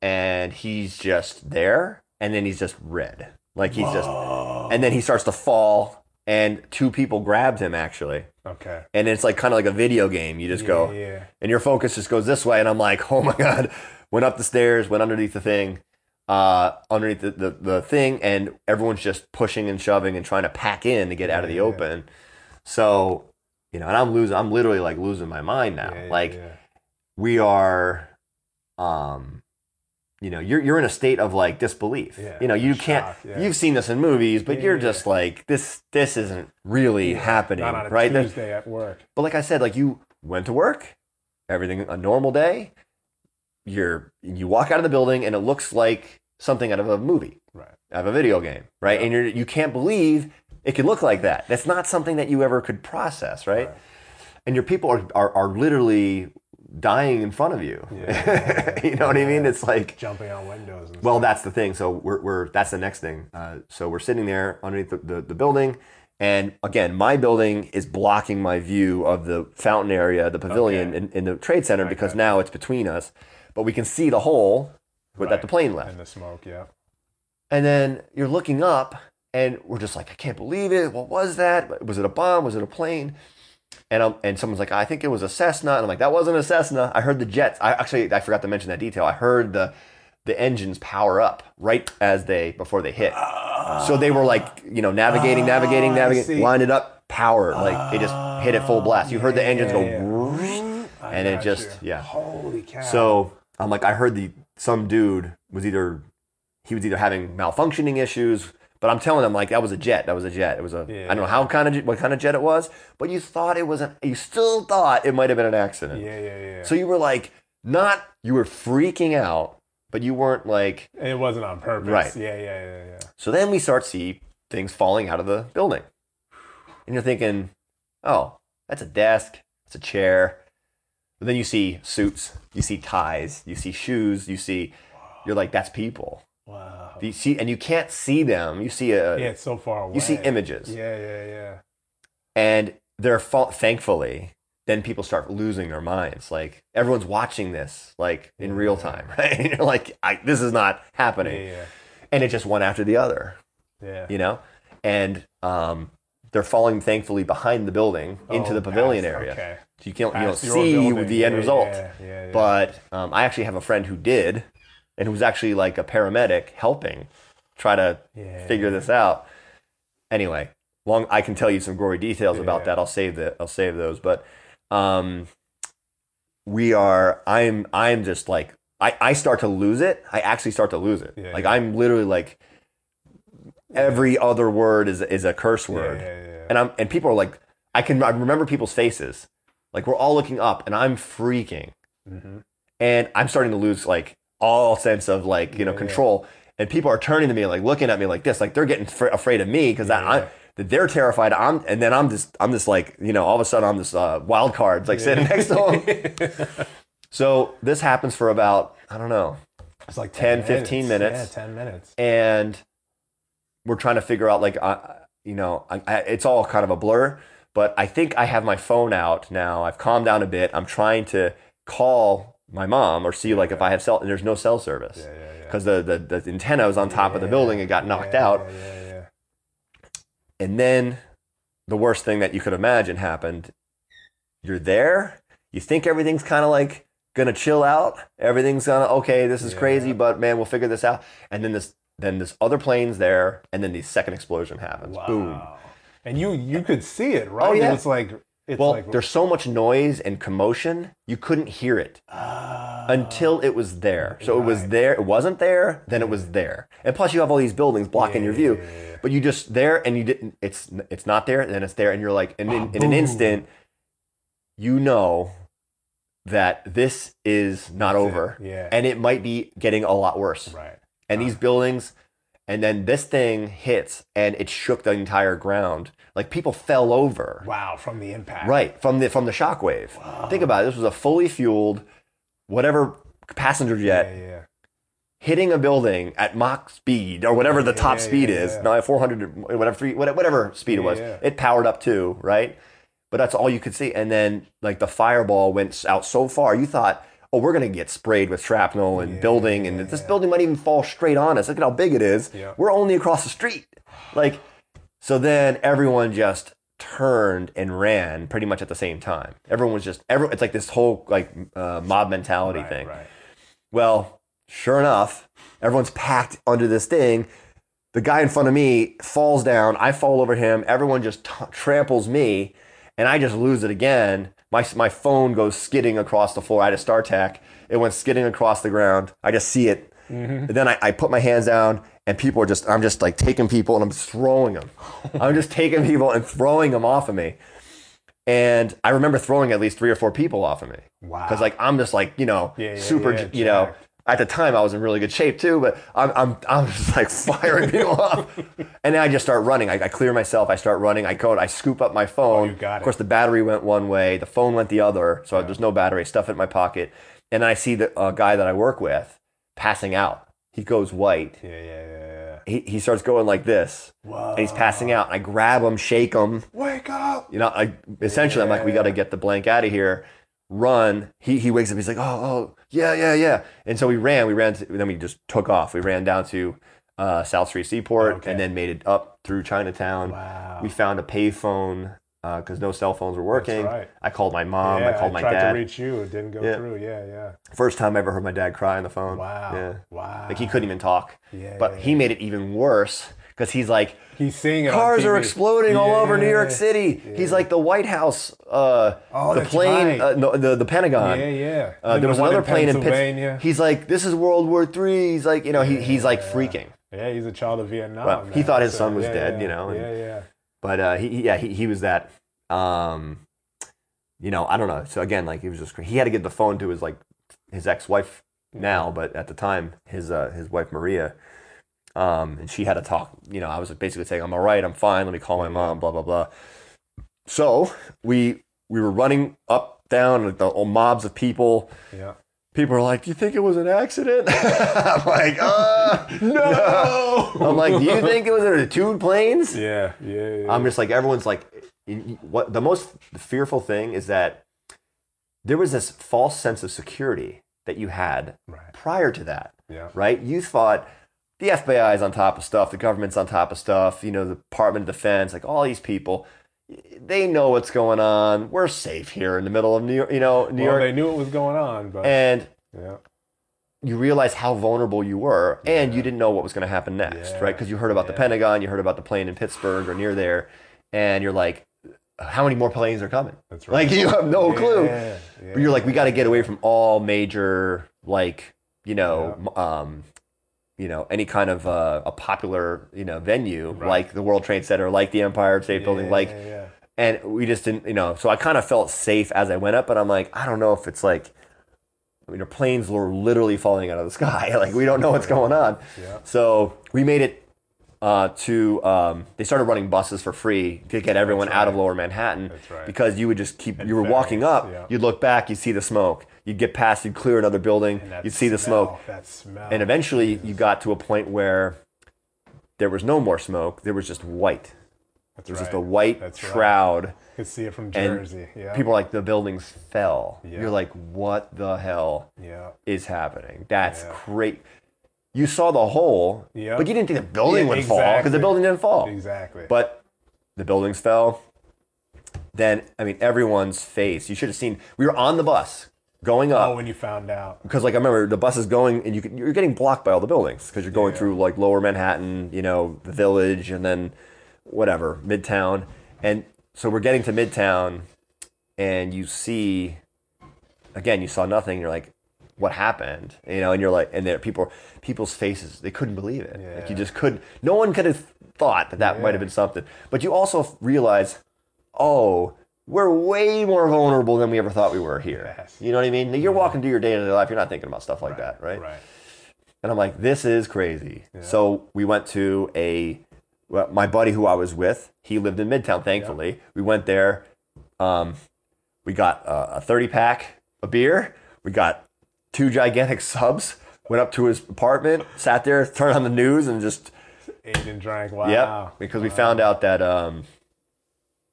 and he's just there, and then he's just red, like he's just, and then he starts to fall, and two people grabbed him actually, Okay. and it's like kind of like a video game. You just go, Yeah, yeah. and your focus just goes this way and i'm like oh my god went up the stairs went underneath the thing uh, underneath the, the, the thing and everyone's just pushing and shoving and trying to pack in to get out of the Yeah, yeah. open so you know and i'm losing i'm literally like losing my mind now Yeah, yeah, like yeah. we are um you know you're, you're in a state of like disbelief Yeah, you know you shock, can't yeah. you've seen this in movies but Yeah, you're just like this this isn't really happening Not on a right There's- Tuesday at work. but like I said, like you went to work, everything a normal day. You're you walk out of the building and it looks like something out of a movie, Right. out of a video game, right? And you're you can't believe it could look like that. That's not something that you ever could process, right? Right. And your people are, are are literally dying in front of you. Yeah. you know what I mean? It's like Jumping on windows. And well, stuff. that's the thing. So we're, we're that's the next thing. Uh, so we're sitting there underneath the, the, the building, and again, my building is blocking my view of the fountain area, the pavilion Okay. in, in the trade center I because now it's between us, but we can see the hole with that the plane left. and the smoke. Yeah. And then you're looking up, and we're just like, I can't believe it. What was that? Was it a bomb? Was it a plane? And I'm, and someone's like, I think it was a Cessna. And I'm like, that wasn't a Cessna. I heard the jets. I actually I forgot to mention that detail. I heard the the engines power up right as they before they hit. so they were like, you know, navigating, navigating, Ah, navigating, see. lined it up, power. Like they just hit it full blast. You heard the engines go, yeah, yeah. And it just you. yeah. Holy cow. So I'm like, I heard the some dude was either he was either having malfunctioning issues, but I'm telling them like that was a jet. That was a jet. It was a I Yeah. don't know how kind of what kind of jet it was, but you thought it was an you still thought it might have been an accident. Yeah, yeah, yeah. So you were like not you were freaking out, but you weren't like. It wasn't on purpose. Right. Yeah, yeah, yeah, yeah. So then we start see things falling out of the building, and you're thinking, oh, that's a desk, it's a chair. But then you see suits, you see ties, you see shoes, you see. You're like, that's people. Wow. You see, and you can't see them. You see a, Yeah, it's so far away. you see images, Yeah, yeah, yeah. and they're fa- thankfully. Then people start losing their minds. Like everyone's watching this, like in real time, right? And you're like, I, this is not happening, yeah, and it just one after the other, yeah. you know. And um, they're falling thankfully behind the building into Oh, the pavilion past- area, Okay. so you can't you don't Past your old see building. the end Yeah, result. Yeah, yeah, yeah. But um, I actually have a friend who did, and who was actually like a paramedic helping try to Yeah. figure this out. Anyway, long I can tell you some gory details about that. I'll save the I'll save those. But um, we are. I'm I'm just like I I start to lose it. I actually start to lose it. Yeah, like yeah. I'm literally like every other word is is a curse word, yeah, yeah. and I'm and people are like I can I remember people's faces. Like we're all looking up, and I'm freaking Mhm. and I'm starting to lose like all sense of like you know Yeah, yeah. control. And people are turning to me like looking at me like this, like they're getting fr- afraid of me because Yeah, I, yeah. that they're terrified. I'm and then I'm just I'm just like you know all of a sudden I'm this uh, wild card like sitting next to them. So this happens for about I don't know, It's like 10, 15 minutes. Yeah, 10 minutes. and we're trying to figure out like uh, you know I, I, it's all kind of a blur. But I think I have my phone out now. I've calmed down a bit. I'm trying to call my mom or see like if I have cell. And there's no cell service Yeah, yeah, yeah. because the, the the antenna was on top of the building. It got knocked Yeah, out. Yeah, yeah, yeah. And then the worst thing that you could imagine happened. You're there. You think everything's kind of like gonna chill out. Everything's gonna okay. This is Yeah. crazy, but man, we'll figure this out. And then this, then this other plane's there, and then the second explosion happens. Wow. Boom. And you you could see it, right? Oh, yeah. It was like it's Well, like there's so much noise and commotion, you couldn't hear it ah. until it was there. So it was there. It wasn't there. Then it was there. And plus, you have all these buildings blocking your view. Yeah, yeah, yeah. But you just there, and you didn't. It's it's not there. Then it's there, and you're like, and in, ah, in an instant, you know that this is not That's it. over, Yeah. and it might be getting a lot worse. right. And these uh-huh. buildings, and then this thing hits, and it shook the entire ground. Like people fell over. Wow, from the impact. Right from the from the shockwave. Think about it. This was a fully fueled, whatever passenger jet yeah. hitting a building at Mach speed or whatever the top yeah, speed yeah, is. yeah. No, at 400, whatever whatever speed it was. yeah. It powered up too, right? But that's all you could see. And then like the fireball went out so far, you thought. Oh, we're gonna get sprayed with shrapnel and building, and this building might even fall straight on us. Look at how big it is. Yeah. We're only across the street. Like, so then everyone just turned and ran pretty much at the same time. Everyone was just every. It's like this whole like uh, mob mentality Right, thing. right. Well, sure enough, everyone's packed under this thing. The guy in front of me falls down. I fall over him. Everyone just t- tramples me, and I just lose it again. My my phone goes skidding across the floor. I had a StarTAC. It went skidding across the ground. I just see it. And then I, I put my hands down, and people are just. I'm just like taking people, and I'm throwing them. I'm just taking people and throwing them off of me. And I remember throwing at least three or four people off of me. Wow. Because like I'm just like you know Yeah, yeah, super yeah, you know. At the time I was in really good shape too, but I'm I'm I'm just like firing people off, and then I just start running. I, I clear myself. I start running. I go. I scoop up my phone. Oh, you got Of it. course, the battery went one way. The phone went the other. So there's no battery. Stuff in my pocket, and I see the uh, guy that I work with passing out. He goes white. Yeah, yeah, yeah, yeah. He, he starts going like this, Whoa. and he's passing out. I grab him, shake him, Wake up. you know, I essentially I'm like, we got to get the blank out of here. Run. He he wakes up. He's like, oh oh yeah yeah yeah. And so we ran. We ran. To, then we just took off. We ran down to uh, South Street Seaport Okay. and then made it up through Chinatown. Wow. We found a payphone because no cell phones were working. right. I called my mom. yeah, I called my tried dad. to reach you. It didn't go Yeah. through. Yeah, yeah. First time I ever heard my dad cry on the phone. Wow. Yeah. Wow. Like he couldn't even talk. Yeah, But yeah, he made it even worse because he's like, He's seeing cars are exploding all over New York Yeah. City. He's like the White House, uh, Oh, the plane, right. uh, no, the the Pentagon. Yeah, yeah. Uh, there was another plane in Pennsylvania. Pittsburgh. He's like, this is World War Three. He's like, you know, he, he's like freaking. Yeah, he's a child of Vietnam. Well, he thought his So, son was yeah, dead, yeah, you know, and- Yeah, yeah. But uh, he, he- yeah, he, he was that. Um, you know, I don't know. So again, like he was just he had to get the phone to his like his ex wife now, but at the time his uh, his wife Maria. Um, and she had to talk. You know, I was basically saying, "I'm all right. I'm fine. Let me call my mom." Blah blah blah. So we we were running up down like the mobs of people. Yeah. People are like, "Do you think it was an accident?" I'm like, "Uh, no." I'm like, "Do you think it was a two planes?" Yeah, yeah, yeah. I'm just like everyone's like, what the most fearful thing is that there was this false sense of security that you had Right. prior to that, Yeah. right? You thought the FBI is on top of stuff, the government's on top of stuff, you know, the Department of Defense, like all these people, they know what's going on. We're safe here in the middle of New York, you know, New well, York, they knew what was going on, but and yeah, you realize how vulnerable you were, and you didn't know what was going to happen next, Yeah. right? Because you heard about the Pentagon, you heard about the plane in Pittsburgh or near there, and you're like, how many more planes are coming? that's right. Like you have no clue. Yeah, yeah. But you're like, we got to get away from all major, like you know, um, you know, any kind of uh, a popular you know venue Right. like the World Trade Center, like the Empire State Building, like yeah, yeah. and we just didn't, you know. So I kind of felt safe as I went up, but I'm like, I don't know if it's like, I mean, planes were literally falling out of the sky. Like we don't know what's going on. Yeah. So we made it uh, to. Um, they started running buses for free to get everyone That's out of. Lower Manhattan That's right. because you would just keep. You were walking up, yeah. you'd look back, you see the smoke. You'd get past, you'd clear another building, you'd see the smell, smoke. That smell. And eventually you got to a point where there was no more smoke, there was just white. That's There was just a white That's right. shroud. You could see it from Jersey. Yeah. people like, the buildings fell. Yeah. You're like, what the hell Yeah. is happening? That's Yeah. great. You saw the hole, Yeah. but you didn't think the building Yeah, would fall because the building didn't fall. Exactly. But the buildings fell. Then, I mean, everyone's face. You should have seen. We were on the bus going up oh, when you found out. because, like, I remember the bus is going, and you could, you're getting blocked by all the buildings because you're going Yeah. through like Lower Manhattan, you know, the Village, and then whatever Midtown, and so we're getting to Midtown, and you see, again, you saw nothing. You're like, what happened? You know, and you're like, and there people, people's faces, they couldn't believe it. Yeah. Like you just couldn't. No one could have thought that that might have been something. But you also realize, oh. We're way more vulnerable than we ever thought we were here. Yes. You know what I mean? You're walking through your day to day life. You're not thinking about stuff like that, right? Right. And I'm like, this is crazy. So we went to a, well, my buddy who I was with, he lived in Midtown, thankfully. We went there. Um, we got a, a 30 pack of beer. We got two gigantic subs. Went up to his apartment, sat there, turned on the news, and just, Ate and drank. Wow. yep. Because we found out that um,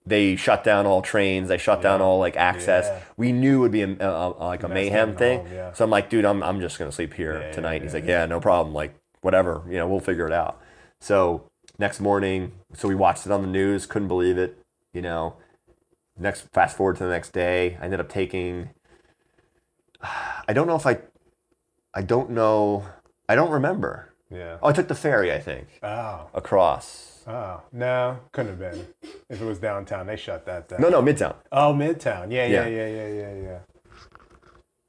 they shut down all trains. They shut down all like access. Yeah. We knew it would be a, a, a- like a mayhem getting thing. home, yeah. So I'm like, dude, I'm, I'm just gonna sleep here Yeah, tonight. yeah, He's yeah, like, yeah, no problem. Like whatever, you know, we'll figure it out. So next morning, so we watched it on the news. Couldn't believe it. You know, next fast forward to the next day, I ended up taking. I don't know if I, I don't know. I don't remember. Yeah. Oh, I took the ferry. I think Oh. across. Oh. No, couldn't have been. If it was downtown, they shut that down. No, no, Midtown. Oh, Midtown. Yeah, Yeah. yeah, yeah, yeah, yeah, yeah.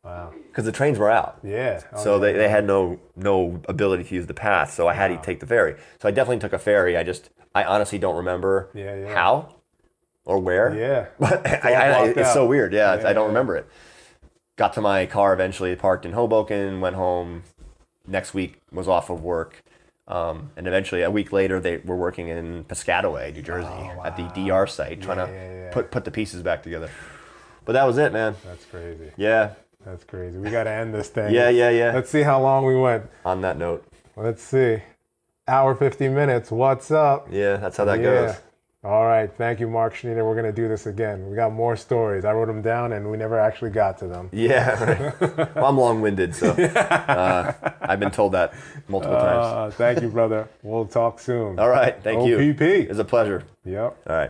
Wow. because the trains were out. Yeah. Oh, So yeah. they, they had no no ability to use the path. So I had to take the ferry. So I definitely took a ferry. I just I honestly don't remember Yeah, yeah. how or where. Yeah. But I, I, it's so weird. Yeah, I don't remember it. Got to my car eventually, parked in Hoboken, went home. Next week was off of work. Um, and eventually, a week later, they were working in Piscataway, New Jersey, at the DR site, trying to Oh, yeah, yeah. put put the pieces back together. But that was it, man. That's crazy. Yeah. That's crazy. We got to end this thing. Yeah, yeah, yeah. Let's see how long we went. On that note, Let's see. Hour 50 minutes. What's up? yeah, that's how that yeah. goes. All right. Thank you, Marc Schmieder. We're going to do this again. We got more stories. I wrote them down and we never actually got to them. Yeah, right. well, I'm long-winded, so uh, I've been told that multiple times. Uh, thank you, brother. We'll talk soon. All right, thank you. OPP. It's a pleasure. Yep. All right.